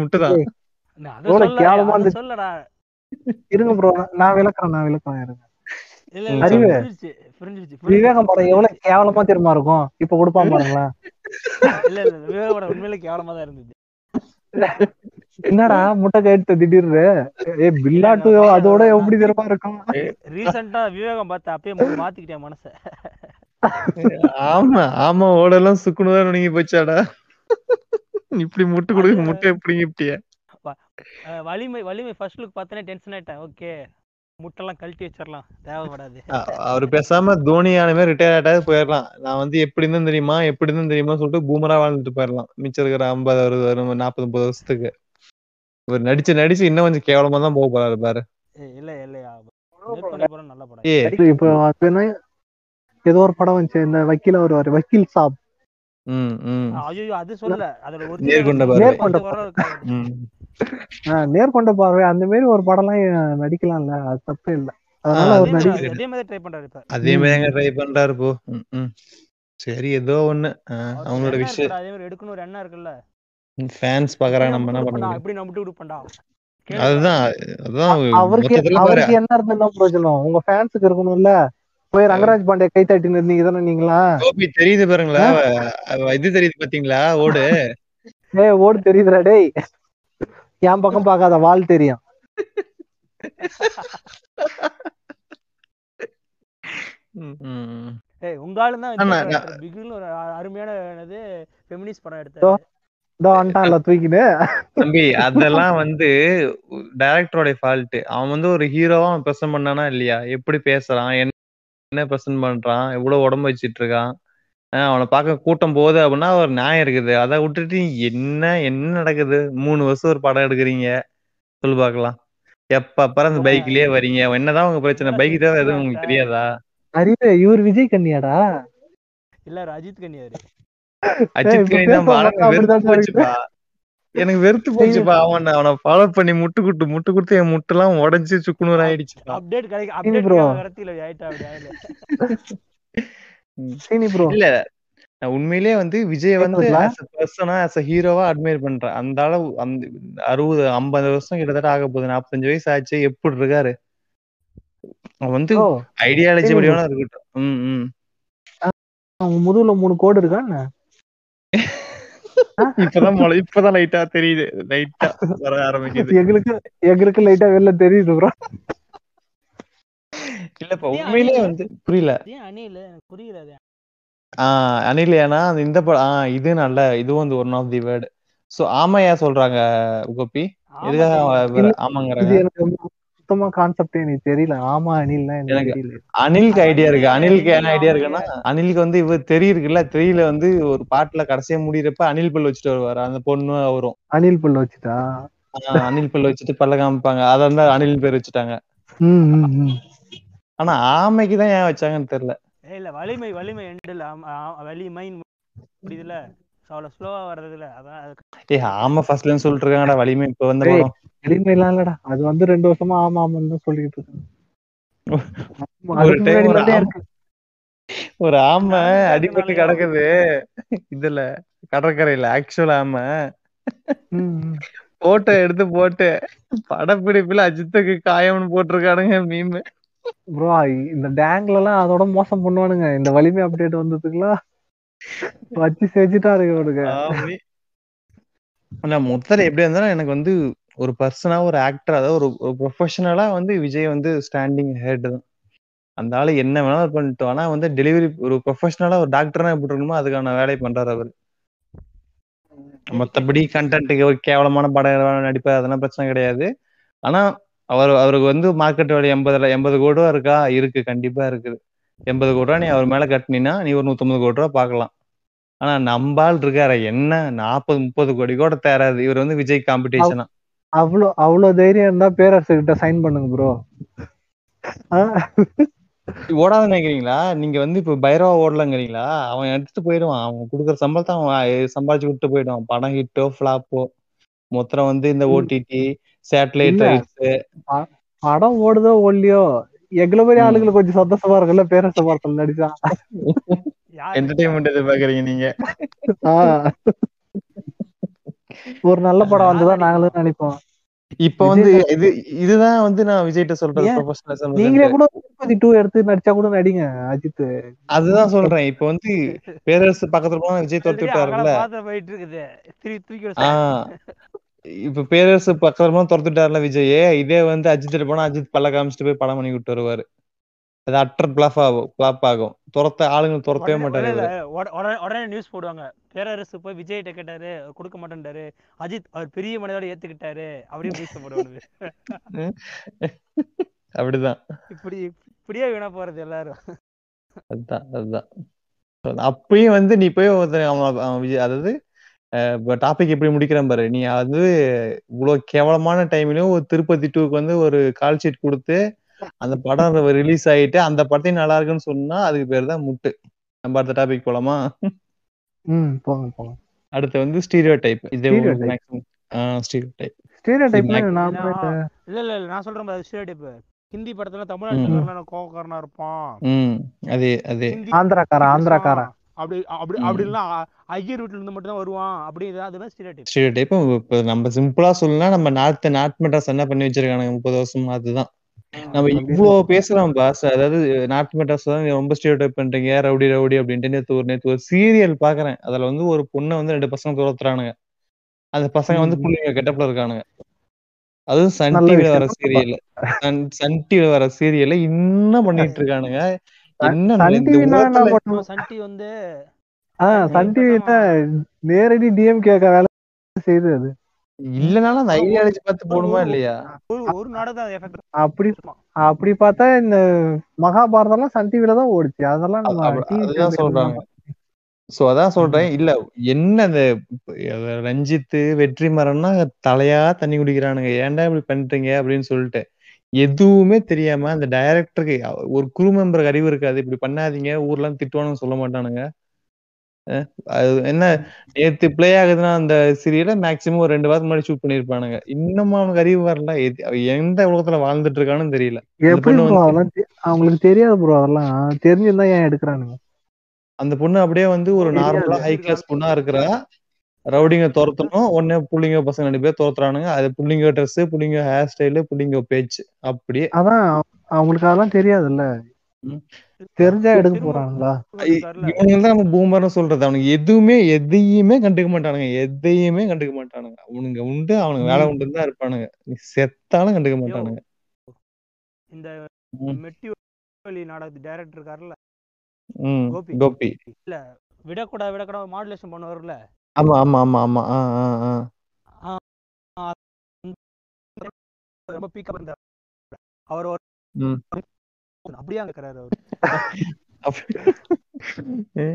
இருந்துச்சு. சொல்லடா. இருங்க ப்ரோ நான் விளக்குறேன் நான் விளக்குறேன் இருங்க. அறிவு. விவேகம் படம் எவ்வளவு கேவலமா தெரியுமா இருக்கும்? இப்ப கொடுப்பான் பாருங்களேன். இல்ல இல்ல விவேக படம் உண்மையிலே கேவலமா தான் இருந்தது. என்னடா முட்டை கேட்டு திடீர்னு ஏ பில்லாட்டு அதோட எப்படி தெரியுமா இருக்கும்? ரீசெண்டா விவேகம் பார்த்து அப்பயே மாத்திக்கிட்டேன் மனச. ஆமா ஆமா ஓடெல்லாம் சுக்குனுதான் நீங்க போச்சாடா. இப்படி முட்டு கொடுக்க முட்டை எப்படி இப்படியா. வலிமை வலிமை ஃபர்ஸ்ட் லுக் பார்த்தனே டென்ஷன் ஆயிட்டேன். ஓகே முட்டெல்லாம் கழட்டி வச்சிடலாம் தேவைப்படாது. அவர் பேசாம தோனியான மாதிரி ரிட்டையர் ஆட்டாவது போயிடலாம் நான் வந்து எப்படி இருந்தும் தெரியுமா எப்படி இருந்தும் தெரியுமா சொல்லிட்டு பூமரா வாழ்ந்துட்டு போயிடலாம் மிச்சம் இருக்கிற ஐம்பது அறுபது வரும் நாற்பது முப்பது வருஷத்துக்கு. இவர் நடிச்சு நடிச்சு இன்னும் கொஞ்சம் கேவலமா தான் போக போறாரு பாரு. இல்ல இல்லையா நல்ல படம் இப்போ ஏதோ ஒரு படம் வந்துச்சு இந்த வக்கீல வருவாரு வக்கீல் சாப். ஐயோ அது சொல்ல அதோட ஒரு நேர்கொண்ட பார்வை. நேர்கொண்ட பார்வை. அந்த மாதிரி ஒரு படம்லாம் நடிக்கலாம்ல. அது தப்பே இல்ல. அதனால அவர் அதே நடி மாதிரி. அதே மாதிரி ட்ரை பண்றாரு இப்ப. அதே மாதிரி ட்ரை பண்றாரு போ. சரி ஏதோ ஒண்ணு. அவங்களோட எண்ணம் விஷயம் அதே மாதிரி எடுக்கணும் ஒரு எண்ணம் இருக்குல்ல. ஃபேன்ஸ் பாக்குறாங்க நம்ம என்ன பண்ண முடியும்? இப்படி நான் விட்டு கொடுப்பேன்டா. அதுதான் அதுதான் அவருக்கு அவருக்கு என்ன இருந்தா என்ன பிரயோஜனம். உங்க ஃபேன்ஸுக்கு இருக்கணும்ல. போய் ரங்கராஜ் பாண்டே கை தட்டின்னு இருந்தீங்க தானே நீங்களா? தெரியுது பாருங்களா? இது தெரியுது பாத்தீங்களா? ஓடு. ஏய் ஓடு தெரியுதுடா டேய். என் பக்கம் பார்க்காத வால் தெரியும். ஏய் உங்க ஆளு தான் பிகில்னு ஒரு அருமையான என்னது ஃபெமினிஸ்ட் படம் எடுத்தாரு. தம்பி அதெல்லாம் வந்து டைரக்டரோட ஃபால்ட் அவன் வந்து ஒரு ஹீரோவா அவன் பிரசன்ட் பண்ணானா இல்லையா? எப்படி பேசுறான் என்ன என்ன பிரசன்ட் பண்றான்? எவ்வளவு உடம்பு வச்சிட்டு இருக்கான் அவனை பார்க்க கூட்டம் போகுது அப்படின்னா ஒரு நியாயம் இருக்குது. அதை விட்டுட்டு என்ன என்ன நடக்குது? மூணு வருஷம் ஒரு படம் எடுக்கிறீங்க. சொல்லு பார்க்கலாம். எப்ப பாரு அந்த பைக்லயே வரீங்க. என்னதான் உங்க பிரச்சனை? பைக் தான் எதுவும் உங்களுக்கு தெரியாதா? அறிவு இவர் விஜய் கண்ணியாடா இல்ல அஜித் கன்னியாரு. அஜித் இப்ப தான் மக்கள் வெறுத்து போச்சுப்பா. எனக்கு வெறுத்து போச்சுப்பா. அவன் அவனை ஃபாலோ பண்ணி முட்டு குட்டு முட்டு கொடுத்து என் முட்டெல்லாம் உடைஞ்சு சுக்குநூறு ஆயிடுச்சுப்பா அப்டேட் கிடைக்க சரி அப்டேட் ப்ரோ இல்ல நான் உண்மையிலேயே வந்து விஜய் வந்து பர்சனா ஆஸ் அ ஹீரோவா அட்மையர் பண்றேன். அந்த அளவு அந்த அறுபது ஐம்பது வருஷம் கிட்டத்தட்ட ஆக போகுது. நாற்பத்தஞ்சு வயசு ஆச்சு எப்படி இருக்காரு? அவன் வந்து ஐடியாலஜி வடிவான இருக்கட்டும் ம் ம். முதுகுல மூணு கோடு இருக்கா என்ன? இப்பதான் மொளை இப்பதான் லைட்டா தெரியுது. லைட்டா வர ஆரம்பிக்குது. எங்களுக்கு எங்களுக்கு லைட்டா வெளில தெரியுது ப்ரோ இல்லப்பா உண்மையிலேயே? வந்து புரியல. அணில? எனக்கு புரியல ஆஹ் அனில் ஏன்னா அந்த இந்த படம் ஆஹ் இது நல்ல இதுவும் வந்து one of the word so ஆமையா சொல்றாங்க கோபி ஆமா. எதுக்காக ஆமாங்கிறாங்க சுத்தமா கான்செப்டே எனக்கு தெரியல. ஆமா அணில்னா எனக்கு அனிலுக்கு ஐடியா இருக்கு. அனிலுக்கு என்ன ஐடியா இருக்குன்னா அனிலுக்கு வந்து இவர் தெரியுதுல்ல தெரியல வந்து ஒரு பாட்டுல கடைசியா முடியிறப்ப அனில் பல் வச்சுட்டு வருவாரு. அந்த பொண்ணு அவரும். அணில் பல்லு வச்சுட்டா? அனில் பல் வச்சுட்டு பல்ல காமிப்பாங்க. அத வந்து அனில் பேர் வச்சுட்டாங்க. ம் ம், ம். ஆனா ஆமைக்கு தான் ஏன் வச்சாங்கன்னு தெரியல. ஏய், இல்ல வலிமை வலிமை எண்டில் வலிமை முடியுதுல அவ்வளவு ஸ்லோவா வர்றதுல அதான் அது- ஏ ஆமை ஃபர்ஸ்ட்ல இருந்து சொல்லிட்டு இருக்காங்கடா வலிமை இப்ப வந்த எளிமைலாம் இல்லடா. அது வந்து ரெண்டு வருஷமா ஆமா ஆமான்னு தான் சொல்லிட்டு இருக்கேன். ஒரு ஆமா- அடிபட்டு கிடக்குது. இதுல கடற்கரையில ஆக்சுவல் ஆமை. போட்டோ எடுத்து போட்டு படப்பிடிப்புல அஜித்துக்கு காயம்னு போட்டிருக்கானுங்க மீம் ப்ரோ இந்த டேங்க்ல எல்லாம் அதோட மோசம் பண்ணுவானுங்க. இந்த வலிமை அப்டேட் வந்ததுக்குலாம் வச்சு செஞ்சுட்டா இருக்கு. ஆனா மொத்தத்துல எப்படி இருந்தாலும் எனக்கு வந்து ஒரு பர்சனா ஒரு ஆக்டர் அதாவது ஒரு ஒரு ப்ரொஃபஷனலா வந்து விஜய் வந்து ஸ்டாண்டிங் ஹெட் தான். அந்த ஆளு என்ன வேணாலும் பண்ணிட்டோம் ஆனா வந்து டெலிவரி ஒரு ப்ரொஃபஷனலா ஒரு டாக்டர்னா எப்படி இருக்கணுமோ அதுக்கான வேலையை பண்றாரு அவர். மத்தபடி கண்டென்ட்டுக்கு ஒரு கேவலமான படம் நடிப்பார் அதெல்லாம் பிரச்சனை கிடையாது. ஆனா அவர் அவருக்கு வந்து மார்க்கெட் வேலை எண்பதுல எண்பது கோடி ரூபா இருக்கா? இருக்கு கண்டிப்பா இருக்குது எண்பது கோடி ரூபா நீ அவர் மேல கட்டினீன்னா நீ ஒரு நூத்தம்பது கோடி ரூபா பாக்கலாம் ஆனா நம்பால் இருக்காரு என்ன? நாற்பது முப்பது கோடி கூட தேராது. இவர் வந்து விஜய் காம்படிஷனா அவ்வளோ அவ்வளோ தைரியம் இருந்தா பேரரசு கிட்ட சைன் பண்ணுங்க ப்ரோ ஓடாதுன்னு நினைக்கிறீங்களா நீங்க வந்து இப்ப பைரவா ஓடலங்கிறீங்களா? அவன் எடுத்துட்டு போயிடுவான். அவன் கொடுக்குற சம்பளத்தை அவன் சம்பாதிச்சு விட்டு போயிடுவான். படம் ஹிட்டோ ஃபிளாப்போ மொத்தம் வந்து இந்த ஓடிடி சேட்டலைட். ரைட்ஸ் படம் ஓடுதோ ஓடலையோ மாதிரி ம். ஆளுங்களுக்கு கொஞ்சம் சந்தோஷமா இருக்குல்ல பேரரச படத்துல நடிச்சா. என்டர்டைன்மெண்ட் எதிர்பார்க்கறீங்க நீங்க. ஒரு நல்ல படம் வந்ததா நாங்களும் நினைப்போம். இப்ப வந்து இது இதுதான் வந்து நான் விஜய்கிட்ட சொல்றது ஏன்? ப்ரொஃபஷனலிசம் நீங்களே கூட திருப்பதி டூ எடுத்து நடிச்சா கூட நடிங்க அஜித். அதுதான் சொல்றேன். இப்ப வந்து பேரரசு பக்கத்துல போனா விஜய் துரத்து already விட்டாருல்ல போயிட்டு இருக்குது திருப்பி தூக்கி ஆ. இப்ப பேரரசு பக்கத்துல போனா துரத்துட்டாருல விஜய்? இதே வந்து அஜித் போனா அஜித் பல்ல காமிச்சிட்டு போய் படம் பண்ணி விட்டு வருவாரு. அது அட்டர் பிளாப் ஆகும் பிளாப் ஆகும். துரத்த ஆளுங்க துரத்தவே மாட்டாரு உடனே உடனே நியூஸ் போடுவாங்க. பேரரசு போய் விஜய்கிட்ட கேட்டாரு கொடுக்க மாட்டேன்டாரு. அஜித் அவர் பெரிய மனிதோட ஏத்துக்கிட்டாரு அப்படின்னு நியூஸ் போடுவாங்க அப்படிதான். இப்படி இப்படியே வீணா போறது எல்லாரும். அதுதான் அதுதான். அப்பயும் வந்து நீ போய் விஜய் அதாவது டாபிக் எப்படி முடிக்கிறான் பாரு. நீ அது இவ்வளவு கேவலமான டைம்லயும் ஒரு திருப்பதி டூக்கு வந்து ஒரு கால் ஷீட் கொடுத்து அந்த படம் ரிலீஸ் ஆயிட்டு அந்த படத்தையும் நல்லா இருக்குன்னு சொன்னா அதுக்கு பேர் தான் முட்டு. நம்ம அடுத்த டாபிக் போலாமா? ம் போங்க போங்க. அடுத்து வந்து ஸ்டீரியோ டைப் இது Stereotype. Maximum stereotype stereo Mac- நான் இல்ல இல்ல இல்ல நான் சொல்றேன் பாரு ஸ்டீரியோடைப் ஹிந்தி படத்துல தமிழ்நாடு ம். சங்கர்லாம் கோவக்காரனா இருப்பான். ம் அதே அதே. ஆந்திராக்காரன் ஆந்திராக்காரன். அப்படி அப்படி ம். அப்படிலாம் ஐயர் வீட்டுல இருந்து மட்டும் தான் வருவான். அப்படி இது- அதுதான் ஸ்டீரியோடைப் ஸ்டீரியோ டைப் இப்ப நம்ம சிம்பிளா சொல்லணும்னா நம்ம நார்த் நார்த் மெட்ராஸ் என்ன பண்ணி வச்சிருக்கானுங்க முப்பது வருஷமா அதுதான். நம்ம இவ்வளவு பேசுறோம் பாஸ் அதாவது நார்த் மெட்ராஸ் தான் ரொம்ப ஸ்டீரியோ டைப் பண்றீங்க. ரவுடி ரவுடி அப்படின்ட்டு நேத்து ஒரு நேத்து ஒரு சீரியல் பாக்குறேன். அதுல வந்து ஒரு பொண்ணை வந்து ரெண்டு பசங்க துரத்துறானுங்க. அந்த பசங்க வந்து. புள்ளைங்க கெட்டப்ல இருக்கானுங்க. அதுவும் சன் டிவில வர. சீரியல் சன் சன் டிவில வர சீரியல்ல இன்னும் பண்ணிட்டு இருக்கானுங்க. என்ன சன் டிவி வந்து ஆ சன் டிவி நேரடி டிஎம் கேட்க வேலை செய்யுது அது. இல்லனாலும் அந்த ஐடியாலஜி பார்த்து போடுமா இல்லையா? ஒரு நாடகம் தான் எஃபெக்ட் அப்படி அப்படி பார்த்தா இந்த மகாபாரதம்லாம் சன் டிவில தான் ஓடுச்சு. அதெல்லாம் நம்ம சொல்றாங்க. சோ அதான் சொல்றேன். இல்ல என்ன அந்த ரஞ்சித் வெற்றிமாறன்னா தலையா தண்ணி குடிக்கிறானுங்க. ஏன்டா இப்படி பண்றீங்க? அப்படின்னு சொல்லிட்டு. எதுவுமே தெரியாம அந்த டைரக்டருக்கு ஒரு குரு மெம்பருக்கு அறிவு இருக்காது. இப்படி பண்ணாதீங்க. ஊர்லாம் திட்டுவானுங்க சொல்ல மாட்டானுங்க. அது என்ன நேத்து பிளே ஆகுதுன்னா அந்த சீரியல மேக்சிமம் ஒரு ரெண்டு வாரத்துக்கு முன்னாடி ஷூட் பண்ணிருப்பானுங்க இன்னமும் அவனுக்கு அறிவு வரல. எந்த உலகத்துல வாழ்ந்துட்டு இருக்கான்னு தெரியல. அவங்களுக்கு தெரியாது ப்ரோ அதெல்லாம். தெரிஞ்சிருந்தா ஏன் எடுக்கிறானுங்க? அந்த பொண்ணு அப்படியே வந்து ஒரு. நார்மலா ஹை கிளாஸ் பொண்ணா இருக்கிறா. ரவுடிங்க துரத்தணும். உடனே புள்ளிங்க பசங்க ரெண்டு பேர் துரத்துறானுங்க. அது புள்ளிங்க ட்ரெஸ் புள்ளிங்க ஹேர் ஸ்டைலு புள்ளிங்க பேச்சு. அப்படியே அதான் அவங்களுக்கு அதெல்லாம் தெரியாதுல்ல. தெரிஞ்சா எடுக்க போறாங்களா இவனுங்க தான் நம்ம பூமர்னு சொல்றது. அவனுக்கு எதுவுமே எதையுமே கண்டுக்க மாட்டானுங்க. எதையுமே கண்டுக்க மாட்டானுங்க. அவனுங்க உண்டு அவனுங்க வேலை உண்டு தான் இருப்பானுங்க. நீ செத்தாலும் கண்டுக்க மாட்டானுங்க. இந்த. மெட்டி நாடகத்து டைரக்டர் இருக்காருல்ல? ம். கோபி. கோபி. இல்ல விடக்கூடாது விடக்கூடாது மாடுலேஷன் பண்ணுவார்ல ஆமா ஆமா ஆமா ஆமா. ஆ ஆ ஆ. ரொம்ப பீக்கா இருந்தார் அவர். அப்படியே அங்க இருக்கிறாரு அவர்.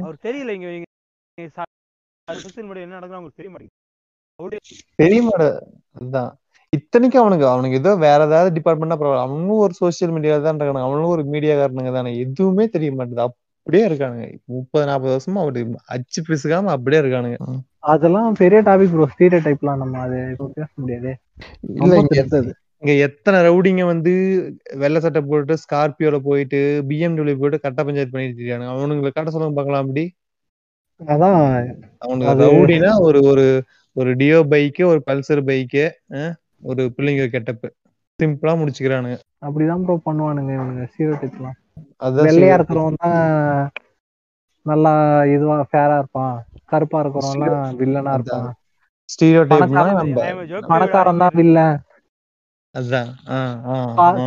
அவர் தெரியல இங்க என்ன நடக்குது அவங்களுக்கு தெரிய மாட்டேங்குது. தெரிய மாட்டே அதுதான் இத்தனைக்கும் அவனுக்கு அவனுக்கு ஏதோ வேற ஏதாவது டிபார்ட்மெண்ட்னா பரவாயில்ல. அவனும் ஒரு சோசியல் மீடியால தான் இருக்கானுங்க. அவனும் ஒரு மீடியாக்காரனுங்க தானே. எதுவுமே தெரிய மாட்டேது அப்படியே இருக்கானுங்க. முப்பது நாற்பது வருஷமா அப்படி அச்சு பிசுக்காம அப்படியே இருக்கானுங்க. அதெல்லாம் பெரிய டாபிக் ப்ரோ ஸ்டீரியோ டைப்லாம் நம்ம அது பேச முடியாது. இல்ல இங்க எத்தனை ரவுடிங்க வந்து வெள்ளை சட்டை போட்டு ஸ்கார்பியோல போயிட்டு பிஎம்டபிள்யூ போயிட்டு கட்ட பஞ்சாயத்து பண்ணிட்டு இருக்கானுங்க. அவனுங்களை கட்ட சொல்லுங்க பார்க்கலாம் அப்படி. அதான் அவனுக்கு ரவுடினா ஒரு ஒரு ஒரு டியோ பைக்கு ஒரு பல்சர் பைக்கு ஒரு பிள்ளைங்க கெட்டப்பு. சிம்பிளா முடிச்சுக்கிறானுங்க. அப்படிதான் ப்ரோ பண்ணுவானுங்க இவனுங்க ஸ்டீரியோ டைப்லாம் அதான் வெள்ளையா. இருக்கிறவன் தான் நல்லா இதுவா ஃபேரா இருப்பான். கருப்பா இருக்கிறவன்லாம் வில்லனா இருப்பான். Stereotype னா பணக்காரன் நம்ம I am a joke பணக்காரன் தான் வில்லன் அதான் ஆ, ஆ, ஆ, அதான்.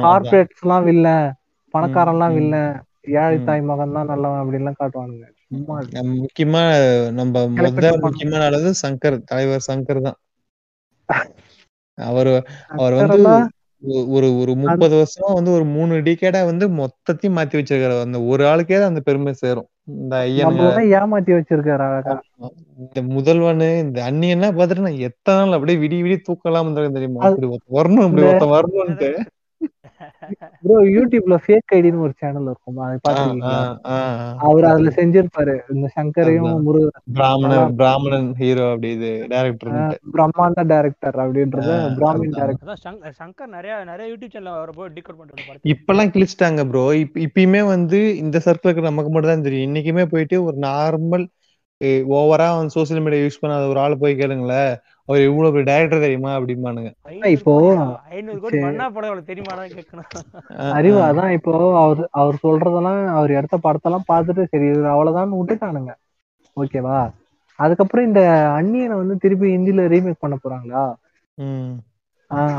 கார்பரேட்ஸ் எல்லாம் வில்லன் பணக்காரன்லாம் ம். வில்லன் ஏழை. தாய் மகன் தான் நல்லவன் அப்படின்லாம் காட்டுவானுங்க சும்மா அது. நம்ம முக்கியமா நம்ம முக்கியமான ஆளது சங்கர் தலைவர் சங்கர் தான் அவர் அவர் வந்து ஒரு ஒரு முப்பது வருஷமா வந்து ஒரு மூணு டிகேடா வந்து மொத்தத்தையும் மாத்தி வச்சிருக்காரு. அந்த ஒரு ஆளுக்கே அந்த பெருமை சேரும். இந்த நம்மளதான் ஏமாத்தி வச்சிருக்காரு இந்த முதல்வனு இந்த அண்ணியெல்லாம் பாத்துட்டு நான் எத்தனை நாள் அப்படியே விடி விடி தூக்கலாம் தெரியுமா? வரணும் அப்படி இந்த- ஒருத்தன் வரணும்ட்டு ப்ரோ யூடியூப்ல ஃபேக் ஐடின்னு ஒரு சேனல் இருக்கும். அதை பாத்துருக்கீங்களா அவர் அதுல செஞ்சிருப்பாரு. இந்த சங்கரையும். முருகன் பிராமணன் பிராமணன் ஹீரோ அப்படி இது டைரக்டர் பிரம்மாண்ட டைரக்டர் அப்படின்றத பிராமின். டைரக்டர் சங்கர் நிறைய நிறைய யூடியூப் சேனல் வரப்போ டிகோட் பண்ணிட்டு படத்தை இப்பெல்லாம் கிழிச்சிட்டாங்க ப்ரோ இப்ப இப்பயுமே வந்து இந்த சர்க்கிளுக்கு நமக்கு மட்டும் தான் தெரியும். இன்னைக்குமே போயிட்டு ஒரு நார்மல் ஓவரா வந்து சோசியல் மீடியா யூஸ் பண்ணாத ஒரு ஆள் போய் கேளுங்களேன். அவர் இவ்வளவு பெரிய டைரக்டர் தெரியுமா அப்படிம்பானுங்க. இப்போ ஐநூறு கோடி படம் தெரியுமாடா கேட்கணும் அறிவு. அதான் இப்போ அவர் அவர் சொல்றதெல்லாம் அவர் எடுத்த படத்தெல்லாம் பார்த்துட்டு சரி இது அவ்வளவுதான் விட்டுட்டானுங்க. ஓகேவா? அதுக்கப்புறம் இந்த அந்நியனை வந்து திருப்பி ஹிந்தில ரீமேக் பண்ண போறாங்களா?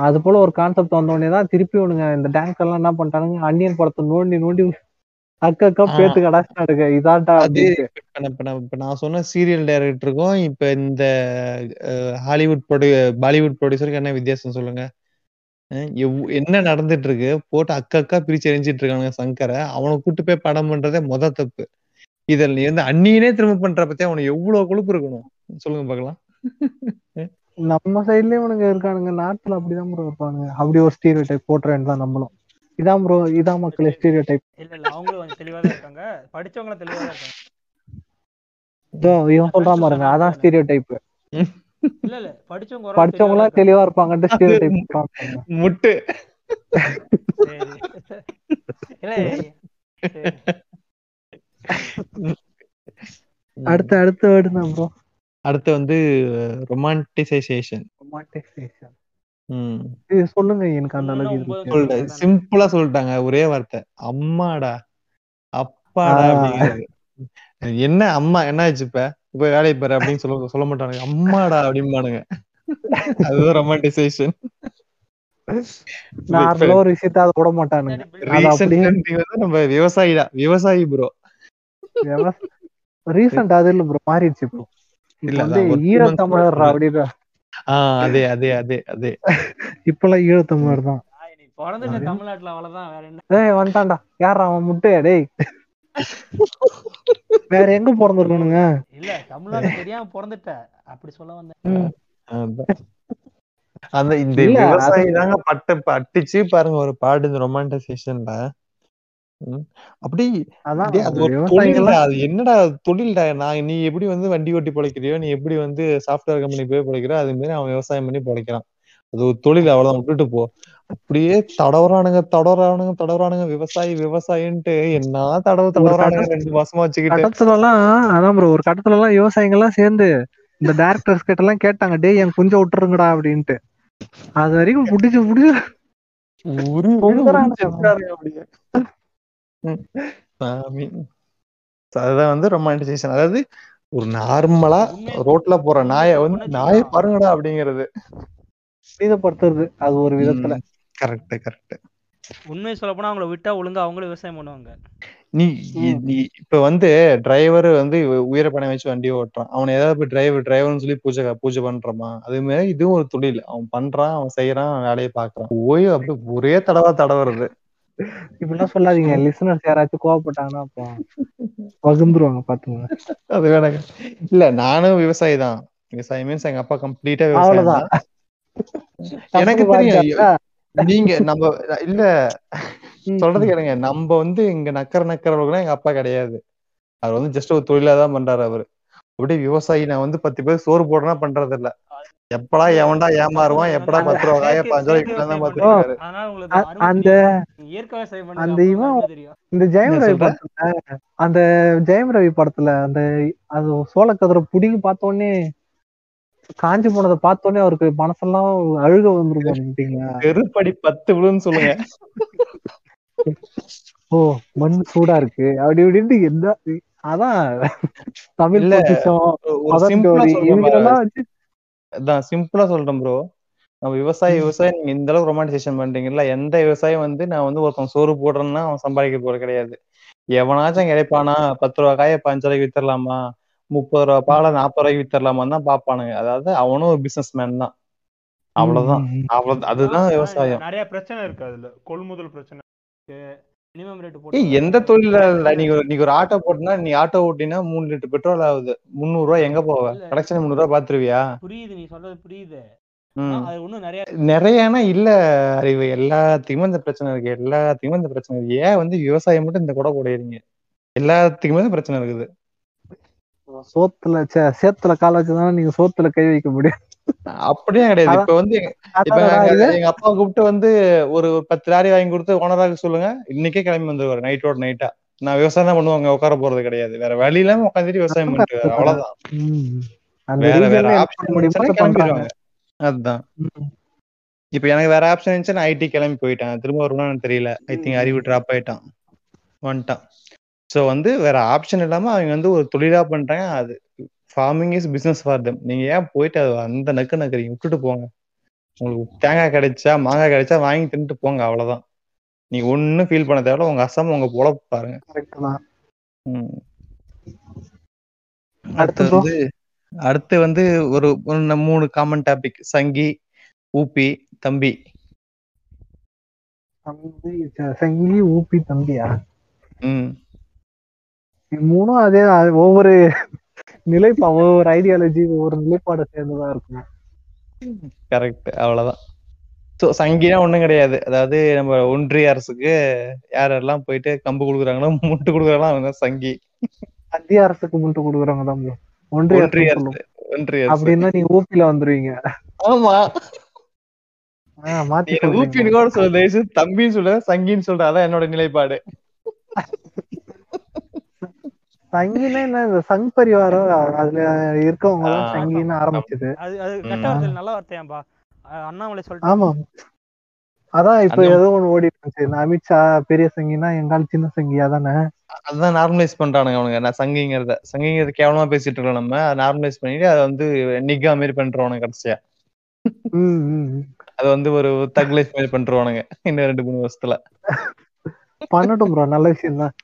அது போல ஒரு கான்செப்ட் வந்த உடனே தான் திருப்பி இவனுங்க இந்த டேங்க் எல்லாம் என்ன பண்ணிட்டானுங்க அந்நியன் படத்தை நோண்டி நோண்டி அக்கா. பேத்து கடாச்சிட்டானுங்க இதான்டா இப்ப நான் சொன்ன சீரியல் டைரக்டருக்கும் இப்ப இந்த ஹாலிவுட் ப்ரொடியூ பாலிவுட் ப்ரொடியூசருக்கு என்ன வித்தியாசம் சொல்லுங்க? என்ன நடந்துட்டு இருக்கு போட்டு அக்கா அக்கா பிரிச்சு எரிஞ்சிட்டு இருக்கானுங்க சங்கரை. அவனை கூட்டு போய் படம் பண்றதே முத தப்பு. இதில் நீ வந்து அந்நியனே திரும்ப பண்ற பத்தி அவனுக்கு எவ்வளவு கொழுப்பு இருக்கணும்? சொல்லுங்க பார்க்கலாம். நம்ம சைட்லயே இவனுங்க இருக்கானுங்க. நாட்டுல அப்படிதான் இருப்பானுங்க. அப்படி ஒரு ஸ்டீரியோ டைப் போட்டுறேன் தான் நம்மளும். இதான் ப்ரோ இதான் மக்கள் ஸ்டீரியோ டைப் இல்ல இல்ல அவங்களும் கொஞ்சம் தெளிவா தான் இருக்காங்க. படிச்சவங்களும் தெளிவா தான் இருக்காங்க இவன் சொல்றான் பாருங்க அதான் ஸ்டீரியோ டைப் இல்ல இல்ல படிச்சவங்க படிச்சவங்க எல்லாம் தெளிவா இருப்பாங்கன்ட்டு ஸ்டீரியோ டைப் முட்டு. இல்ல. அடுத்து அடுத்து வேர்டு தான் ப்ரோ அடுத்து வந்து ரொமான்டிசைசேஷன் இது சொல்லுங்க எனக்கு அந்த அளவுக்கு. சிம்பிளா சொல்லிட்டாங்க ஒரே வார்த்தை. அம்மாடா. அப்பாடா என்ன அம்மா என்ன ஆச்சு இப்ப? இப்ப வேலையை பாரு அப்படின்னு சொல்ல சொல்ல மாட்டானுங்க. அம்மாடா அப்படிம்பானுங்க. அதுதான் ரொமான்டிசேஷன் நார்மலா ஒரு விஷயத்த அதை விட மாட்டானுங்க. ரீசன்ட் நம்ம விவசாயி தான். விவசாயி ப்ரோ ரீசெண்ட் அது இல்ல ப்ரோ மாறிடுச்சு ப்ரோ இல்ல, வந்து அதான் ஒரு two ஈழ months தமிழர் முன்னாடி. அப்படின்ற அதே அதே அதே அதே. இப்பெல்லாம் ஈழ தமிழர் தான் பிறந்துட்ட தமிழ்நாட்டுல அவ்வளவுதான் வேற என்ன? ஏய் வந்துட்டான்டா. யாரா அவன் முட்டையா டேய். வேற எங்க பிறந்திருக்கணுங்க? இல்ல தமிழ்நாடு தெரியாம பிறந்துட்ட. அப்படி சொல்ல வந்தேன். அந்த இந்த விவசாயி தாங்க பட்ட அட்டிச்சு பாருங்க ஒரு பாடு இந்த ரொமான்டைசேஷன்ல அப்படி அது என்னடா தொழில்டா? நான் நீ எப்படி வந்து வண்டி ஓட்டி பிழைக்கிறியோ நீ எப்படி வந்து சாஃப்ட்வேர் கம்பெனி போய் பிழைக்கிறியோ அது மாதிரி அவன் விவசாயம் பண்ணி பிழைக்கிறான். அது ஒரு தொழில் அவ்வளவுதான் விட்டுட்டு போ. அப்படியே தடவுறானுங்க தடவுறானுங்க தடவுறானுங்க விவசாயி விவசாயின்ட்டு என்ன தடவு தடவுறானுங்க ரெண்டு மாசமா வச்சுக்கிட்டு. கட்டத்துல எல்லாம் அதான் ப்ரோ ஒரு கட்டத்துல எல்லாம் விவசாயிங்க எல்லாம் சேர்ந்து இந்த டைரக்டர்ஸ் கிட்ட எல்லாம் கேட்டாங்க டேய் என் குஞ்ச விட்டுருங்கடா அப்படின்ட்டு. அது வரைக்கும் புடிச்சு புடிச்சு சாமி. அதுதான் வந்து ரொமான்டிசேஷன் அதாவது ஒரு நார்மலா ரோட்ல போற நாயை வந்து நாயை. பாருங்கடா அப்படிங்கிறது. சீதப்படுத்துறது அது ஒரு விதத்துல. கரெக்ட் கரெக்ட் உண்மையை சொல்ல போனா அவங்கள விட்டா ஒழுங்கா அவங்களும் விவசாயம் பண்ணுவாங்க. நீ இப்ப வந்து டிரைவர் வந்து உயிரை பணம் வச்சு வண்டி ஓட்டுறான். அவனை ஏதாவது போய் டிரைவர் டிரைவர்னு சொல்லி பூஜை பூஜை பண்றோமா? அது மாதிரி இதுவும் ஒரு தொழில். அவன் பண்றான் அவன் செய்யறான் வேலையை பாக்குறான் போய் அப்படியே ஒரே தடவா தடவுறது. இப்படிலாம் சொல்லாதீங்க. லிசனர்ஸ் யாராச்சும் கோவப்பட்டாங்கன்னா அப்போ பகிர்ந்துருவாங்க பாத்துங்க அது வேணாங்க. இல்ல நானும் விவசாயி தான். விவசாயி மீன்ஸ் எங்க அப்பா கம்ப்ளீட்டா விவசாயம் தான். எனக்கு தெரியும் நீங்க நம்ம இல்ல சொல்றது கேளுங்க. நம்ம வந்து இங்க நக்கர நக்கறவங்க எங்க அப்பா கிடையாது. அவர் வந்து ஜஸ்ட் ஒரு தொழிலா தான் பண்றாரு அவரு. அப்படியே விவசாயி நான் வந்து பத்து பேர் சோறு போடுறேன்னா பண்றது இல்ல எப்படா எவன்டா ஏமாறுவான் எப்படா பத்து ரூபா காய பாஞ்சு அறுபது அந்த அந்த இவன் இந்த ஜெயம் ரவி? படத்துல அந்த ஜெயம் ரவி படத்துல அந்த அது சோளக்கதிரை புடிங்கி பார்த்த உடனே காஞ்சி போனதை பார்த்த உடனே அவருக்கு மனசெல்லாம் அழுக வந்துருப்பாங்களா வெறுப்படி பத்து விழுன்னு சொல்லுங்க. ஓ மண் சூடா இருக்கு. அப்படி இப்படின்ட்டு என்ன அதான் தமிழ் மதன் சிம்பிளா சொல்றேன் இவங்களெல்லாம் வச்சு அதான் சிம்பிளா சொல்றேன் ப்ரோ நம்ம விவசாயி விவசாயி நீங்க இந்த அளவுக்கு ரொமான்டிசேஷன் பண்றீங்கல்ல எந்த விவசாயம் வந்து நான் வந்து ஒருத்தன் சோறு போடுறேன்னா அவன் சம்பாதிக்க போறது கிடையாது. எவனாச்சும் கிடைப்பானா பத்து ரூபா காய பாஞ்சு ரூபாய்க்கு வித்தரலாமா முப்பது ரூபா பாலை நாற்பது ரூபாய்க்கு வித்தரலாமா தான் பாப்பானுங்க. அதாவது அவனும் ஒரு பிசினஸ் மேன் தான். அவ்வளவுதான். அவ்வளவு அதுதான் விவசாயம். நிறைய பிரச்சனை இருக்கு அதுல. கொள்முதல் பிரச்சனை மினிமம் ரேட் ஏய் எந்த தொழில இல்ல? நீங்க ஒரு- நீங்க ஒரு ஆட்டோ போட்டினா நீ ஆட்டோ ஓட்டினா மூணு லிட்டர் பெட்ரோல் ஆகுது. முந்நூறு ரூபாய் எங்க போவ. கலெக்ஷன் முந்நூறு ரூபாய் பாத்துருவியா? புரியுது நீ சொல்றது புரியுது. நிறையனா இல்ல அறிவு. எல்லாத்துக்குமே இந்த பிரச்சனை இருக்கு. எல்லாத்துக்குமே இந்த பிரச்சனை இருக்கு. ஏன் வந்து விவசாயம் மட்டும் இந்த கூட குடையறீங்க எல்லாத்துக்குமே பிரச்சனை இருக்குது. சோத்துல சேத்துல கால வச்சுதானே நீங்க சோத்துல கை வைக்க முடியும் அப்படியே கிடையாது. இப்ப வந்து இப்ப எங்க அப்பா கூப்பிட்டு வந்து ஒரு பத்து லாரி வாங்கி கொடுத்து ஓனராக சொல்லுங்க. இன்னைக்கே கிளம்பி வந்துருவாரு நைட்டோட நைட்டா நான் விவசாயம் தான் பண்ணுவாங்க உட்கார போறது கிடையாது. வேற வழி இல்லாம உட்காந்துட்டு விவசாயம் பண்ணிட்டு. அவ்வளவுதான். வேற வேற ஆப்ஷன் அதை கிளம்பிடுவாங்க. அதுதான். இப்ப எனக்கு வேற ஆப்ஷன் இருந்துச்சு நான் ஐடி கிளம்பி போயிட்டேன். திரும்ப வருவான்னு தெரியல. ஐ திங்க் அறிவு டிராப் ஆயிட்டான். வந்துட்டான். சோ வந்து வேற ஆப்ஷன் இல்லாம அவங்க வந்து ஒரு தொழிலா பண்றாங்க. அது farming is business for them நீங்க ஏன் போயிட்டு அது அந்த நக்கு நக்குறீங்க விட்டுட்டு போங்க? உங்களுக்கு தேங்காய் கிடைச்சா மாங்காய் கிடைச்சா வாங்கி தின்னுட்டு போங்க அவ்வளவுதான். நீங்க ஒண்ணும் ஃபீல் பண்ண தேவையில்ல. உங்க அசாம உங்க பொழப்பு பாருங்க. Correct தான். ம். அடுத்து? வந்து அடுத்து வந்து ஒரு மூணு காமன் டாபிக் சங்கி ஊப்பி தம்பி. சங்கி ஊப்பி தம்பியா? ம். மூணும் அதே ஒவ்வொரு நிலைப்பா ஒவ்வொரு ஐடியாலஜி ஒவ்வொரு நிலைப்பாடு சேர்ந்துதான் இருக்கும். கரெக்ட் அவ்வளவுதான். சோ சங்கினா ஒண்ணும் கிடையாது. அதாவது நம்ம ஒன்றிய அரசுக்கு யாரெல்லாம் போயிட்டு கம்பு கொடுக்குறாங்களோ முட்டு கொடுக்குறாங்களோ அவங்க தான் சங்கி. மத்திய அரசுக்கு முன்ட்டு கொடுக்குறவங்க தான். ஒன்றிய ஒன்றிய அரசு ஒன்றிய அப்படின்னா நீங்க ஊப்பில வந்துருவீங்க. ஆமா. ஊப்பின்னு கூட சொல்ல தம்பின்னு சொல்ல சங்கின்னு சொல்ற அதான் என்னோட நிலைப்பாடு. சங்கின்னா என்ன இந்த சங் பரிவாரம். அதுல இருக்கவங்க தான் ஆ, சங்கின்னு ஆரம்பிச்சது. அது அது. கெட்ட வார்த்தை நல்ல வார்த்தையாம்பா. அண்ணாமலை சொல்லிட்டு. ஆமா. அதான் இப்ப ஏதோ ஒண்ணு ஓடிட்டு இருந்துச்சு. அமித்ஷா பெரிய சங்கினா எங்கால் சின்ன சங்கியா தானே? அதான் நார்மலைஸ் பண்றானுங்க அவனுங்க. நான் சங்கிங்கிறத சங்கிங்கிறத கேவலமா பேசிட்டு இருக்கோம் நம்ம. நார்மலைஸ் பண்ணிட்டு அதை வந்து நிகா மாதிரி பண்றவனுங்க கடைசியா. அது வந்து ஒரு தக் லைஃப் மாதிரி பண்றவனுங்க இன்னும் ரெண்டு மூணு வருஷத்துல. பண்ணட்டும் ப்ரோ நல்ல விஷயம் தான்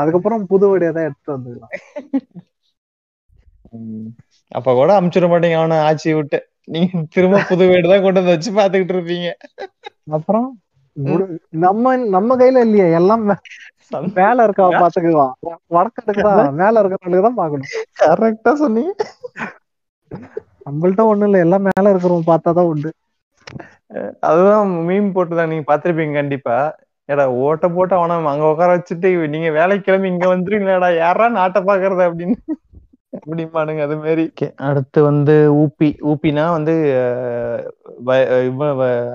அதுக்கப்புறம் புது வழியா தான் எடுத்துட்டு வந்துக்கலாம். அப்ப கூட அமுச்சிட மாட்டீங்க அவனை ஆட்சி விட்டு. நீங்க திரும்ப புது வீடு தான் கொண்டு வந்து வச்சு பாத்துக்கிட்டு இருப்பீங்க. அப்புறம் நம்ம நம்ம கையில இல்லையே எல்லாம் மேல இருக்கவ பாத்துக்குவான் வடக்கத்துக்கு தான் மேல இருக்கிறவங்களுக்கு தான் பாக்கணும் கரெக்டா சொன்னீங்க. நம்மள்ட்ட ஒண்ணும் இல்ல எல்லாம் மேல இருக்கிறவங்க பார்த்தாதான் உண்டு. அதுதான் மீம் போட்டுதான் நீங்க பாத்திருப்பீங்க கண்டிப்பா. ஏடா ஓட்ட போட்டு அவனை அங்க உட்கார வச்சுட்டு நீங்க வேலைக்கு கிளம்பி இங்க வந்துருங்களேடா யாரா நாட்டை பாக்குறது அப்படின்னு? அப்படிம்பானுங்க அது மாதிரி அடுத்து வந்து ஊப்பி ஊப்பினா வந்து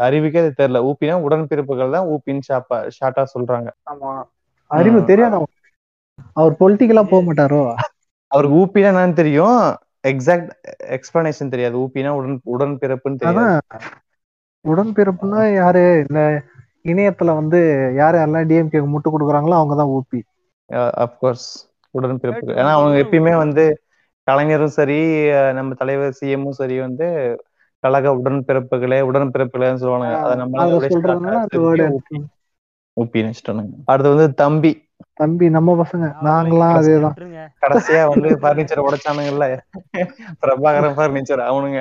அறிவுக்கே அது தெரியல. ஊப்பினா உடன்பிறப்புகள் தான் ஊப்பின்னு ஷாப்பா ஷார்ட்டா சொல்றாங்க. ஆமா. அறிவு. தெரியாத? அவர் பொலிட்டிக்கலா போக மாட்டாரோ அவருக்கு ஊப்பினா என்னன்னு தெரியும். எக்ஸாக்ட் எக்ஸ்பிளனேஷன் தெரியாது. ஊப்பினா உடன் உடன்பிறப்புன்னு அதான். உடன்பிறப்புன்னா யாரு? இந்த இணையத்துல வந்து யார் யாரெல்லாம் டிஎம்கே முட்டு கொடுக்குறாங்களோ அவங்கதான் ஊப்பி அப்கோர்ஸ் உடன்பிறப்புகள் Right, ஏன்னா அவங்க உடன்பிறப்பு. எப்பயுமே வந்து கலைஞரும் சரி நம்ம தலைவர் சிஎம்மும் சரி வந்து கழக உடன்பிறப்புகளே உடன்பிறப்புகளேன்னு சொல்லுவாங்க அதை நம்ம ஊப்பின்னு வச்சுட்டானுங்க அடுத்து வந்து தம்பி. தம்பி நம்ம பசங்க. நாங்களாம் அதேதான். கடைசியா வந்து பர்னிச்சர் உடைச்சானுங்கல்ல. பிரபாகரன் பர்னிச்சர் அவனுங்க.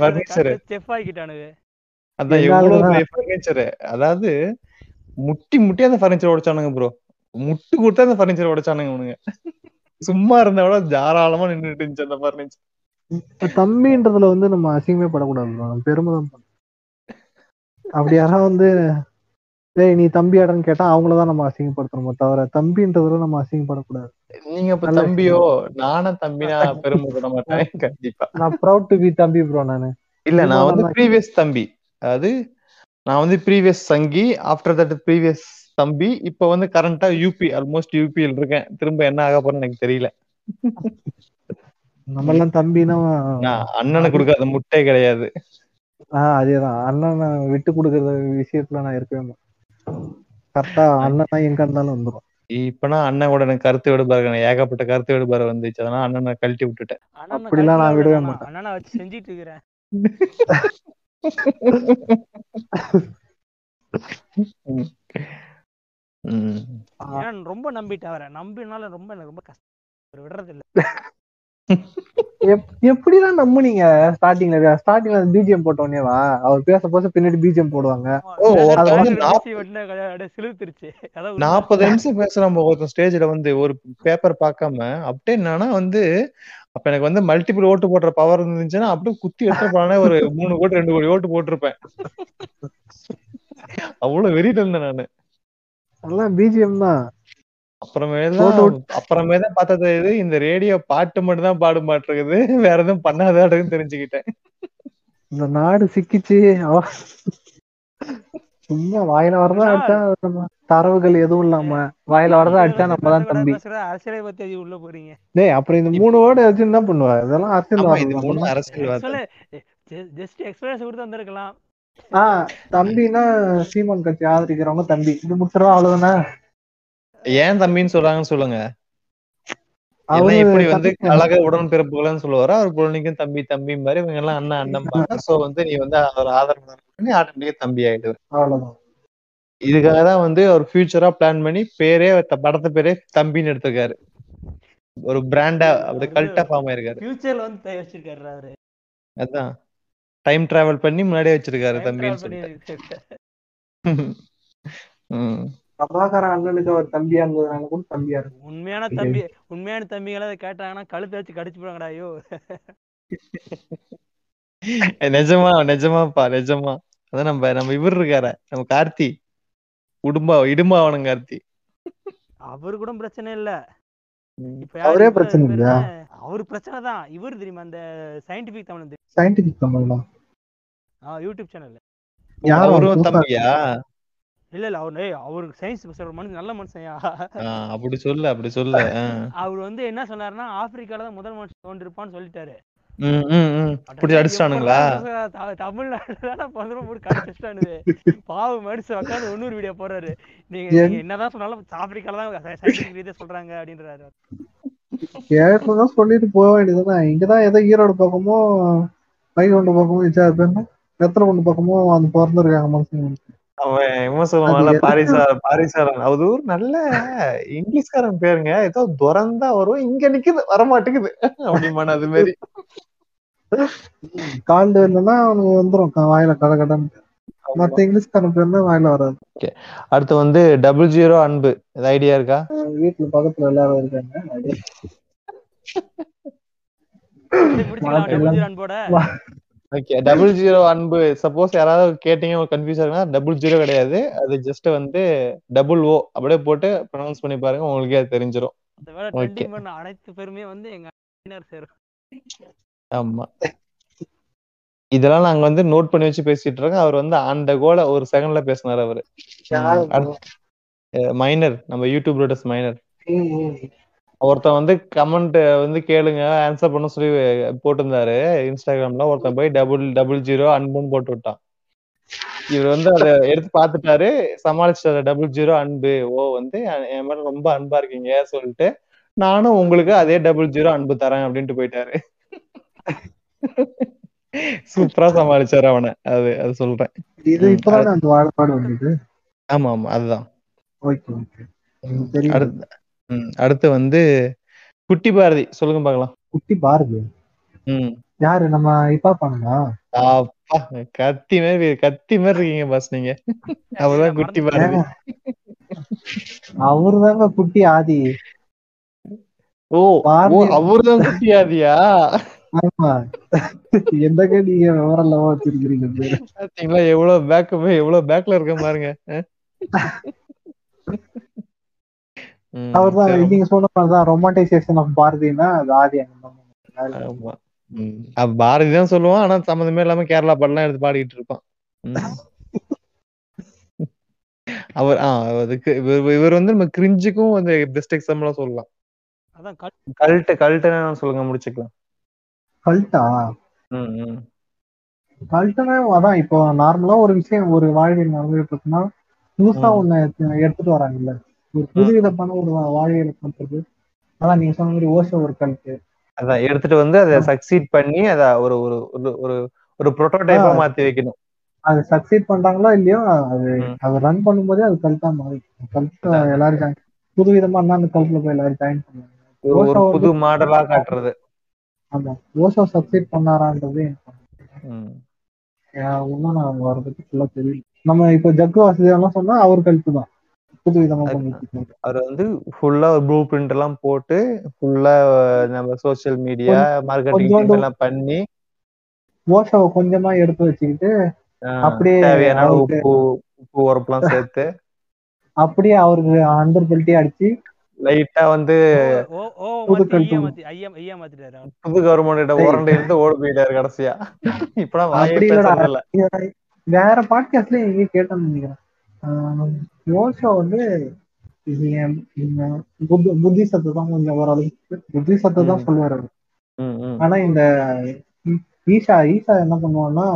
பர்னிச்சர் அதான் எவ்வளவு தான். பெரிய பர்னிச்சர் அதாவது முட்டி முட்டி அந்த பர்னிச்சர் உடைச்சானுங்க ப்ரோ முட்டு கொடுத்து அந்த பர்னிச்சர் உடைச்சானுங்க அவனுங்க சும்மா இருந்த விட தாராளமா நின்னுட்டு இருந்துச்சு அந்த பர்னிச்சர் இப்ப தம்பின்றதுல வந்து நம்ம அசிங்கமே படக்கூடாது bro. நம்ம பெருமை தான் படணும். அப்படி யாராவது வந்து டேய் நீ தம்பி ஆடன்னு கேட்டா அவங்களதான் நம்ம அசிங்கப்படுத்தணுமோ தவிர தம்பின்றதுல நம்ம அசிங்கப்படக்கூடாது. நீங்க இப்ப தம்பியோ நானும் தம்பினா பெருமைப்பட மாட்டேன் கண்டிப்பா. நான் ப்ரௌட் டு பி தம்பி ப்ரோ நானு. இல்ல நான் வந்து ப்ரீவியஸ் தம்பி. அதாவது நான் வந்து ப்ரீவியஸ் சங்கி ஆஃப்டர் தட் ப்ரீவியஸ் தம்பி இப்ப வந்து கரண்டா யூபி ஆல்மோஸ்ட் யூபியில் இருக்கேன். திரும்ப என்ன ஆக போறேன்னு எனக்கு தெரியல. நம்ம எல்லாம் தம்பினா அண்ணனுக்கு கொடுக்காத முட்டை கிடையாது. ஆஹ் அதேதான். அண்ணனை விட்டு கொடுக்கற விஷயத்துல நான் இருக்கவே கரெக்டா அண்ணனா எங்க இருந்தாலும் வந்துரும். இப்பனா அண்ணன் கூட எனக்கு கருத்து எனக்கு ஏகப்பட்ட கருத்து வேறுபாடு வந்துச்சு. அதனால அண்ணனை கழட்டி விட்டுட்டேன். அப்படிலாம் நான் விடவே மாட்டேன். அண்ணனை வச்சு செஞ்சிட்டு இருக்கிறேன். ரொம்ப நம்பிட்டு அவரை. நம்பினால ரொம்ப எனக்கு ரொம்ப கஷ்டம். அவர் விடுறது இல்ல எப்- எப்படிதான் நம்புனீங்க? ஸ்டார்டிங்ல ஸ்டார்டிங்ல பிஜிஎம் போட்டோன்னேவா அவர் பேச பேச பின்னாடி பிஜிஎம் போடுவாங்க. நாற்பது நிமிஷம் பேசுறான் ஒருத்தன் ஸ்டேஜ்ல வந்து ஒரு பேப்பர் பார்க்காம அப்படியே என்னன்னா வந்து அப்ப எனக்கு வந்து மல்டிபிள் ஓட்டு போடுற பவர் இருந்துச்சுன்னா அப்படியே குத்தி எடுத்துப்பானே ஒரு மூணு கோடி ரெண்டு கோடி ஓட்டு போட்டிருப்பேன். அவ்வளவு வெறிட்டு இருந்தேன் நானு. எல்லாம் பிஜிஎம் தான். அப்புறமே தான் அப்புறமே தான் பார்த்தது இது இந்த ரேடியோ பாட்டு மட்டும் தான் பாட மாட்டிருக்குது வேற எதுவும் பண்ணாதாடுன்னு தெரிஞ்சுக்கிட்டேன். இந்த நாடு சிக்கிச்சு. சும்மா வாயில வரதா அடிச்சா தரவுகள் எதுவும் இல்லாம வாயில வரதா அடிச்சா நம்ம தான் தம்பி. அரசியலை பத்தி அது உள்ள போறீங்க. டேய் அப்புறம் இந்த மூணு வேர்டு வச்சு என்ன பண்ணுவா? இதெல்லாம் அரசியல். அரசியல் ஜஸ்ட் எக்ஸ்பீரியன்ஸ் கொடுத்து வந்திருக்கலாம். ஆஹ் தம்பின்னா சீமான் கட்சி ஆதரிக்கிறவங்க தம்பி. இது முடிச்சிருவா அவ்வளவுதானே? ஏன் தம்பின்னு சொல்றாங்கன்னு சொல்லுங்க. எல்லாம் எப்படி வந்து தம்பி- கழக உடன் பிறப்புகள்னு சொல்லுவாரோ அவர் பொருளிக்கும் தம்பி தம்பி மாதிரி இவங்க எல்லாம் அண்ணன் அண்ணன் சோ வந்து நீ வந்து அவர் ஆதரவு பண்ணி ஆட்டோமேட்டிக்கா தம்பி அவ்வளவுதான். இதுக்காக தான் வந்து அவர் ஃபியூச்சரா பிளான் பண்ணி பேரே படத்து பேரே தம்பின்னு எடுத்திருக்காரு. ஒரு பிராண்டா அப்படி கல்ட்டா ஃபார்ம் ஆயிருக்காரு. ஃபியூச்சர்ல வந்து வச்சிருக்காரு அவரு. அதான். டைம் டிராவல் பண்ணி முன்னாடியே வச்சிருக்காரு தம்பின்னு சொல்லிட்டு. பிரபாகரன் அண்ணனுக்கு அவர் தம்பியா இருந்ததுனால கூட தம்பியா இருக்கு உண்மையான தம்பி உண்மையான தம்பிகளை கேட்டாங்கன்னா கழுத்தை வச்சு கடிச்சு போறாங்கடா ஐயோ. நிஜமா நிஜமாப்பா நிஜமா. அதான் நம்ம நம்ம இவர் இருக்கார நம்ம கார்த்தி. உடும்பா இடும்பாவனம் கார்த்தி. அவரு கூட பிரச்சனை இல்ல. ம். இப்ப யாரு அவரே பிரச்சனை? என்ன? அவரு பிரச்சனை தான். இவரு தெரியுமா அந்த சயின்டிபிக் தமிழ் தெரியும்? சயின்டிபிக் தமிழ்லாம் ஆ யூடியூப் சேனல்ல யாரும் தம்பியா? இல்ல இல்ல. அவர் ஏய், அவருக்கு சயின்ஸ் பேசுற ஒரு மனுஷன் நல்ல மனுஷன்யா? ஆ, அப்படி சொல்லு அப்படி சொல்லு. அவர் வந்து என்ன சொன்னாருன்னா ஆப்பிரிக்கால தான் முதல் மனுஷன் தோன்றிருப்பான்னு சொல்லிட்டாரு. அடிச்சிட்டானுங்களா? தமிழ்நாடுல பந்தரம் போட்டு கடிச்சிட்டானுது பாவு மனுஷன் உட்காந்து இன்னொரு வீடியோ போறாரு நீங்க என்- நீங்க என்னதான் சொன்னாலும் ஆப்பிரிக்கால தான் சயின்டிபிக் ரீதியா சொல்றாங்க அப்படின்றாரு கேட்டதான் சொல்லிட்டு போக வேண்டியதுதான்? இங்கதான் ஏதோ ஈரோடு பக்கமோ வைகுண்ட பக்கமோ? வெத்தலை கொண்டு பக்கமோ அந்த பிறந்திருக்காங்க மனுஷங்க. அவன் இவன் சொல்லுவான்ல எதுக்கு? பாரிசாரன். அது ஒரு நல்ல இங்கிலீஷ்காரன் பேருங்க. ஏதோ துறந்தா வரும் இங்க நிக்குது வரமாட்டேங்குது. அப்படிமான அது மாதிரி கால்டு இல்லைன்னா அவனுக்கு வந்துரும். க- வாயில கட மத்த இங்கிலீஷ்காரன் பேர்னா வாயில வராது. அடுத்து வந்து டபுள் ஜீரோ அன்பு. இது ஐடியா இருக்கா? வீட்டுல பக்கத்துல எல்லாரும் இருக்காங்க. ஓகே டபுள் ஜீரோ அன்பு. சப்போஸ் யாராவது கேட்டீங்க கன்ஃபியூஸ் ஆகுனா டபுள் ஜீரோ கிடையாது. அது ஜஸ்ட் வந்து டபுள் ஓ அப்படியே போட்டு ப்ரொனவுன்ஸ் பண்ணி பாருங்க உங்களுக்கே அது தெரிஞ்சிரும். அனைத்து பேருமே வந்து எங்க சேரும் ஆமா. இதெல்லாம் நாங்க வந்து நோட் பண்ணி வச்சு பேசிட்டு இருக்கோம். அவர் வந்து அந்த கோல ஒரு செகண்ட்ல பேசினார் அவரு. மைனர் நம்ம யூடியூப் ரோட்டஸ் மைனர் ஒருத்தன் வந்து கமெண்ட் வந்து கேளுங்க ஆன்சர் பண்ண சொல்லி போட்டிருந்தாரு இன்ஸ்டாகிராம்ல ஒருத்தன் போய் டபுள் டபுள் ஜீரோ அன்புன்னு போட்டு விட்டான். இவர் வந்து அதை எடுத்து பார்த்துட்டாரு சமாளிச்சிட்டாரு. டபுள் ஜீரோ அன்பு. ஓ வந்து என் மேல ரொம்ப அன்பா இருக்கீங்க சொல்லிட்டு நானும் உங்களுக்கு அதே டபுள் ஜீரோ அன்பு தரேன் அப்படின்ட்டு போயிட்டாரு. சூப்பரா சமாளிச்சாரு அவனை. அது அது சொல்றேன். இது இப்பதானே அந்த வாழைப்பாடு வந்தது? ஆமா ஆமா அதுதான். ஓகே அடுத்து வந்து குட்டி பாரதி சொல்லுங்க பார்க்கலாம் குட்டி பாரதி? ம். யாரு நம்ம இப்பா பண்ணுங்க அப்பா கத்தி மாதிரி கத்தி மாதிரி இருக்கீங்க பாஸ் நீங்க. அவர்தான் குட்டி பாரதி. அவரு தாங்க குட்டி ஆதி. ஓ அவர்தான் குட்டியாதியா ஆமா. எந்தக்க நீங்க விவரம் இல்லாம பாத்தீங்களா எவ்வளவு பேக்கப் எவ்வளவு பேக்ல இருக்க பாருங்க அவர்தான் சரி, நீங்க சொன்ன மாதிரிதான் ரொமான்டைசேஷன் ஆஃப் பாரதினா அது ஆதி அண்ணன் பாரதி தான் சொல்லுவான் ஆனா சம்மந்தமே இல்லாம கேரளா பாடலாம் எடுத்து பாடிட்டு இருப்பான். அவர் ஆ அதுக்கு இவர் இவர் வந்து நம்ம கிரிஞ்சுக்கும் வந்து பெஸ்ட் எக்ஸாம்பிளா சொல்லலாம். அதான் கல் கல்ட்டு கல்ட்டுன்னு சொல்லுங்க முடிச்சுக்கலாம். கல்ட்டா? ம், ம். கல்ட்டுனா அதான் இப்போ நார்மலா ஒரு விஷயம் ஒரு வாழ்வியல் நடந்துட்டு இருக்குன்னா புதுசா. ஒண்ணு எடுத்து- எடுத்துட்டு வராங்கல்ல. ஒரு புது விதமான ஒரு வாழ்வியல் பண்றது அதான் நீங்க சொன்ன மாதிரி ஓஷோ ஒரு கல்ட்டு அதான் எடுத்துட்டு வந்து அதை சக்சீட் பண்ணி அத ஒரு ஒரு ஒரு- ஒரு புரோட்டோடைப்பா. மாத்தி வைக்கணும். அது சக்சீட் பண்றாங்களோ இல்லையோ அது. அது ரன் பண்ணும்போதே அது கல்ட்டா மாறி. கல்ட் எல்லாரும் join- புது விதமா இருந்தா அந்த கல்ட்ல போய் எல்லாரும் ஜாயின் பண்ணுவாங்க. புது மாடலா காட்டுறது. ஆமா. ஓஷோ சப்ஸ்கிரைப் பண்ணாரான்றது எனக்கு ம். ஏன் இன்னும் நான் பத்தி ஃபுல்லா தெரியல. நம்ம இப்போ ஜக்கு வாசுதேவெல்லாம் சொன்னா அவர் கழுத்து தான் புது விதமா அவர் வந்து ஃபுல்லா ஒரு ப்ளூ பிரிண்ட் எல்லாம் போட்டு ஃபுல்லா நம்ம சோஷியல் மீடியா மார்க்கெட்டிங் எல்லாம் பண்ணி ஓஷோவை கொஞ்சமா எடுத்து வச்சுக்கிட்டு அப்படியே தேவையான உப்பு உப்பு உரப்புலாம் சேர்த்து அப்படியே அவருக்கு அண்டர் பெல்ட்டே அடிச்சு லைட்டா வந்து புது கவர்மெண்ட். உரண்டை இருந்து ஓடி போயிட்டாரு கடைசியா. இப்பதான் வேற பாட்காஸ்ட்ல எங்கேயும் கேட்டேன்னு நினைக்கிறேன். ஓஷோ வந்து இது என் இந்த புத்த புத்திசத்தை தான் கொஞ்சம் ஓரளவுக்கு புத்திசத்தை தான். சொல்லுவாரு அவரு. ம், ம். ஆனா இந்த ஈஷா ஈஷா என்ன பண்ணுவான்னா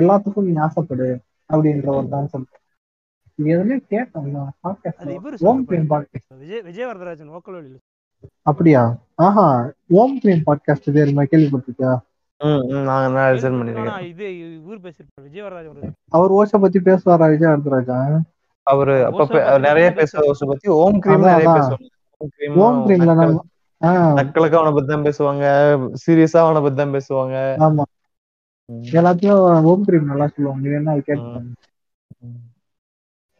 எல்லாத்துக்கும் நீ ஆசைப்படு அப்படின்ற ஒரு கான்செப்ட் இது எதுவுமே கேட்டேன் அப்படியா? ஆஹா ஓம் பிரேம் பாட்காஸ்ட் தெரியுமா கேள்விப்பட்டிருக்கியா? ம், ம். நான் நான் லிசன் பண்ணிருக்கேன் ஆனா இது இவர் பேசிருப்பாரு விஜய் வரதராஜன் ஒரு அவர் ஓஷோ பத்தி பேசுவாரா விஜய் வரதராஜா அவரு அப்ப நிறைய வருஷம் பத்தி ஓம் கிரீம் நிறைய. பேசுவாங்க ஓம் கிரீம் ஆஹ் நக்கலுக்கு அவனை பத்தி தான் பேசுவாங்க. சீரியஸா அவனை பத்தி தான் பேசுவாங்க. ஆமா. எல்லாத்தையும் ஓம் பிரேம் நல்லா சொல்லுவாங்க. வேணா அது கேட்டு ம்.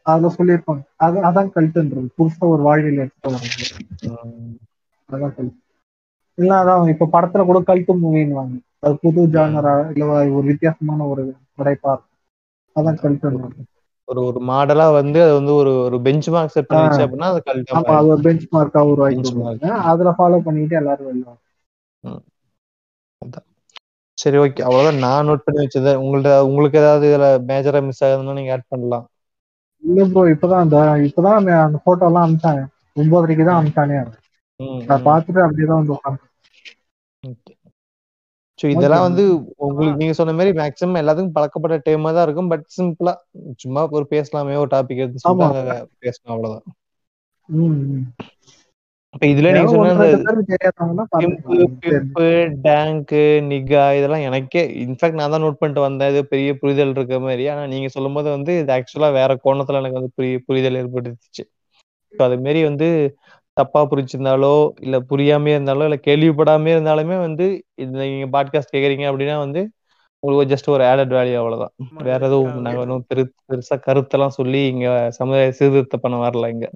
அதுல சொல்லியிருப்பாங்க. அது அதான் கல்ட்டுன்றது புதுசா ஒரு வாழ்வியல் எடுத்துட்டு வராங்க. ம். அதான் கல்ட்டு இல்ல அதான் இப்ப படத்துல கூட கல்ட்டு மூவின்னுவாங்க. அது புது ஜானரா இல்ல ஒரு வித்தியாசமான ஒரு படைப்பா. அதான் கல்ட்டு ஒரு ஒரு மாடலா வந்து அது வந்து ஒரு ஒரு பெஞ்ச் மார்க் செட் பண்ணிச்சு அப்படின்னா அது ஆமா அது ஒரு பெஞ்ச் மார்க்கா உருவாக்கி. அதுல ஃபாலோ பண்ணிட்டு எல்லாரும் வருவாங்க. சரி ஓகே அவ்வளவுதான். நான் நோட் பண்ணி வச்சது உங்கள்ட்ட உங்களுக்கு ஏதாவது இதுல மேஜரா மிஸ் ஆகுதுன்னா நீங்க ஆட் பண்ணலாம். இல்ல ப்ரோ இப்பதான் அந்த இப்பதான் அந்த- போட்டோ எல்லாம் அனுப்பிச்சாங்க. ஒன்பதரைக்கு தான் அனுப்பிச்சானே நான் ம். பார்த்துட்டு அப்படியே தான் வந்து உட்காந்து ஸோ இதெல்லாம். வந்து உங்களுக்கு நீங்க சொன்ன மாதிரி மேக்ஸிமம் எல்லாத்துக்கும் பழக்கப்பட்ட டைமா தான் இருக்கும். பட் சிம்பிளா சும்மா ஒரு பேசலாமே ஒரு டாபிக் எடுத்து பேசணும் அவ்வளவுதான். இப்ப இதுல நீங்க சொன்ன டேங்கு நிகா இதெல்லாம் எனக்கே இன்ஃபேக்ட் நான் தான் நோட் பண்ணிட்டு வந்தேன். இது பெரிய புரிதல் இருக்க மாதிரி. ஆனா நீங்க சொல்லும் போது வந்து இது ஆக்சுவலா வேற கோணத்துல எனக்கு வந்து புரிய புரிதல் ஏற்பட்டுச்சு ஸோ அது மாரி வந்து தப்பா புரிச்சிருந்தாலோ இல்ல புரியாம இருந்தாலோ இல்ல கேள்விப்படாம இருந்தாலுமே வந்து இந்த நீங்க பாட்காஸ்ட் கேக்குறீங்க அப்படின்னா வந்து உங்களுக்கு ஜஸ்ட் ஒரு ஆடட் வேல்யூ அவ்வளவுதான். வேற எதுவும் நாங்க ஒன்றும் பெரு பெருசா கருத்தெல்லாம் சொல்லி இங்க சமுதாய சீர்திருத்தம் பண்ண வரல இங்க.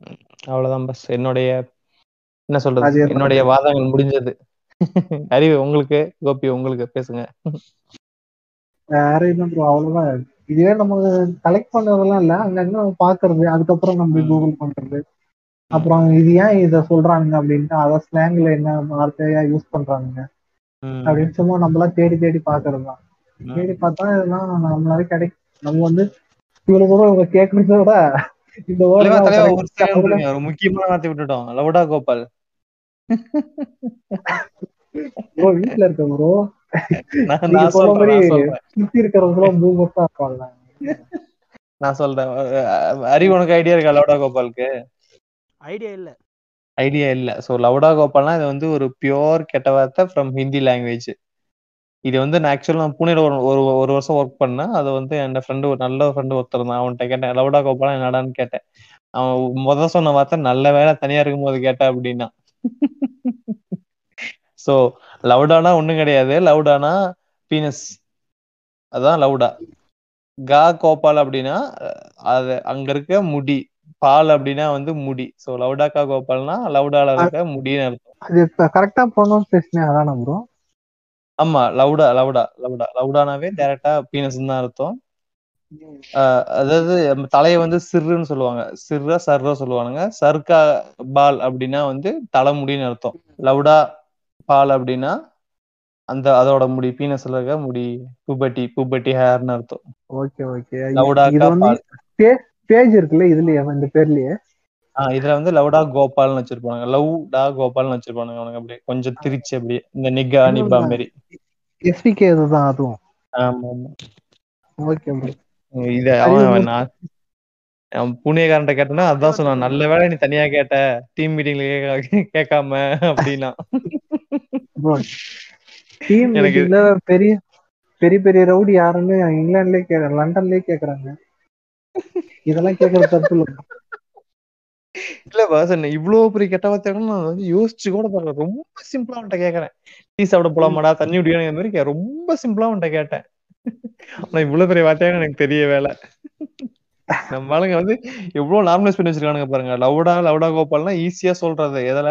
அவ்வளவுதான் பஸ் என்னுடைய என்ன சொல்றது? என்ன? என்னுடைய வாதங்கள் முடிஞ்சது. அறிவு உங்களுக்கு கோபி உங்களுக்கு பேசுங்க. வேற என்ன ப்ரோ அவ்வளவுதான். இதுவே நம்ம கலெக்ட் பண்றதெல்லாம் இல்ல அங்கங்க பாக்குறது அதுக்கப்புறம் நம்ம. கூகுள் பண்றது. அப்புறம் இது ஏன் இத சொல்றாங்க அப்படின்ட்டு அத ஸ்லாங்ல என்ன வார்த்தையா யூஸ் பண்றாங்க. அப்படின்னு சும்மா நம்மளா தேடி தேடி பாக்குறது தான். தேடி பார்த்தா இதெல்லாம் நம்மளால கிடைக்கும் நம்ம வந்து இவ்வளவு தூரம் இவங்க கேட்கறத விட இந்த ஒரு முக்கியமான வார்த்தை விட்டுட்டோம். லவுடா கோபால். bro, வீட்டுல இருக்க ப்ரோ. சுத்தி இருக்கிறவங்களும் பூமர்ஸா இருப்பாங்க. நான் சொல்றேன். அறிவு உனக்கு ஐடியா இருக்கா லவுடா கோபாலுக்கு? ஐடியா இல்ல. ஐடியா இல்ல. சோ லவுடா கோபால்னா இது வந்து ஒரு பியோர் கெட்ட வார்த்தை ஃப்ரம் ஹிந்தி லாங்குவேஜ் இது வந்து நான் ஆக்சுவலா நான் புனேல ஒரு ஒரு ஒரு வருஷம் ஒர்க் பண்ணேன். அது வந்து என் ஃப்ரெண்டு ஒரு நல்ல ஃப்ரெண்டு ஒருத்தர் தான். அவன்கிட்ட கேட்டேன் லவுடா கோபாலா என்னடான்னு கேட்டேன். அவன் முத சொன்ன வார்த்தை நல்ல வேலை தனியா இருக்கும்போது கேட்டா அப்படின்னா. சோ லவுடானா ஒண்ணும் கிடையாது. லவுடானா பீனஸ் அதான் லவுடா கா கோபால் அப்படின்னா அது அங்க இருக்க முடி. பால் அப்படின்னா வந்து முடி. சோ லவுடாக்கா கோபால்னா லவுடால இருக்க முடின்னு அர்த்தம். அது கரெக்டா ப்ரொனவுன்சியேஷன் அதான ப்ரோ ஆமா லவுடா லவுடா லவுடா. லவுடானாவே டைரக்டா பீனஸ் தான் அர்த்தம். அதாவது தலையை வந்து சிறுன்னு சொல்லுவாங்க. சிறுரா சர்ரா சொல்லுவானுங்க. சர்க்கா பால் அப்படின்னா வந்து தலைமுடின்னு அர்த்தம். லவுடா பால் அப்படின்னா அந்த அதோட முடி பீனஸ்ல இருக்க முடி புபட்டி புபட்டி ஹேர்னு அர்த்தம். ஓகே ஓகே வந்து பால். பேஜ் இருக்குல்ல இதுலயே இந்த பேர்லயே. இதுல வந்து லவுடா கோபால்னு வச்சிருப்பானுங்க. லவ் டா கோபால்னு வச்சிருப்பானுங்க அவனுங்க அப்படியே. கொஞ்சம் திரிச்சு அப்படியே. இந்த நிகா நிபா மாதிரி எஸ்பிகே இதுதான் அதுவும். ஆமா ஆமா. ஓகே இத அவன் நான் புனேகாரன்ட்ட கேட்டனா அதான் சொன்னான். நல்ல வேளை நீ தனியா கேட்ட டீம் மீட்டிங்ல கேட்க கேட்காம அப்படின்னா. டீம் எனக்கு- பெரிய பெரிய பெரிய ரவுடி யாருன்னு இங்கிலாந்துலயே லண்டன்லயே கேக்குறாங்க இதெல்லாம் கேக்குறது தப்பு இல்ல. இல்ல வாசன் இவ்வளவு பெரிய கெட்ட வார்த்தை நான் வந்து யோசிச்சு கூட பாருங்க ரொம்ப சிம்பிளா அவன்கிட்ட கேக்குறேன். டீ சாப்பிட போலாமாடா தண்ணி குடிக்கணும் மாதிரி ரொம்ப சிம்பிளா அவன்கிட்ட கேட்டேன். ஆனா இவ்வளவு பெரிய வார்த்தையான எனக்கு தெரிய வேலை. நம்ம ஆளுங்க வந்து எவ்வளவு நார்மலைஸ் பண்ணி வச்சிருக்கானுங்க பாருங்க. லவுடா லவுடா கோபால்னா ஈஸியா சொல்றது. எதுல?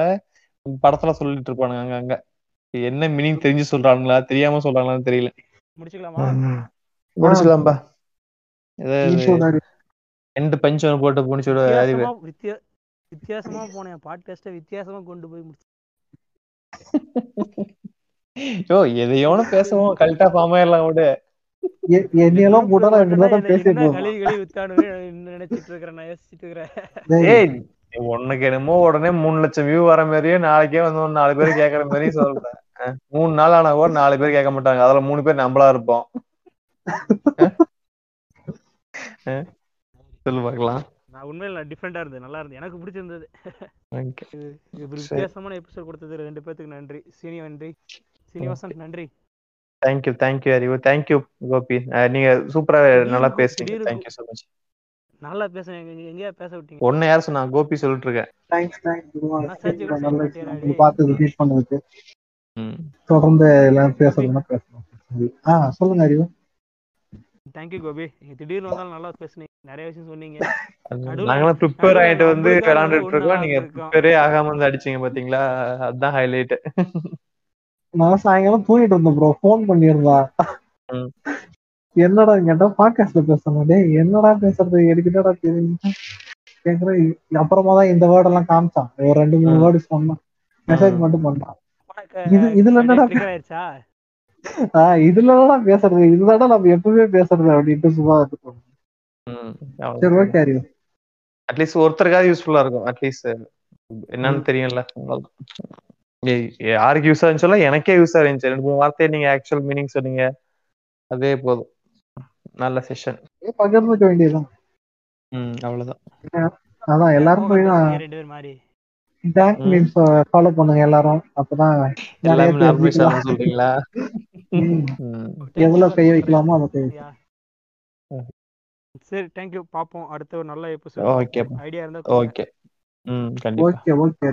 படத்துல சொல்லிட்டு இருப்பானுங்க அங்க அங்க. என்ன மீனிங் தெரிஞ்சு சொல்றானுங்களா? தெரியாம சொல்றாங்களான்னு தெரியல. முடிச்சுக்கலாமா? முடிச்சுக்கலாம்பா. ரெண்டு பஞ்ச் ஒன்று போட்டு முடிச்சு விட அறிவு வித்தியாசமா வித்தியா வித்தியாசமா போனேன். பாட்காஸ்ட்டை வித்தியாசமா கொண்டு போய் முடிச்சு. யோ எதையோன்னு பேசுவோம். கரெக்டா ஃபார்ம் ஆயிடலாம் விடு. என்னையெல்லாம் போட்டா நான் இப்படிதான் பேசிட்டு என்ன இருப்பேன். கழுவி கழுவி வித்தானு நினைச்சிட்டு இருக்கிறேன். நான் யோசிச்சுட்டு இருக்கிறேன். ஏய் உனக்கு என்னமோ உடனே மூணு லட்சம் வியூ வர மாதிரியே நாளைக்கே வந்து ஒரு நாலு பேர் கேக்குற மாதிரியும் சொல்றேன். மூணு நாள் ஆனா கூட நாலு பேர் கேட்க மாட்டாங்க. அதுல மூணு பேர் நம்மளா இருப்போம்? சொல்லு பார்க்கலாம் நான் உண்மையில நான் டிஃப்ரெண்டா இருந்தது நல்லா இருந்தது எனக்கு பிடிச்சிருந்தது. இது. வித்தியாசமான எபிசோட் கொடுத்தது. ரெண்டு பேத்துக்கு நன்றி. சீனி நன்றி. சீனிவாசன் நன்றி. Thank you thank you Arivu thank you Gopi நீங்க சூப்பரா நல்லா திடீர்னு தேங்க்யூ so மச் நல்லா பேசுறேன் எங்க- பேச விட்டீங்க? ஒன்னு யார் சொன்னா கோபி சொல்லிட்டு இருக்கேன். மாட்டேன், உங்களை பார்த்து ரிப்பீட் பண்ணதுக்கு. ம். தொடர்ந்து எல்லாம் பேசுறதுன்னா பேசணும். ஆ சொல்லுங்க அறிவு தேங்க்யூ கோபி. நீங்க திடீர்னு வந்தாலும் நல்லா பேசுனீங்க. நிறைய விஷயம் சொன்னீங்க. நாங்களாம் ப்ரிப்பேர் ஆயிட்டு வந்து விளையாண்டுட்டு இருக்கோம் நீங்க. ப்ரிப்பேரே ஆகாம வந்து அடிச்சீங்க பாத்தீங்களா? அதுதான் ஹைலைட் நான் சாயங்காலம் தூங்கிட்டு இருந்தேன் ப்ரோ ஃபோன் பண்ணியிருந்தா. ம். என்னடா கேட்டா பாட்காஸ்ட்ல பேசணும் டேய் என்னடா பேசுறது? எனக்கு என்னடா தெரியும்? கேக்குறேன் அப்புறமா தான் இந்த வேர்ட் எல்லாம் காமிச்சான். ஒரு ரெண்டு மூணு. வேர்டு சொன்னான். மெசேஜ். மட்டும் பண்ணான். இது- இதுல என்னடா ஆஹ் இதுலதான் பேசுறது இதுதான்டா நம்ம எப்பவுமே பேசுறது அப்படின்ட்டு சும்மா. சரி ஓகே அறிவு. அட்லீஸ்ட் ஒருத்தருக்காவது யூஸ்ஃபுல்லா இருக்கும். அட்லீஸ்ட் என்னன்னு தெரியும்ல யாருக்கு யூஸ் ஆச்சுன்னு சொல்ல எனக்கே யூஸ் ஆயிருந்துச்சு ரெண்டு மூணு வார்த்தையை நீங்க ஆக்சுவல் மீனிங் சொன்னீங்க. அதே போதும். நல்ல செஷன் பகிர்ந்துக்க வேண்டியதுதான். ம் அவ்வளவுதான். அதான் எல்லாரும் போய். மீன்ஸ் ஃபாலோ பண்ணுங்க எல்லாரும். அப்பதான் சொல்றீங்களா? எதுல கை வைக்கலாமோ அதை கை யா. சரி தேங்க்யூ பாப்போம் அடுத்த ஒரு நல்ல எபிசோட். ஐடியா இருந்தா ஓகே. ம் கண்டிப்பா. Okay okay